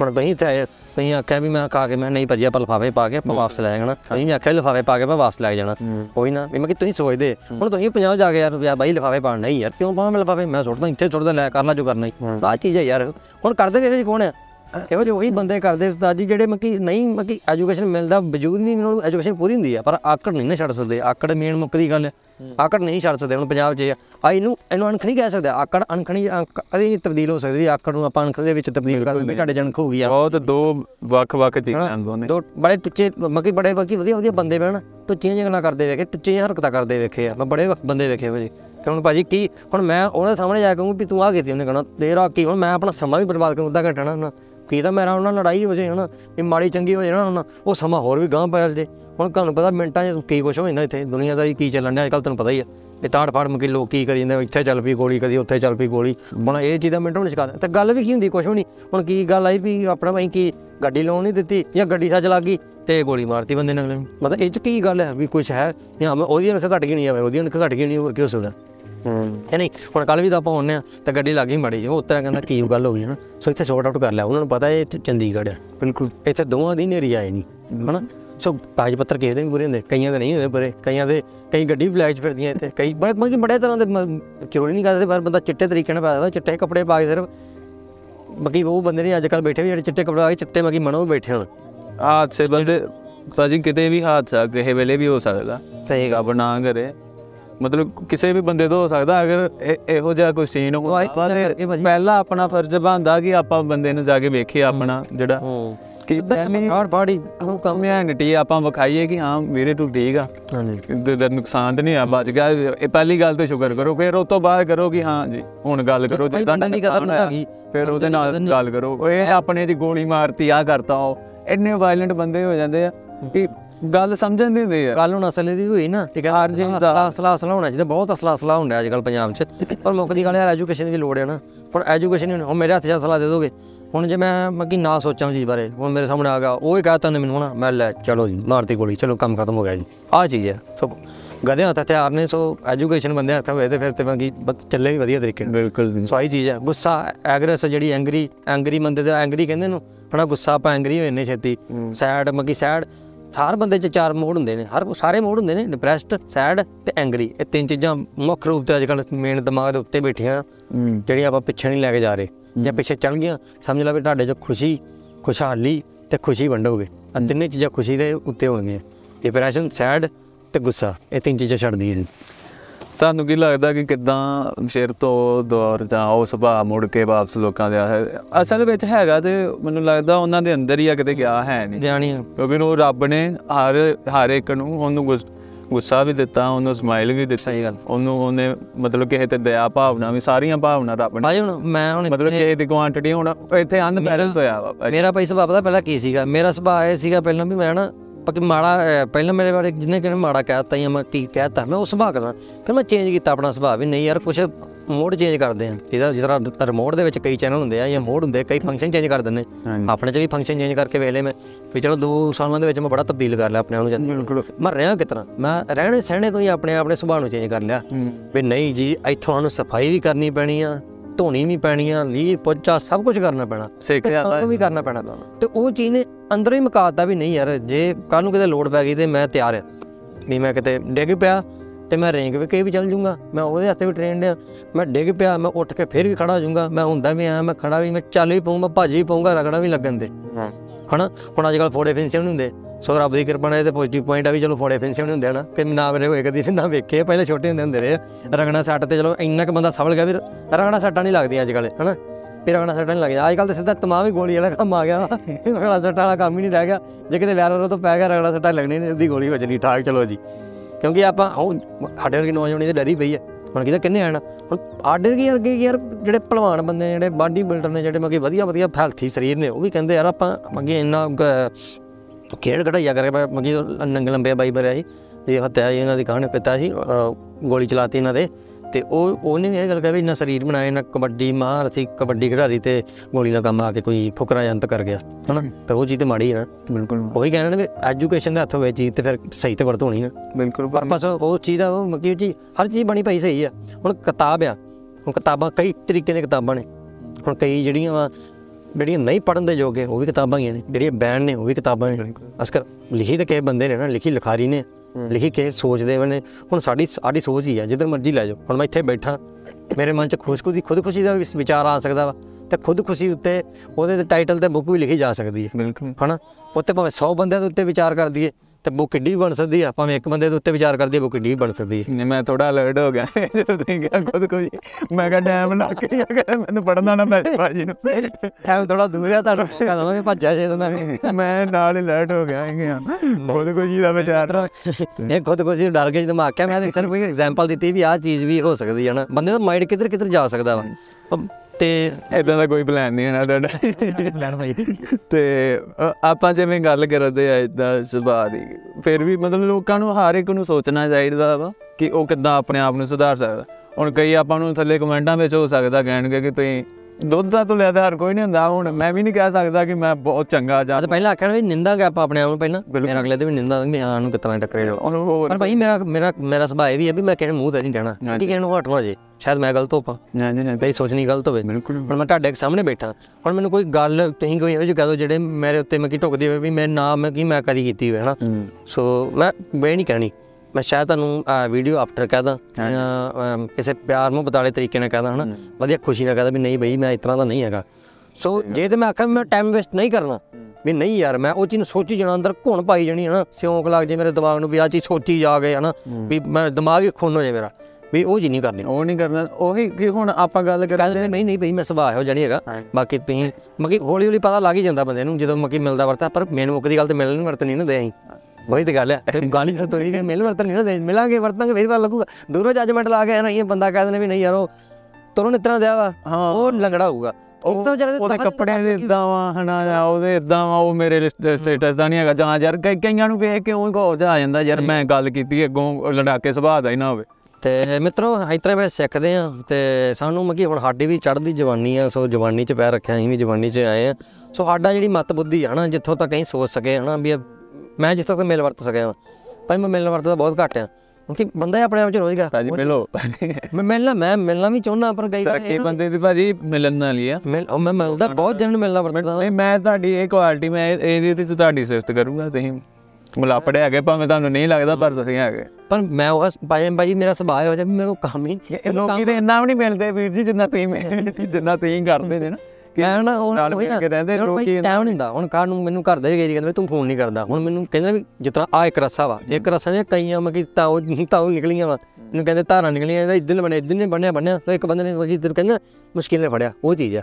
ਹੁਣ ਤੁਸੀਂ ਤੇ ਤੁਸੀਂ ਆਖਿਆ ਵੀ ਮੈਂ ਖਾ ਕੇ ਮੈਂ ਨਹੀਂ ਭੱਜਿਆ ਆਪਾਂ ਲਿਫਾਫੇ ਪਾ ਕੇ ਆਪਾਂ ਵਾਪਸ ਲੈ ਜਾਣਾ। ਤੁਸੀਂ ਵੀ ਆਖਿਆ ਲਿਫਾਫੇ ਪਾ ਕੇ ਆਪਾਂ ਵਾਪਸ ਲੈ ਜਾਣਾ। ਕੋਈ ਨਾ ਵੀ ਮੈਂ ਕਿ ਤੁਸੀਂ ਸੋਚਦੇ। ਹੁਣ ਤੁਸੀਂ ਪੰਜਾਬ ਜਾ ਕੇ ਯਾਰ ਯਾਰ ਬਾਈ ਲਿਫਾਫੇ ਪਾਣ ਨਹੀਂ ਯਾਰ ਕਿਉਂ ਪਾਵਾਂ ਮੈਂ ਲਿਫਾਫੇ? ਮੈਂ ਸੁੱਟਦਾ ਇੱਥੇ ਸੁੱਟਦਾ ਲੈ ਕਰ ਲਾ ਜੋ ਕਰਨਾ ਹੀ। ਆਹ ਚੀਜ਼ ਹੈ ਯਾਰ। ਹੁਣ ਕਰਦੇ ਵੀ ਕੌਣ ਆ? ਇਹੋ ਜਿਹੇ ਉਹੀ ਬੰਦੇ ਕਰਦੇ ਉਸਤਾਦ ਜੀ ਜਿਹੜੇ ਮੱਕੀ ਨਹੀਂ ਮੱਕੀ ਐਜੂਕੇਸ਼ਨ ਮਿਲਦਾ ਵਜੂਦ ਨਹੀਂ ਉਹਨਾਂ ਨੂੰ ਐਜੂਕੇਸ਼ਨ ਪੂਰੀ ਹੁੰਦੀ ਆ ਪਰ ਆਕੜ ਨਹੀਂ ਨਾ ਛੱਡ ਸਕਦੇ। ਆਕੜ ਮੇਨ ਮੁੱਕ ਦੀ ਗੱਲ ਆਕੜ ਨਹੀਂ ਛੱਡ ਸਕਦੇ ਹੁਣ ਪੰਜਾਬ 'ਚ। ਆ ਇਹਨੂੰ ਇਹਨੂੰ ਅਣਖ ਨਹੀਂ ਕਹਿ ਸਕਦੇ। ਆਕੜ ਅਣਖਣੀ ਕਦੇ ਨਹੀਂ ਤਬਦੀਲ ਹੋ ਸਕਦੀ ਆਕੜ ਨੂੰ ਆਪਾਂ ਅਣਖ ਦੇ ਵਿੱਚ ਤਬਦੀਲ ਕਰ ਦਿੰਦੇ ਤੁਹਾਡੇ ਜਣਖ ਹੋ ਗਈ ਆ। ਬਹੁਤ ਦੋ ਵੱਖ-ਵੱਖ ਚੀਜ਼ਾਂ ਦੋਨੇ ਦੋ ਬੜੇ ਟੁੱਚੇ ਮੱਕੀ ਬੜੇ ਬਾਕੀ ਵਧੀਆ ਵਧੀਆ ਬੰਦੇ ਬਹਿਣ ਟੁੱਚੀਆਂ ਜਿਹੀਆਂ ਗੱਲਾਂ ਕਰਦੇ ਵੇਖੇ ਟੁੱਚੀਆਂ ਹਰਕਤਾਂ ਕਰਦੇ ਵੇਖੇ ਆ। ਮੈਂ ਬੜੇ ਬੰਦੇ ਵੇਖੇ ਭਾਜੀ। ਤੇ ਹੁਣ ਭਾਜੀ ਕੀ ਹੁਣ ਮੈਂ ਉਹਨਾਂ ਸਾਹਮਣੇ ਜਾ ਕੇ ਕਹੂੰ ਵੀ ਤੂੰ ਆ ਕੀਤੀ ਉਹਨੇ ਕਹਣਾ ਤੇਰਾ ਕੀ ਹੁਣ ਮੈਂ ਆਪਣਾ ਸਮਾਂ ਵੀ ਬਰਬਾਦ ਕਰੂੰ ਅੱਧਾ ਘੰਟਾ ਨਾ। ਕੀ ਤਾਂ ਮੇਰਾ ਉਹਨਾਂ ਨਾਲ ਲੜਾਈ ਹੋ ਜੇ, ਹਨਾ? ਇਹ ਮਾੜੀ ਚੰਗੀ ਹੋ ਜੇ ਨਾ ਉਹਨਾਂ ਉਹ ਸਮਾਂ ਹੋਰ ਵੀ ਗਾਂਹ ਪੈ ਜੇ। ਹੁਣ ਤੁਹਾਨੂੰ ਪਤਾ ਮਿੰਟਾਂ 'ਚ ਕੀ ਕੁਛ ਹੋ ਜਾਂਦਾ ਇੱਥੇ, ਦੁਨੀਆ ਦਾ ਕੀ ਚੱਲਣ ਡਿਆ ਅੱਜ ਕੱਲ੍ਹ ਤੁਹਾਨੂੰ ਪਤਾ ਹੀ ਆ। ਇਹ ਤਾੜ ਫਾੜ ਮਕੀ ਲੋਕ ਕੀ ਕਰੀ ਜਾਂਦੇ ਇੱਥੇ ਚੱਲ ਪਈ ਗੋਲੀ ਕਦੀ, ਉੱਥੇ ਚੱਲ ਪਈ ਗੋਲੀ। ਹੁਣ ਇਹ ਚੀਜ਼ ਦਾ ਮਿੰਟਾਂ ਵਿੱਚ ਕਰ ਤੇ ਗੱਲ ਵੀ ਕੀ ਹੁੰਦੀ, ਕੁਛ ਵੀ ਨਹੀਂ। ਹੁਣ ਕੀ ਗੱਲ ਆਈ ਵੀ ਆਪਣਾ ਭਾਈ ਕੀ ਗੱਡੀ ਲਾਉਣ ਨਹੀਂ ਦਿੱਤੀ, ਜਾਂ ਗੱਡੀ ਸੱਜ ਲੱਗ ਗਈ, ਤੇ ਗੋਲੀ ਮਾਰਤੀ ਬੰਦੇ ਨੇ ਅਗਲੇ ਨੂੰ। ਮਤਲਬ ਇਹ ਚ ਕੀ ਗੱਲ ਹੈ ਵੀ ਕੁਛ ਹੈ? ਜਾਂ ਮੈਂ ਉਹਦੀ ਅਣਖ ਘਟ ਗਈ ਨਹੀਂ ਆਵੇ ਉਹਦੀ ਅਣਖ ਘਟ ਗਈ ਨਹੀਂ ਹੋਰ ਕੀ ਹੋ ਸਕਦਾ? ਹੂੰ। ਨਹੀਂ ਹੁਣ ਕੱਲ ਵੀ ਤਾਂ ਆਪਾਂ ਆਉਂਦੇ ਆ ਤੇ ਗੱਡੀ ਲੱਗ ਮੜੀ ਉਹ ਉਤਰਾ ਕਹਿੰਦਾ ਕੀ ਗੱਲ ਹੋ ਗਈ ਹਨਾ ਸੋ ਇੱਥੇ ਸ਼ਾਰਟ ਆਊਟ ਕਰ ਲਿਆ ਉਹਨਾਂ ਨੂੰ ਪਤਾ ਇਹ ਚੰਡੀਗੜ੍ਹ ਹੈ। ਬਿਲਕੁਲ। ਇੱਥੇ ਦੋਵਾਂ ਦੀ ਨੇਰੀ ਆਏ ਨਹੀਂ ਹਨਾ? ਸੋ ਕਾਗਜ਼ ਪੱਤਰ ਕਿਸੇ ਦੇ ਵੀ ਬੁਰੇ ਹੁੰਦੇ ਕਈਆਂ ਦੇ ਨਹੀਂ ਹੁੰਦੇ ਬੁਰੇ ਕਈਆਂ ਦੇ ਕਈ ਗੱਡੀ ਬਲੈਕ ਚ ਫਿਰਦੀਆਂ ਇੱਥੇ ਕਈ ਬੜੇ ਬੜੇ ਬੜੇ ਤਰ੍ਹਾਂ ਦੇ ਚੋਰੀ ਨਹੀਂ ਕਰਦੇ ਪਰ ਬੰਦਾ ਚਿੱਟੇ ਤਰੀਕੇ ਨਾਲ ਪਾ ਸਕਦਾ ਚਿੱਟੇ ਕੱਪੜੇ ਪਾ ਕੇ ਸਿਰਫ ਬਾਕੀ ਉਹ ਬੰਦੇ ਨੇ ਅੱਜ ਕੱਲ ਬੈਠੇ ਵੀ ਜਿਹੜੇ ਚਿੱਟੇ ਕੱਪੜੇ ਪਾ ਕੇ ਚਿੱਟੇ ਮਗੀ ਮਨੋਂ ਬੈਠੇ ਹੋਣ। ਹਾਦਸੇ ਬੰਦੇ ਭਾਜੀ ਕਿਤੇ ਵੀ ਹਾਦਸਾ ਕਿਸੇ ਵੇਲੇ ਵੀ ਹੋ ਸਕਦਾ। ਸਹੀ ਗੱਲ। ਨਾ ਕਰੇ। ਮਤਲਬ ਕਿਸੇ ਵੀ ਬੰਦੇ ਤੋਂ ਹੋ ਸਕਦਾ ਅਗਰ ਇਹ- ਇਹੋ ਜਿਹਾ ਕੋਈ ਸੀਨ ਭਾਜੀ। ਪਹਿਲਾ ਆਪਣਾ ਫਰਜ਼ ਬਣਦਾ ਕਿ ਆਪਾਂ ਬੰਦੇ ਨੂੰ ਜਾ ਕੇ ਵੇਖੀਏ ਆਪਣਾ ਜਿਹੜਾ ਕਿ ਕਾਰ ਬਾੜੀ ਉਹ ਕੰਮ ਕਮਿਊਨਿਟੀ ਆਪਾਂ ਵਿਖਾਈਏ ਕਿ ਹਾਂ ਮੇਰੇ ਤੂੰ ਠੀਕ ਆ। ਹਾਂਜੀ। ਤੇ ਦਾ ਨੁਕਸਾਨ ਤੇ ਨਹੀਂ ਆ ਬਚ ਗਿਆ। ਇਹ ਪਹਿਲੀ ਗੱਲ ਤੇ ਸ਼ੁਕਰ ਕਰੋ ਫਿਰ ਉਸ ਤੋਂ ਬਾਅਦ ਕਰੋ ਕਿ ਹਾਂ ਜੀ ਹੁਣ ਗੱਲ ਕਰੋ ਭਾਈ ਤੁਹਾਡਾ ਬੰਦੇ ਦੀ ਕਦਰ ਨਹੀਂ ਹੈਗੀ। ਫਿਰ ਉਹਦੇ ਨਾਲ ਗੱਲ ਕਰੋ। ਓਏ ਆਪਣੇ ਦੀ ਗੋਲੀ ਮਾਰਤੀ ਆ ਕਰਤਾ ਉਹ। ਇੰਨੇ ਵਾਇਲੈਂਟ ਬੰਦੇ ਹੋ ਜਾਂਦੇ ਆ ਕਿ ਗੱਲ ਸਮਝਣ ਨਹੀਂ ਦਿੰਦੇ ਆ। ਕੱਲ ਹੁਣ ਅਸਲੇ ਦੀ ਹੋਈ ਨਾ ਠੀਕ ਹੈ ਹਰ ਚੀਜ਼ ਦਾ ਅਸਲਾ ਅਸਲਾ ਹੋਣਾ ਚਾਹੀਦਾ ਬਹੁਤ ਅਸਲਾ ਅਸਲਾ ਹੁੰਦਾ ਅੱਜ ਕੱਲ ਪੰਜਾਬ 'ਚ। ਪਰ ਮੁੱਕ ਦੀ ਗੱਲ ਯਾਰ ਐਜੂਕੇਸ਼ਨ ਦੀ ਲੋੜ ਹੈ ਨਾ। ਹੁਣ ਐਜੂਕੇਸ਼ਨ ਨਹੀਂ ਹੁਣ ਮੇਰੇ ਹੱਥ 'ਚ ਸਲਾਹ ਦੇ ਦੋਗੇ। ਹੁਣ ਜੇ ਮੈਂ ਮੱਕੀ ਨਾ ਸੋਚਾਂ ਚੀਜ਼ ਬਾਰੇ ਹੁਣ ਮੇਰੇ ਸਾਹਮਣੇ ਆ ਗਿਆ ਉਹ ਹੀ ਕਹਤਾ ਨੇ ਮੈਨੂੰ ਹੁਣ ਮੈਂ ਲੈ ਚਲੋ ਜੀ ਮਾਰਤੀ ਗੋਲੀ ਚਲੋ ਕੰਮ ਖਤਮ ਹੋ ਗਿਆ ਜੀ। ਆਹ ਚੀਜ਼ ਹੈ ਸੋ ਗਧਿਆਂ ਹੱਥ ਹਥਿਆਰ ਨੇ ਸੋ ਐਜੂਕੇਸ਼ਨ ਬੰਦੇ ਹੱਥ ਹੋਏ ਤੇ ਫਿਰ ਤੇ ਮੱਕੀ ਬਸ ਚੱਲੇ ਵੀ ਵਧੀਆ ਤਰੀਕੇ ਨਾਲ। ਬਿਲਕੁਲ ਜੀ। ਸੋ ਆਹੀ ਚੀਜ਼ ਹੈ ਗੁੱਸਾ ਐਗਰੈਸ ਜਿਹੜੀ ਐਂਗਰੀ ਐਂਗਰੀ ਬੰਦੇ ਦਾ ਐਂਗਰੀ ਕਹਿੰਦੇ ਨੂੰ ਹਣਾ ਗੁੱਸਾ ਆਪਾਂ ਐਂਗਰੀ ਹੋ ਜੰਨੇ ਛੇਤੀ। ਸੈਡ ਮੱਕੀ ਸੈਡ ਹਰ ਬੰਦੇ 'ਚ ਚਾਰ ਮੋਡ ਹੁੰਦੇ ਨੇ ਹਰ ਸਾਰੇ ਮੋਡ ਹੁੰਦੇ ਨੇ ਡਿਪਰੈਸਡ ਸੈਡ ਤੇ ਐਂਗਰੀ ਇਹ ਤਿੰਨ ਚੀਜ਼ਾਂ ਮੁੱਖ ਰੂਪ ਤੇ ਅੱਜਕੱਲ ਮੇਨ ਦਿਮਾਗ ਦੇ ਉੱਤੇ ਬੈਠੀਆਂ। ਜਿਹੜੀਆਂ ਆਪਾਂ ਪਿੱਛੇ ਨਹੀਂ ਲੈ ਕੇ ਜਾ ਰਹੇ। ਜਾਂ ਪਿੱਛੇ ਚੱਲ ਗਈਆਂ ਸਮਝ ਲਓ ਵੀ ਤੁਹਾਡੇ 'ਚ ਖੁਸ਼ੀ ਖੁਸ਼ਹਾਲੀ ਤੇ ਖੁਸ਼ੀ ਵੰਡੋਗੇ। ਆ ਤਿੰਨੇ ਚੀਜ਼ਾਂ ਖੁਸ਼ੀ ਦੇ ਉੱਤੇ ਹੋਣਗੀਆਂ। ਡਿਪਰੈਸ਼ਨ ਸੈਡ ਤੇ ਗੁੱਸਾ ਇਹ ਤਿੰਨ ਚੀਜ਼ਾਂ ਛੱਡ ਦਈਏ ਤੁਹਾਨੂੰ ਕੀ ਲੱਗਦਾ ਕਿ ਕਿਦਾਂ ਫਿਰ ਤੋਂ ਦੌਰ ਜਾਂ ਉਹ ਸੁਭਾਅ ਮੁੜ ਕੇ ਵਾਪਸ ਲੋਕਾਂ ਦੇ ਆਇਆ ਅਸਲ ਵਿੱਚ ਹੈਗਾ ਤੇ ਮੈਨੂੰ ਲੱਗਦਾ ਉਹਨਾਂ ਦੇ ਅੰਦਰ ਹੀ ਆ ਕਿਤੇ ਗਿਆ ਹੈ ਨਹੀਂ। ਗਿਆਨੀ ਕਿਉਂਕਿ ਉਹ ਰੱਬ ਨੇ ਹਰ ਹਰ ਇੱਕ ਨੂੰ ਉਹਨੂੰ ਗੁੱਸ- ਵੀ ਦਿੱਤਾ ਉਹਨੂੰ ਸਮਾਈਲ ਵੀ ਦਿੱਤੀ। ਸਹੀ ਗੱਲ। ਉਹਨੂੰ ਉਹਨੇ ਮਤਲਬ ਕਿਸੇ ਤੇ ਦਇਆ ਭਾਵਨਾ ਵੀ ਸਾਰੀਆਂ ਭਾਵਨਾ ਰੱਬ ਨੇ ਭਾਈ ਹੁਣ ਮੈਂ ਹੁਣ ਮਤਲਬ ਕਿਸੇ ਦੀ ਕੁਆਂਟੀਟੀ ਹੁਣ ਇੱਥੇ ਅਨਬੈਲੈਂਸ ਹੋਇਆ ਵਾ। ਮੇਰਾ ਭਾਈ ਸੁਭਾਅ ਪਤਾ ਪਹਿਲਾਂ ਕੀ ਸੀਗਾ? ਮੇਰਾ ਸੁਭਾਅ ਇਹ ਸੀਗਾ ਪਹਿਲਾਂ ਵੀ ਮੈਂ ਨਾ ਪੱਕੀ ਮਾੜਾ ਪਹਿਲਾਂ ਮੇਰੇ ਬਾਰੇ ਜਿਹਨੇ ਕਿਹਨੇ ਮਾੜਾ ਕਹਿਤਾ ਜਾਂ ਮੈਂ ਕੀ ਕਹਿਤਾ ਮੈਂ ਉਹ ਸੁਭਾਅ ਕਰਾਂ ਫਿਰ ਮੈਂ ਚੇਂਜ ਕੀਤਾ ਆਪਣਾ ਸੁਭਾਅ ਵੀ ਨਹੀਂ ਯਾਰ ਕੁਛ ਮੋਡ ਚੇਂਜ ਕਰਦੇ ਆ। ਜਿਹਦਾ ਤਰ੍ਹਾਂ ਰਿਮੋਟ ਦੇ ਵਿੱਚ ਕਈ ਚੈਨਲ ਹੁੰਦੇ ਆ ਜਾਂ ਮੋਡ ਹੁੰਦੇ ਕਈ ਫੰਕਸ਼ਨ ਚੇਂਜ ਕਰ ਦਿੰਦੇ। ਆਪਣੇ ਚ ਵੀ ਫੰਕਸ਼ਨ ਚੇਂਜ ਕਰਕੇ ਵੇਖ ਲਏ ਮੈਂ। ਵੀ ਚਲੋ ਦੋ ਸਾਲਾਂ ਦੇ ਵਿੱਚ ਮੈਂ ਬੜਾ ਤਬਦੀਲ ਕਰ ਲਿਆ ਆਪਣੇ ਆਪ ਨੂੰ ਬਿਲਕੁਲ। ਮੈਂ ਰਿਹਾ ਕਿਤਨਾ ਮੈਂ ਰਹਿਣੇ ਸਹਿਣੇ ਤੋਂ ਹੀ ਆਪਣੇ ਆਪਣੇ ਸੁਭਾਅ ਨੂੰ ਚੇਂਜ ਕਰ ਲਿਆ। ਵੀ ਨਹੀਂ ਜੀ ਇੱਥੋਂ ਸਾਨੂੰ ਸਫ਼ਾਈ ਵੀ ਕਰਨੀ ਪੈਣੀ ਆ। ਧੋਣੀ ਵੀ ਪੈਣੀ ਆ ਲੀਰ ਪੋਚਾ ਸਭ ਕੁਝ ਕਰਨਾ ਪੈਣਾ। ਸਿੱਖ ਜਾਂਦਾ ਸਾਨੂੰ ਵੀ ਕਰਨਾ ਪੈਣਾ। ਤੇ ਉਹ ਚੀਜ਼ ਨੇ ਅੰਦਰੋਂ ਹੀ ਮੁਕਾਤਾ ਵੀ ਨਹੀਂ ਯਾਰ ਜੇ ਕੱਲ ਨੂੰ ਕਿਤੇ ਲੋੜ ਪੈ ਗਈ ਤੇ ਮੈਂ ਤਿਆਰ ਆ। ਵੀ ਮੈਂ ਕਿਤੇ ਡਿੱਗ ਪਿਆ ਤੇ ਮੈਂ ਰੇਂਗ ਵੀ ਕੇ ਵੀ ਚੱਲ ਜੂੰਗਾ। ਮੈਂ ਉਹਦੇ ਹੱਥੇ ਵੀ ਟ੍ਰੇਨਡ ਆ। ਮੈਂ ਡਿੱਗ ਪਿਆ ਮੈਂ ਉੱਠ ਕੇ ਫਿਰ ਵੀ ਖੜਾ ਹੋ ਜਾਊਂਗਾ ਮੈਂ ਹੁੰਦਾ ਵੀ ਆ ਮੈਂ ਖੜਾ ਵੀ ਮੈਂ ਚੱਲ ਵੀ ਪਊਂ ਮੈਂ ਭੱਜ ਵੀ ਪਊਂਗਾ ਰਗੜਾ ਵੀ ਲੱਗਣ ਦੇ। ਹਨਾ? ਹੁਣ ਅੱਜ ਕੱਲ ਫੋੜੇ ਫਿੰਸੇ ਨਹੀਂ ਹੁੰਦੇ। ਸੋ ਰੱਬ ਦੀ ਕਿਰਪਾ ਨਾਲ ਇਹ ਤੇ ਪੋਜ਼ਿਟਿਵ ਪੁਆਇੰਟ ਆ ਵੀ ਚਲੋ ਫੋੜੇ ਫਿੰਸੇ ਨਹੀਂ ਹੁੰਦੇ ਹਨਾ ਕਿ ਨਾ ਮੇਰੇ ਹੋਏ, ਕਦੀ ਨਾ ਵੇਖੇ, ਪਹਿਲੇ ਛੋਟੇ ਹੁੰਦੇ ਹੁੰਦੇ ਰਹੇ। ਰਗਣਾ ਸੱਟ ਤੇ ਚਲੋ ਇੰਨਾ ਕੁ ਬੰਦਾ ਸਵਲ ਗਿਆ ਵੀ ਰਗਣਾ ਸੱਟਾਂ ਨਹੀਂ ਲੱਗਦੀਆਂ ਅੱਜ ਕੱਲ ਹਨਾ? ਫਿਰ ਰਗਣਾ ਸੱਟਾਂ ਨਹੀਂ ਲੱਗਦੀਆਂ। ਅੱਜ ਕੱਲ ਤਾਂ ਸਿੱਧਾ ਤਮਾਮ ਹੀ ਗੋਲੀ ਵਾਲਾ ਕੰਮ ਆ ਗਿਆ। ਰਗਣਾ ਸੱਟਾਂ ਵਾਲਾ ਕੰਮ ਹੀ ਨਹੀਂ ਰਹਿ ਗਿਆ। ਜੇ ਕਿਤੇ ਵੈਰ ਵਰੋ ਤੋਂ ਪੈ ਗਿਆ, ਰਗਣਾ ਸੱਟਾਂ ਲੱਗਣੀ ਨਹੀਂ, ਸਿੱਧੀ ਗੋਲੀ ਵੱਜਣੀ ਠਾਕ, ਚਲੋ ਜੀ। ਕਿਉਂਕਿ ਆਪਾਂ, ਉਹ ਸਾਡੇ ਵਰਗੇ ਨੌਜਵਾਨੀ ਤੇ ਡਰੀ ਪਈ ਹੈ ਹੁਣ ਕਿਤੇ ਕਿੰਨੇ ਆਣਾ? ਹੁਣ ਆਡੇ ਕੀ ਅਰਗੇ ਯਾਰ ਜਿਹੜੇ ਪਹਿਲਵਾਨ ਬੰਦੇ ਨੇ, ਜਿਹੜੇ ਬਾਡੀ ਬਿਲਡਰ ਨੇ, ਜਿਹੜੇ ਮਗੇ ਵਧੀਆ ਵਧੀਆ ਹੈਲਥੀ ਸਰੀਰ ਨੇ, ਉਹ ਵੀ ਕਹਿੰਦੇ ਯਾਰ ਆਪਾਂ ਮਗੇ ਇੰਨਾ ਕੁ ਖੇਡ ਘਟਾਈਆ ਕਰਕੇ ਮਗੇ ਨੰਗ ਲੰਬੇ ਬਾਈ ਬਰਿਆ ਸੀ ਤੇ ਹੱਤਿਆ ਇਹਨਾਂ ਦੀ ਕਹਾਣੀ ਪਿਤਾ ਸੀ ਗੋਲੀ ਚਲਾਤੀ ਇਹਨਾਂ ਦੇ ਤੇ ਉਹ ਉਹਨੇ ਇਹ ਗੱਲ ਕਹੀ ਵੀ ਇੰਨਾ ਸਰੀਰ ਬਣਾਏ ਨਾ ਕਬੱਡੀ ਮਹਾਰਥੀ ਕਬੱਡੀ ਖਿਡਾਰੀ ਤੇ ਗੋਲੀ ਨਾਲ ਕੰਮ ਆ ਕੇ ਕੋਈ ਫੁਕਰਾ ਜੰਤ ਕਰ ਗਿਆ ਹਨਾ? ਤੇ ਉਹ ਚੀਜ਼ ਤੇ ਮਾੜੀ ਹੈ ਨਾ। ਬਿਲਕੁਲ। ਉਹੀ ਕਹਿਣਾ ਨੇ ਵੀ ਐਜੂਕੇਸ਼ਨ ਦੇ ਹੱਥ ਹੋਵੇ ਚੀਜ਼ ਤੇ ਫਿਰ ਸਹੀ ਤੇ ਵਰਤ ਹੋਣੀ ਨਾ ਬਿਲਕੁਲ। ਪਰ ਬਸ ਉਹ ਚੀਜ਼ ਦਾ ਉਹ ਮੱਕੀ ਜੀ ਹਰ ਚੀਜ਼ ਬਣੀ ਪਈ ਸਹੀ ਆ। ਹੁਣ ਕਿਤਾਬ ਆ ਹੁਣ ਕਿਤਾਬਾਂ ਕਈ ਤਰੀਕੇ ਦੀਆਂ ਕਿਤਾਬਾਂ ਨੇ। ਹੁਣ ਕਈ ਜਿਹੜੀਆਂ ਵਾ ਜਿਹੜੀਆਂ ਨਹੀਂ ਪੜਨ ਦੇ ਯੋਗ ਹੈ ਉਹ ਵੀ ਕਿਤਾਬਾਂ ਹੀ ਨੇ। ਜਿਹੜੀਆਂ ਬੈਨ ਨੇ ਉਹ ਵੀ ਕਿਤਾਬਾਂ ਨੇ। ਅਸਕਰ ਲਿਖੀ ਤਾਂ ਕਿਸੇ ਬੰਦੇ ਨੇ ਨਾ ਲਿਖੀ ਲਿਖਾਰੀ ਨੇ। ਲਿਖੀ ਕਿਸੇ ਸੋਚਦੇ ਨੇ। ਹੁਣ ਸਾਡੀ ਸਾਡੀ ਸੋਚ ਹੀ ਆ ਜਿੱਧਰ ਮਰਜ਼ੀ ਲੈ ਜਾਓ। ਹੁਣ ਮੈਂ ਇੱਥੇ ਬੈਠਾ ਮੇਰੇ ਮਨ 'ਚ ਖੁਸ਼ਕੁਦੀ ਖੁਦ ਖੁਸ਼ੀ ਦਾ ਵੀ ਵਿਚਾਰ ਆ ਸਕਦਾ ਵਾ। ਤੇ ਖੁਦ ਖੁਸ਼ੀ ਉੱਤੇ ਉਹਦੇ ਤੇ ਟਾਈਟਲ ਤੇ ਬੁੱਕ ਵੀ ਲਿਖੀ ਜਾ ਸਕਦੀ ਹੈ। ਬਿਲਕੁਲ। ਹਨਾ? ਉੱਤੇ ਭਾਵੇਂ 100 ਬੰਦਿਆਂ ਦੇ ਉੱਤੇ ਵਿਚਾਰ ਕਰ ਦਈਏ। ਤੇ ਬੁੱਕ ਕਿੱਡੀ ਬਣ ਸਕਦੀ ਆ। ਭਾਵੇਂ ਇੱਕ ਬੰਦੇ ਦੇ ਉੱਤੇ ਵਿਚਾਰ ਕਰ ਦਈਏ ਬੁੱਕ ਕਿੱਡੀ ਬਣ ਸਕਦੀ ਨਹੀਂ ਮੈਂ ਥੋੜਾ ਅਲਰਟ ਹੋ ਗਿਆ। ਜਦੋਂ ਤੁਸੀਂ ਕਿਹਾ ਖੁਦ ਕੋਈ। ਮੈਂ ਕਿਹਾ ਟਾਈਮ ਲੱਗ ਗਿਆ ਕਿ ਮੈਨੂੰ ਪੜਨਾ ਨਾ ਪੈ ਭਾਜੀ ਨੂੰ। ਐਵੇਂ ਥੋੜਾ ਦੂਰ ਆ ਤੁਹਾਨੂੰ ਮੌਕਾ ਦਵਾਂਗੇ ਭੱਜਿਆ ਜੇ ਨੇ ਮੈਂ। ਨਾਲ ਅਲਰਟ ਹੋ ਗਿਆ ਹੈਗਾ ਖੁਦ ਕੋਈ ਦਾ ਵਿਚਾਰ। ਇਹ ਖੁਦ ਕੁਝ ਡਰ ਕੇ ਜਦੋਂ ਮੈਂ ਆਖਿਆ ਮੈਂ ਤਾਂ ਸਿਰਫ ਕੋਈ ਐਗਜ਼ਾਮਪਲ ਦਿੱਤੀ ਵੀ ਆਹ ਚੀਜ਼ ਵੀ ਹੋ ਸਕਦੀ ਹੈ ਨਾ। ਬੰਦੇ ਦਾ ਮਾਈਂਡ ਕਿੱਧਰ ਕਿੱਧਰ ਜਾ ਸਕਦਾ ਵਾ। ਤੇ ਇਦਾਂ ਦਾ ਕੋਈ ਪਲਾਨ ਨਹੀਂ ਹੈ ਨਾ ਤੁਹਾਡਾ। ਪਲਾਨ ਭਾਈ ਤੇ ਅ, ਆਪਾਂ ਜਿਵੇਂ ਗੱਲ ਕਰਦੇ ਆ ਇਦਾਂ ਸੁਭਾਅ ਦੀ ਫਿਰ ਵੀ ਮਤਲਬ ਲੋਕਾਂ ਨੂੰ ਹਰ ਇੱਕ ਨੂੰ ਸੋਚਣਾ ਚਾਹੀਦਾ ਵਾ ਕਿ ਉਹ ਕਿੱਦਾਂ ਆਪਣੇ ਆਪ ਨੂੰ ਸੁਧਾਰ ਸਕਦਾ। ਹੁਣ ਕਈ ਆਪਾਂ ਨੂੰ ਥੱਲੇ ਕਮੈਂਟਾਂ ਵਿੱਚ ਹੋ ਸਕਦਾ ਕਹਿਣਗੇ ਕਿ ਤੁਸੀਂ ਦੁੱਧ ਦਾ ਤੋਂ ਲਿਆ ਤਾਂ ਹਰ ਕੋਈ ਨਹੀਂ ਹੁੰਦਾ। ਹੁਣ ਮੈਂ ਵੀ ਨਹੀਂ ਕਹਿ ਸਕਦਾ ਕਿ ਮੈਂ ਬਹੁਤ ਚੰਗਾ ਜਾਂ ਤਾਂ ਪਹਿਲਾਂ ਆਖਿਆ ਵੀ ਨਿੰਦਾ ਗਾ ਆਪਾਂ ਆਪਣੇ ਆਪ ਨੂੰ ਪਹਿਲਾਂ। ਮੇਰਾ ਅਗਲੇ ਤੇ ਵੀ ਨਿੰਦਾ ਵੀ ਹਾਂ ਨੂੰ ਕਿਤਨਾ ਟੱਕਰੇ ਲੋ ਪਰ ਭਾਈ ਮੇਰਾ ਮੇਰਾ ਮੇਰਾ ਸੁਭਾਅ ਇਹ ਵੀ ਹੈ ਵੀ ਮੈਂ ਕਿਸੇ ਮੂੰਹ ਤੇ ਨਹੀਂ ਕਹਿਣਾ ਕਿ ਕਿਸੇ ਨੂੰ ਹਟਵਾ ਜੇ। ਸ਼ਾਇਦ ਮੈਂ ਗਲਤ ਹੋਪਾਂ ਨਹੀਂ ਨਹੀਂ ਮੇਰੀ ਸੋਚਣੀ ਗਲਤ ਹੋਵੇ। ਬਿਲਕੁਲ। ਹੁਣ ਮੈਂ ਤੁਹਾਡੇ ਸਾਹਮਣੇ ਬੈਠਾ। ਹੁਣ ਮੈਨੂੰ ਕੋਈ ਗੱਲ ਤੁਸੀਂ ਕੋਈ ਇਹੋ ਜਿਹੀ ਕਹਿ ਜਿਹੜੇ ਮੇਰੇ ਉੱਤੇ ਮੈਂ ਕੀ ਢੁਕਦੀ ਹੋਵੇ ਵੀ ਮੈਂ ਨਾ ਮੈਂ ਕੀ ਮੈਂ ਕਦੀ ਕੀਤੀ ਹੋਵੇ ਹਨਾ? ਸੋ ਮੈਂ ਬੇ ਨਹੀਂ ਕਹਿਣੀ। ਮੈਂ ਸ਼ਾਇਦ ਤੁਹਾਨੂੰ ਵੀਡੀਓ ਆਫਟਰ ਕਹਦਾ ਜਾਂ ਕਿਸੇ ਪਿਆਰ ਨੂੰ ਬਤਾਲੇ ਤਰੀਕੇ ਨਾਲ ਕਹਦਾ ਹਨਾ? ਵਧੀਆ ਖੁਸ਼ੀ ਨਾਲ ਕਹਦਾ ਵੀ ਨਹੀਂ ਬਈ ਮੈਂ ਇਸ ਤਰ੍ਹਾਂ ਦਾ ਨਹੀਂ ਹੈਗਾ। ਸੋ ਜੇ ਤੇ ਮੈਂ ਆਖਾਂ ਮੈਂ ਟਾਈਮ ਵੇਸਟ ਨਹੀਂ ਕਰਨਾ ਵੀ ਨਹੀਂ ਯਾਰ ਮੈਂ ਉਹ ਚੀਜ਼ ਨੂੰ ਸੋਚੀ ਜਾਣਾ ਅੰਦਰ ਘੁਣ ਪਾਈ ਜਾਣੀ ਹਨਾ? ਸਿਉਂਕ ਲੱਗ ਜੇ ਮੇਰੇ ਦਿਮਾਗ ਨੂੰ ਵੀ ਆ ਚੀਜ਼ ਸੋਚੀ ਜਾ ਕੇ ਹਨਾ? ਵੀ ਮੈਂ ਦਿਮਾਗ ਹੀ ਖੁੰਨ ਹੋ ਜਾਏ ਮੇਰਾ ਵੀ ਉਹ ਚੀਜ਼ ਨਹੀਂ ਕਰਨੀ। ਉਹ ਨਹੀਂ ਕਰਨਾ ਉਹੀ ਕਿ ਹੁਣ ਆਪਾਂ ਗੱਲ ਕਰ ਨੇ ਨਹੀਂ ਨਹੀਂ ਬਈ ਮੈਂ ਸੁਭਾਅ ਇਹੋ ਜਾਨੀ ਹੈਗਾ। ਬਾਕੀ ਤੁਸੀਂ ਮਗੀ ਹੌਲੀ ਹੌਲੀ ਪਤਾ ਲੱਗ ਹੀ ਜਾਂਦਾ ਬੰਦੇ ਨੂੰ ਜਦੋਂ ਮਗੀ ਮਿਲਦਾ ਵਰਤਾ ਪਰ ਮੈਨੂੰ ਮੁੱਕਦੀ ਗੱਲ ਤੇ ਮਿਲਣ ਵਰਤ ਨਹੀਂ ਨਾ ਦੇ ਅਸੀਂ। ਵਹੀ ਤੇ ਗੱਲ ਹੈ ਗਾਲੀ ਤੋਂ ਤੋਰੀ ਕੇ ਮਿਲ ਵਰਤਨ ਨਹੀਂ ਨਾ ਮਿਲਾਂਗੇ ਵਰਤਾਂਗੇ ਫੇਰ ਪਤਾ ਲੱਗੂਗਾ ਦੂਰੋਂ ਜੱਜਮੈਂਟ ਲਾ ਕੇ ਨਾ ਇਹ ਬੰਦਾ ਕਹਿ ਦਿੰਦੇ ਵੀ ਨਹੀਂ ਯਾਰ ਉਹ ਤੁਰਨ ਇਤਨਾ ਦਿਆ ਵਾ ਉਹ ਲੰਗੜਾ ਹੋਊਗਾ ਉਹ ਤਾਂ ਵਿਚਾਰੇ ਉਹਦੇ ਕੱਪੜਿਆਂ ਦੇ ਇਦਾਂ ਵਾ ਹਨਾ ਉਹਦੇ ਇਦਾਂ ਵਾ ਉਹ ਮੇਰੇ ਸਟੇਟਸ ਦਾ ਨਹੀਂ ਹੈਗਾ ਜਾਂ ਯਾਰ ਕਈ- ਕਈਆਂ ਨੂੰ ਵੇਖ ਕੇ ਉਹ ਕੋ ਜਾ ਜਾਂਦਾ ਯਾਰ ਮੈਂ ਗੱਲ ਕੀਤੀ ਅੱਗੋਂ ਲੜਾਕੇ ਸੁਭਾਅ ਦਾ ਹੀ ਨਾ ਹੋਵੇ ਤੇ ਮਿੱਤਰੋ ਇਸ ਤਰ੍ਹਾਂ ਮੈਂ ਸਿੱਖਦੇ ਆ ਤੇ ਸਾਨੂੰ ਮਗੀ ਹੁਣ ਸਾਡੀ ਵੀ ਚੜ੍ਹਦੀ ਜਵਾਨੀ ਆ ਸੋ ਜਵਾਨੀ 'ਚ ਪੈਰ ਰੱਖਿਆ ਅਸੀਂ ਵੀ ਜਵਾਨੀ 'ਚ ਆਏ ਆ ਸੋ ਸਾਡਾ ਜਿਹੜੀ ਮਤ ਬੁੱਧੀ ਆ ਨਾ ਜਿੱਥੋਂ ਤੱਕ ਅਸੀਂ ਸੋਚ ਸਕੇ ਹਨਾ ਵੀ ਮੈਂ ਜਿੱਥੋਂ ਤੱਕ ਮਿਲ ਵਰਤ ਸਕਿਆ ਵਾਂ। ਭਾਈ ਮੈਂ ਮਿਲਣ ਵਰਤਦਾ ਬਹੁਤ ਘੱਟ ਆ। ਕਿਉਂਕਿ ਬੰਦਾ ਹੀ ਆਪਣੇ ਆਪ 'ਚ ਰੋਏਗਾ ਭਾਜੀ ਮਿਲੋ। ਮੈਂ ਮਿਲਣਾ ਮੈਂ ਮਿਲਣਾ ਵੀ ਚਾਹੁੰਦਾ ਪਰ ਕਈ ਵਾਰ ਤਰੱਕੀ ਬੰਦੇ ਦੀ ਭਾਜੀ ਮਿਲਣ ਵਾਲੀ ਆ। ਮਿਲ ਮੈਂ ਮਿਲਦਾ ਬਹੁਤ ਜਣ ਮਿਲਣਾ ਵਰਤਦਾ ਨਹੀਂ ਮੈਂ ਤੁਹਾਡੀ ਇਹ ਕੁਆਲਿਟੀ ਮੈਂ ਇਹ- ਇਹਦੀ ਤੇ ਤੁਹਾਡੀ ਸਿਫਤ ਕਰੂੰਗਾ ਤੁਸੀਂ ਮੁਲਾਪੜੇ ਹੈਗੇ ਭਾਵੇਂ ਤੁਹਾਨੂੰ ਨਹੀਂ ਲੱਗਦਾ ਪਰ ਤੁਸੀਂ ਹੈਗੇ। ਪਰ ਮੈਂ ਉਹ ਭਾਈ ਭਾਈ ਮੇਰਾ ਸੁਭਾਅ ਹੋ ਜਾ ਮੇਰੇ ਕੋਲ ਕੰਮ ਹੀ ਲੋਕੀ ਤੇ ਇੰਨਾ ਵੀ ਨਹੀਂ ਮਿਲਦੇ ਵੀਰ ਜੀ ਜਿੰਨਾ ਤੁਸੀਂ ਜਿੰਨਾ ਤੁਸੀਂ ਕਰਦੇ ਨੇ ਨਾ। ਉਹ ਨਾਲ ਮਿਲ ਕੇ ਰਹਿੰਦੇ ਲੋਕੀ ਟਾਈਮ ਨਹੀਂ ਹੁੰਦਾ। ਹੁਣ ਘਰ ਨੂੰ ਮੈਨੂੰ ਘਰ ਦੇ ਗੇਰੀ ਕਹਿੰਦੇ ਤੂੰ ਫੋਨ ਨਹੀਂ ਕਰਦਾ। ਹੁਣ ਮੈਨੂੰ ਕਹਿੰਦੇ ਵੀ ਜਿਸ ਤਰ੍ਹਾਂ ਆ ਇੱਕ ਰਸਾ ਵਾ ਇੱਕ ਰਸਾ ਦੀਆਂ ਕਈਆਂ ਮੈਂ ਕਿ ਤਾਉ ਤਾਉ ਨਿਕਲੀਆਂ ਵਾ। ਮੈਨੂੰ ਕਹਿੰਦੇ ਧਾਰਾਂ ਨਿਕਲੀਆਂ ਇਹਦਾ ਇਦਾਂ ਬਣੇ ਇਦਾਂ ਨੇ ਬਣਿਆ ਬਣਿਆ। ਤਾਂ ਇੱਕ ਬੰਦੇ ਨੇ ਮਗੀ ਤੇ ਕਹਿੰਦਾ ਮੁਸ਼ਕਿਲ ਨੇ ਫੜਿਆ ਉਹ ਚੀਜ਼ ਆ।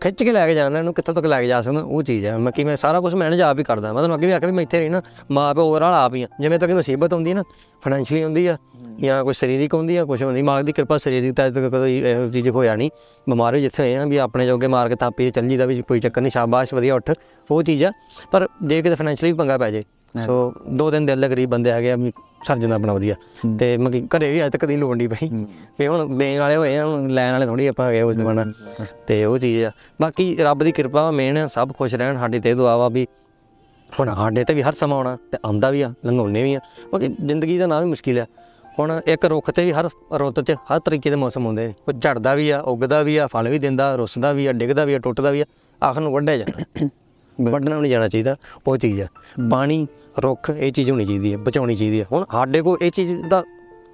ਖਿੱਚ ਕੇ ਲੈ ਕੇ ਜਾਣਾ ਇਹਨੂੰ ਕਿੱਥੋਂ ਤੱਕ ਲੈ ਕੇ ਜਾ ਸਕਦਾ ਉਹ ਚੀਜ਼ ਆ। ਮੈਂ ਕਿ ਮੈਂ ਸਾਰਾ ਕੁਝ ਮੈਨੇਜ ਆਪ ਹੀ ਕਰਦਾ। ਮੈਂ ਤੁਹਾਨੂੰ ਅੱਗੇ ਵੀ ਆਖਿਆ ਵੀ ਮੈਂ ਇੱਥੇ ਰਹਿਣਾ ਮਾਂ ਪਿਓ ਓਵਰਆਲ ਆਪ ਹੀ ਆ। ਜਿਵੇਂ ਤੱਕ ਮੁਸੀਬਤ ਹੁੰਦੀ ਹੈ ਨਾ ਫਾਈਨੈਂਸ਼ੀਅਲੀ ਹੁੰਦੀ ਆ। ਜਾਂ ਕੋਈ ਸਰੀਰਕ ਹੁੰਦੀ ਆ ਕੁਝ ਹੁੰਦੀ ਮਾਂ ਦੀ ਕਿਰਪਾ ਸਰੀਰਕ ਤਾਂ ਤੱਕ ਕਦੇ ਇਹੋ ਚੀਜ਼ ਹੋਇਆ ਨਹੀਂ ਬਿਮਾਰੀ ਜਿੱਥੇ ਹੋਏ ਆ ਵੀ ਆਪਣੇ ਜੋਗੇ ਮਾਰ ਕੇ ਥਾਪੀ ਚੱਲ ਜੀਦਾ ਵੀ ਕੋਈ ਚੱਕਰ ਨਹੀਂ ਸ਼ਾਬਾਸ਼ ਵਧੀਆ ਉੱਠ ਉਹ ਚੀਜ਼ ਆ। ਪਰ ਜੇ ਕਿਤੇ ਫਾਈਨੈਂਸ਼ੀਅਲੀ ਵੀ ਪੰਗਾ ਪੈ ਜੇ ਸੋ ਦੋ ਤਿੰਨ ਦਿਲ ਗਰੀਬ ਬੰਦੇ ਹੈਗੇ ਆ ਵੀ ਸਰ ਜਾਂਦਾ ਆਪਣਾ ਵਧੀਆ। ਤੇ ਮੈਂ ਘਰੇ ਵੀ ਅੱਜ ਤੱਕ ਦੀ ਲੋੜ ਨਹੀਂ ਪਈ। ਵੀ ਹੁਣ ਦੇਣ ਵਾਲੇ ਹੋਏ ਆ ਹੁਣ ਲੈਣ ਵਾਲੇ ਥੋੜੀ ਆਪਾਂ ਹੈਗੇ ਉਸ ਜ਼ਮਾਨਾ। ਤੇ ਉਹ ਚੀਜ਼ ਆ। ਬਾਕੀ ਰੱਬ ਦੀ ਕਿਰਪਾ ਮੇਨ ਸਭ ਖੁਸ਼ ਰਹਿਣ ਸਾਡੀ ਤੇ ਦੁਆ ਵਾ ਵੀ ਹੁਣ ਸਾਡੇ ਤੇ ਵੀ ਹਰ ਸਮਾਂ ਆਉਣਾ ਤੇ ਆਉਂਦਾ ਵੀ ਆ ਲੰਘਾਉਣੇ ਵੀ ਆ। ਕਿਉਂਕਿ ਜ਼ਿੰਦਗੀ ਦਾ ਨਾਮ ਹੀ ਮੁਸ਼ਕਿਲ ਆ। ਹੁਣ ਇੱਕ ਰੁੱਖ ਤੇ ਵੀ ਹਰ ਰੁੱਤ 'ਚ ਹਰ ਤਰੀਕੇ ਦੇ ਮੌਸਮ ਹੁੰਦੇ ਨੇ। ਕੋਈ ਝੜਦਾ ਵੀ ਆ ਉੱਗਦਾ ਵੀ ਆ ਫਲ ਵੀ ਦਿੰਦਾ ਰੁੱਸਦਾ ਵੀ ਆ ਡਿੱਗਦਾ ਵੀ ਆ ਟੁੱਟਦਾ ਵੀ ਆ ਆਖਰ ਨੂੰ ਵੱਢਿਆ ਜਾਣਾ। ਵੱਢਣਾ ਨਹੀਂ ਜਾਣਾ ਚਾਹੀਦਾ ਉਹ ਚੀਜ਼ ਆ। ਪਾਣੀ ਰੁੱਖ ਇਹ ਚੀਜ਼ ਹੋਣੀ ਚਾਹੀਦੀ ਹੈ ਬਚਾਉਣੀ ਚਾਹੀਦੀ ਹੈ ਹੁਣ ਸਾਡੇ ਕੋਲ ਇਹ ਚੀਜ਼ ਦਾ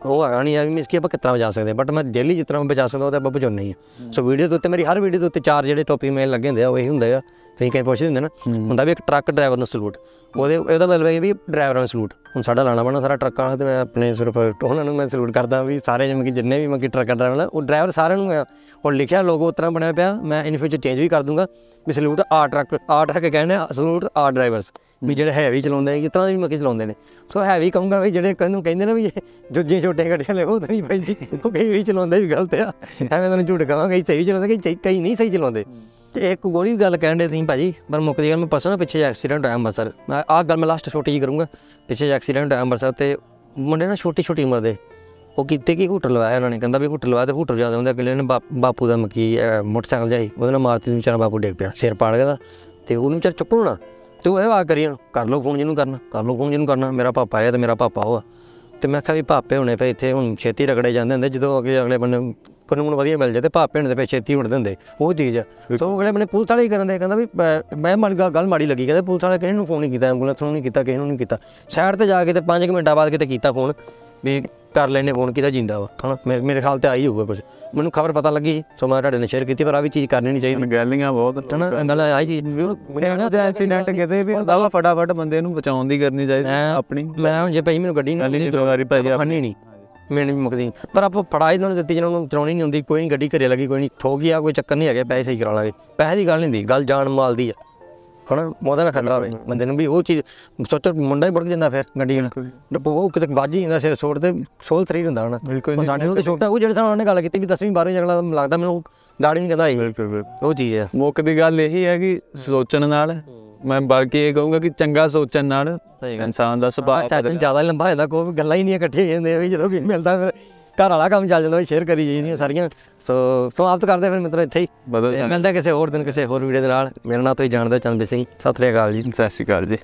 ਉਹ ਹੈਗਾ ਨਹੀਂ ਆ ਵੀ ਮਿਸ ਕੀ ਆਪਾਂ ਕਿਤਨਾ ਬਚਾ ਸਕਦੇ ਬਟ ਮੈਂ ਡੇਲੀ ਜਿਤਨਾ ਮੈਂ ਬਚਾ ਸਕਦਾ ਉਹ ਤਾਂ ਆਪਾਂ ਬਚਾਉਣਾ ਹੀ ਆ ਸੋ ਵੀਡੀਓ ਦੇ ਉੱਤੇ ਮੇਰੀ ਹਰ ਵੀਡੀਓ ਦੇ ਉੱਤੇ ਚਾਰ ਜਿਹੜੇ ਟੌਪਿਕ ਮੇਰੇ ਲੱਗੇ ਹੁੰਦੇ ਆ ਉਹ ਇਹੀ ਹੁੰਦੇ ਆ। ਤੁਸੀਂ ਕਈ ਪੁੱਛਦੇ ਹੁੰਦੇ ਨਾ ਹੁੰਦਾ ਵੀ ਇੱਕ ਟਰੱਕ ਡਰਾਈਵਰ ਨੂੰ ਸਲੂਟ ਉਹਦੇ ਇਹਦਾ ਮਤਲਬ ਇਹ ਵੀ ਡਰਾਈਵਰਾਂ ਨੂੰ ਸਲੂਟ ਹੁਣ ਸਾਡਾ ਲਾਣਾ ਬਣਾ ਸਾਰਾ ਟਰੱਕਾਂ ਵਾਲਾ ਤੇ ਮੈਂ ਆਪਣੇ ਸਿਰਫ ਉਹਨਾਂ ਨੂੰ ਮੈਂ ਸਲੂਟ ਕਰਦਾ ਵੀ ਸਾਰੇ ਜਿਵੇਂ ਕਿ ਜਿੰਨੇ ਵੀ ਮੈਂ ਕਿ ਟਰੱਕ ਡਰਾਈਵਰ ਉਹ ਡਰਾਈਵਰ ਸਾਰਿਆਂ ਨੂੰ ਉਹ ਲਿਖਿਆ ਲੋਗੋ ਉਸ ਤਰ੍ਹਾਂ ਬਣਿਆ ਪਿਆ ਮੈਂ ਇਨ ਫਿਊਚਰ ਚੇਂਜ ਵੀ ਕਰ ਦੂੰਗਾ ਵੀ ਸਲੂਟ ਆ ਟਰੱਕ ਆ ਟਰੱਕ ਕਹਿੰਦੇ ਸਲੂਟ ਆ ਡਰਾਈਵਰਸ ਵੀ ਜਿਹੜੇ ਹੈਵੀ ਚਲਾਉਂਦੇ ਨੇ ਜਿਸ ਤਰ੍ਹਾਂ ਦੇ ਵੀ ਮੱਕੀ ਚਲਾਉਂਦੇ ਨੇ। ਸੋ ਹੈਵੀ ਕਹੂੰਗਾ ਵੀ ਜਿਹੜੇ ਕਹਿੰਨੂੰ ਕਹਿੰਦੇ ਨੇ ਵੀ ਦੂਜੇ ਛੋਟੇ ਗੱਡੀਆਂ ਲੈ ਉਹ ਤਾਂ ਨਹੀਂ ਪੈਂਦੀ ਉਹ ਕਈ ਵਾਰੀ ਚਲਾਉਂਦੇ ਵੀ ਗਲਤ ਆ। ਐਵੇਂ ਤੁਹਾਨੂੰ ਝੂਠ ਕਹਾਂਗਾ ਕਈ ਸਹੀ ਚਲਾਉਂਦੇ ਕਈ ਕਈ ਨਹੀਂ ਸਹੀ ਚਲਾਉਂਦੇ। ਤੇ ਇੱਕ ਗੋਰੀ ਗੱਲ ਕਹਿਣ ਦੇ ਸੀ ਭਾਜੀ ਪਰ ਮੁੱਕਦੀ ਗੱਲ ਮੈਂ ਪਰਸੋਂ ਪਿੱਛੇ ਐਕਸੀਡੈਂਟ ਹੋਇਆ ਅੰਮ੍ਰਿਤਸਰ। ਮੈਂ ਆਹ ਗੱਲ ਮੈਂ ਲਾਸਟ ਛੋਟੀ ਜਿਹੀ ਕਰੂੰਗਾ। ਪਿੱਛੇ ਐਕਸੀਡੈਂਟ ਹੋਇਆ ਅੰਮ੍ਰਿਤਸਰ ਤੇ ਮੁੰਡੇ ਨਾ ਛੋਟੀ ਛੋਟੀ ਉਮਰ ਦੇ ਉਹ ਕਿਤੇ ਕੀ ਹੂਟਰ ਲਵਾਇਆ ਉਹਨਾਂ ਨੇ ਕਹਿੰਦਾ ਵੀ ਹੂਟਰ ਲਵਾਇਆ ਤੇ ਹੂਟਰ ਜ਼ਿਆਦਾ ਹੁੰਦਾ ਅਗਲੇ ਨੇ ਬਾਪ- ਦਾ ਮਕੀ ਮੋਟਰਸਾਈਕਲ ਜਾਈ ਉਹਦੇ ਨਾਲ ਮਾਰਤੀ ਵਿਚਾਰਾ ਬਾਪੂ ਡਿੱਗ ਪਿਆ ਸਿਰ ਪਾੜ ਗਿਆ ਤੇ ਉਹਨੂੰ ਵਿਚਾਰ ਚੁੱਕਣਾ ਤੇ ਇਹ ਆ ਕਰੀ ਕਰ ਲਓ ਫੋਨ ਜਿਹਨੂੰ ਕਰਨਾ ਕਰ ਲਓ ਫੋਨ ਜਿਹਨੂੰ ਕਰਨਾ ਮੇਰਾ ਪਾਪਾ ਆਇਆ ਤੇ ਮੇਰਾ ਪਾਪਾ ਉਹ ਆ। ਤੇ ਮੈਂ ਕਿਹਾ ਵੀ ਪਾਪੇ ਹੁਣੇ ਪਏ ਇੱਥੇ ਹੁਣ ਛੇਤੀ ਰਗੜੇ ਜਾਂਦੇ ਹੁੰਦੇ ਜਦੋਂ ਅੱਗੇ ਅਗਲੇ ਬੰਨੇ ਕਾਨੂੰਨ ਵਧੀਆ ਮਿਲ ਜਾਏ ਤੇ ਪਾਪੇ ਹੁਣੇ ਤੇ ਪਏ ਛੇਤੀ ਉੱਡ ਦਿੰਦੇ ਉਹ ਚੀਜ਼ ਆ। ਸੋ ਅਗਲੇ ਬੰਨੇ ਪੁਲਿਸ ਵਾਲੇ ਹੀ ਕਰਨ ਦੇ ਕਹਿੰਦਾ ਵੀ ਮੈਂ- ਮੈਂ ਮਨ ਗੱਲ ਮਾੜੀ ਲੱਗੀ ਕਹਿੰਦਾ ਪੁਲਿਸ ਵਾਲੇ ਕਿਸੇ ਨੂੰ ਫੋਨ ਨਹੀਂ ਕੀਤਾ ਐਂਬੂਲੈਂਸ ਨੂੰ ਨਹੀਂ ਕੀਤਾ ਕਿਸੇ ਨੂੰ ਨਹੀਂ ਕੀਤਾ। ਸਾਈਡ ਤੇ ਜਾ ਕੇ ਤੇ 5 ਮਿੰਟਾਂ ਬਾਅਦ ਕਿਤੇ ਕੀਤਾ ਫੋਨ। ਵੀ ਕਰ ਲੈਨੇ ਫੋਨ ਕੀਤਾ ਜਿੰਦਾ ਵਾ ਹਨਾ? ਮੇਰੇ ਮੇਰੇ ਖਿਆਲ ਤੇ ਆਈ ਹੋਊਗਾ ਕੁਝ ਮੈਨੂੰ ਖਬਰ ਪਤਾ ਲੱਗੀ ਸੋ ਮੈਂ ਤੁਹਾਡੇ ਨਾਲ ਸ਼ੇਅਰ ਕੀਤੀ ਪਰ ਆ ਵੀ ਚੀਜ਼ ਕਰਨੀ ਨਹੀਂ ਚਾਹੀਦੀ। ਗੈਲੀਆਂ ਬਹੁਤ ਹਨਾ? ਗੱਲ ਆਈ ਚੀਜ਼ ਐਕਸੀਡੈਂਟ ਕਿਤੇ ਵੀ ਹੁੰਦਾ ਵਾ ਫਟਾਫਟ ਬੰਦੇ ਨੂੰ ਬਚਾਉਣ ਦੀ ਕਰਨੀ ਚਾਹੀਦੀ ਮੈਂ- ਆਪਣੀ। ਮੈਂ ਹੁਣ ਜੇ ਭਾਈ ਮੈਨੂੰ ਗੱਡੀ ਪਹਿਲੀ ਨਹੀਂ ਜ਼ਿੰਮੇਵਾਰੀ ਭਾਈ ਆਪਣੀ। ਫੜਨੀ ਨਹੀਂ। ਮੈਨੂੰ ਵੀ ਮੁਕਦੀ। ਪਰ ਆਪਾਂ ਫੜਾਈ ਉਹਨਾਂ ਨੇ ਦਿੱਤੀ ਜਿਹਨਾਂ ਨੂੰ ਚਲਾਉਣੀ ਨਹੀਂ ਹੁੰਦੀ ਕੋਈ ਨਹੀਂ ਗੱਡੀ ਘਰੇ ਲੱਗੀ ਕੋਈ ਨਹੀਂ ਠੋਕ ਗਿਆ ਕੋਈ ਚੱਕਰ ਨਹੀਂ ਹੈਗੇ ਪੈਸੇ ਸਹੀ ਕਰਾ ਲਾਂਗੇ। ਪੈਸੇ ਦੀ ਗੱਲ ਨਹੀਂ ਹੁੰਦੀ ਗੱਲ ਜਾਨ ਮਾਲ ਦੀ ਆ। ਹਣਾ ਮੋਦਾ ਨਾ ਖਤਰਾ ਹੋਵੇ ਬੰਦੇ ਨੂੰ ਵੀ ਉਹ ਚੀਜ਼ ਸੋਚੋ ਮੁੰਡਾ ਹੀ ਵੜ ਜਾਂਦਾ ਫਿਰ ਗੱਡੀ ਨਾਲ। ਉਹ ਕਿਤੇ ਵੱਜ ਹੀ ਜਾਂਦਾ ਸਿਰ ਸੋੜ ਤੇ ਸੋਲ 3 ਹੁੰਦਾ ਹਣਾ। ਬਿਲਕੁਲ ਸਾਡੇ ਨੂੰ ਤਾਂ ਛੋਟਾ ਉਹ ਜਿਹੜੇ ਸਾਹਮਣੇ ਗੱਲ ਕੀਤੀ ਵੀ 10ਵੀਂ 12ਵੀਂ ਜਗਲਾ ਲੱਗਦਾ ਮੈਨੂੰ ਦਾੜੀ ਨਹੀਂ ਕਹਿੰਦਾ ਬਿਲਕੁਲ ਉਹ ਚੀਜ਼ ਆ। ਮੁੱਕ ਦੀ ਗੱਲ ਇਹੀ ਹੈ ਕਿ ਸੋਚਣ ਨਾਲ ਮੈਂ ਬਲਕਿ ਇਹ ਕਹੂੰਗਾ ਕਿ ਚੰਗਾ ਸੋਚਣ ਨਾਲ ਇਨਸਾਨ ਦਾ ਸੁਭਾਅ ਸੈਸ਼ਨ ਜ਼ਿਆਦਾ ਹੀ ਲੰਬਾ ਹੋ ਜਾਂਦਾ ਕੋਈ ਗੱਲਾਂ ਹੀ ਨਹੀਂ ਇਕੱਠੇ ਹੋ ਜਾਂਦੇ ਵੀ ਜਦੋਂ ਵੀ ਮਿਲਦਾ ਫਿਰ ਘਰ ਵਾਲਾ ਕੰਮ ਚੱਲ ਜਾਂਦਾ ਸ਼ੇਅਰ ਕਰੀ ਜਾਈਦੀਆਂ ਸਾਰੀਆਂ। ਸੋ ਸਮਾਪਤ ਕਰਦੇ ਫਿਰ ਮਿੱਤਰੋ ਇੱਥੇ ਹੀ। ਬਦਲ ਤੇ ਜਾਂਦੇ। ਮਿਲਦੇ ਕਿਸੇ ਹੋਰ ਦਿਨ ਕਿਸੇ ਹੋਰ ਵੀਡੀਓ ਦੇ ਨਾਲ। ਮੇਰਾ ਨਾਮ ਤੁਸੀਂ ਜਾਣਦੇ ਹੋ ਚੰਦ ਸਿੰਘ। ਸਤਿ ਸ੍ਰੀ ਅਕਾਲ ਜੀ। ਸਤਿ ਸ਼੍ਰੀ ਅਕਾਲ ਜੀ।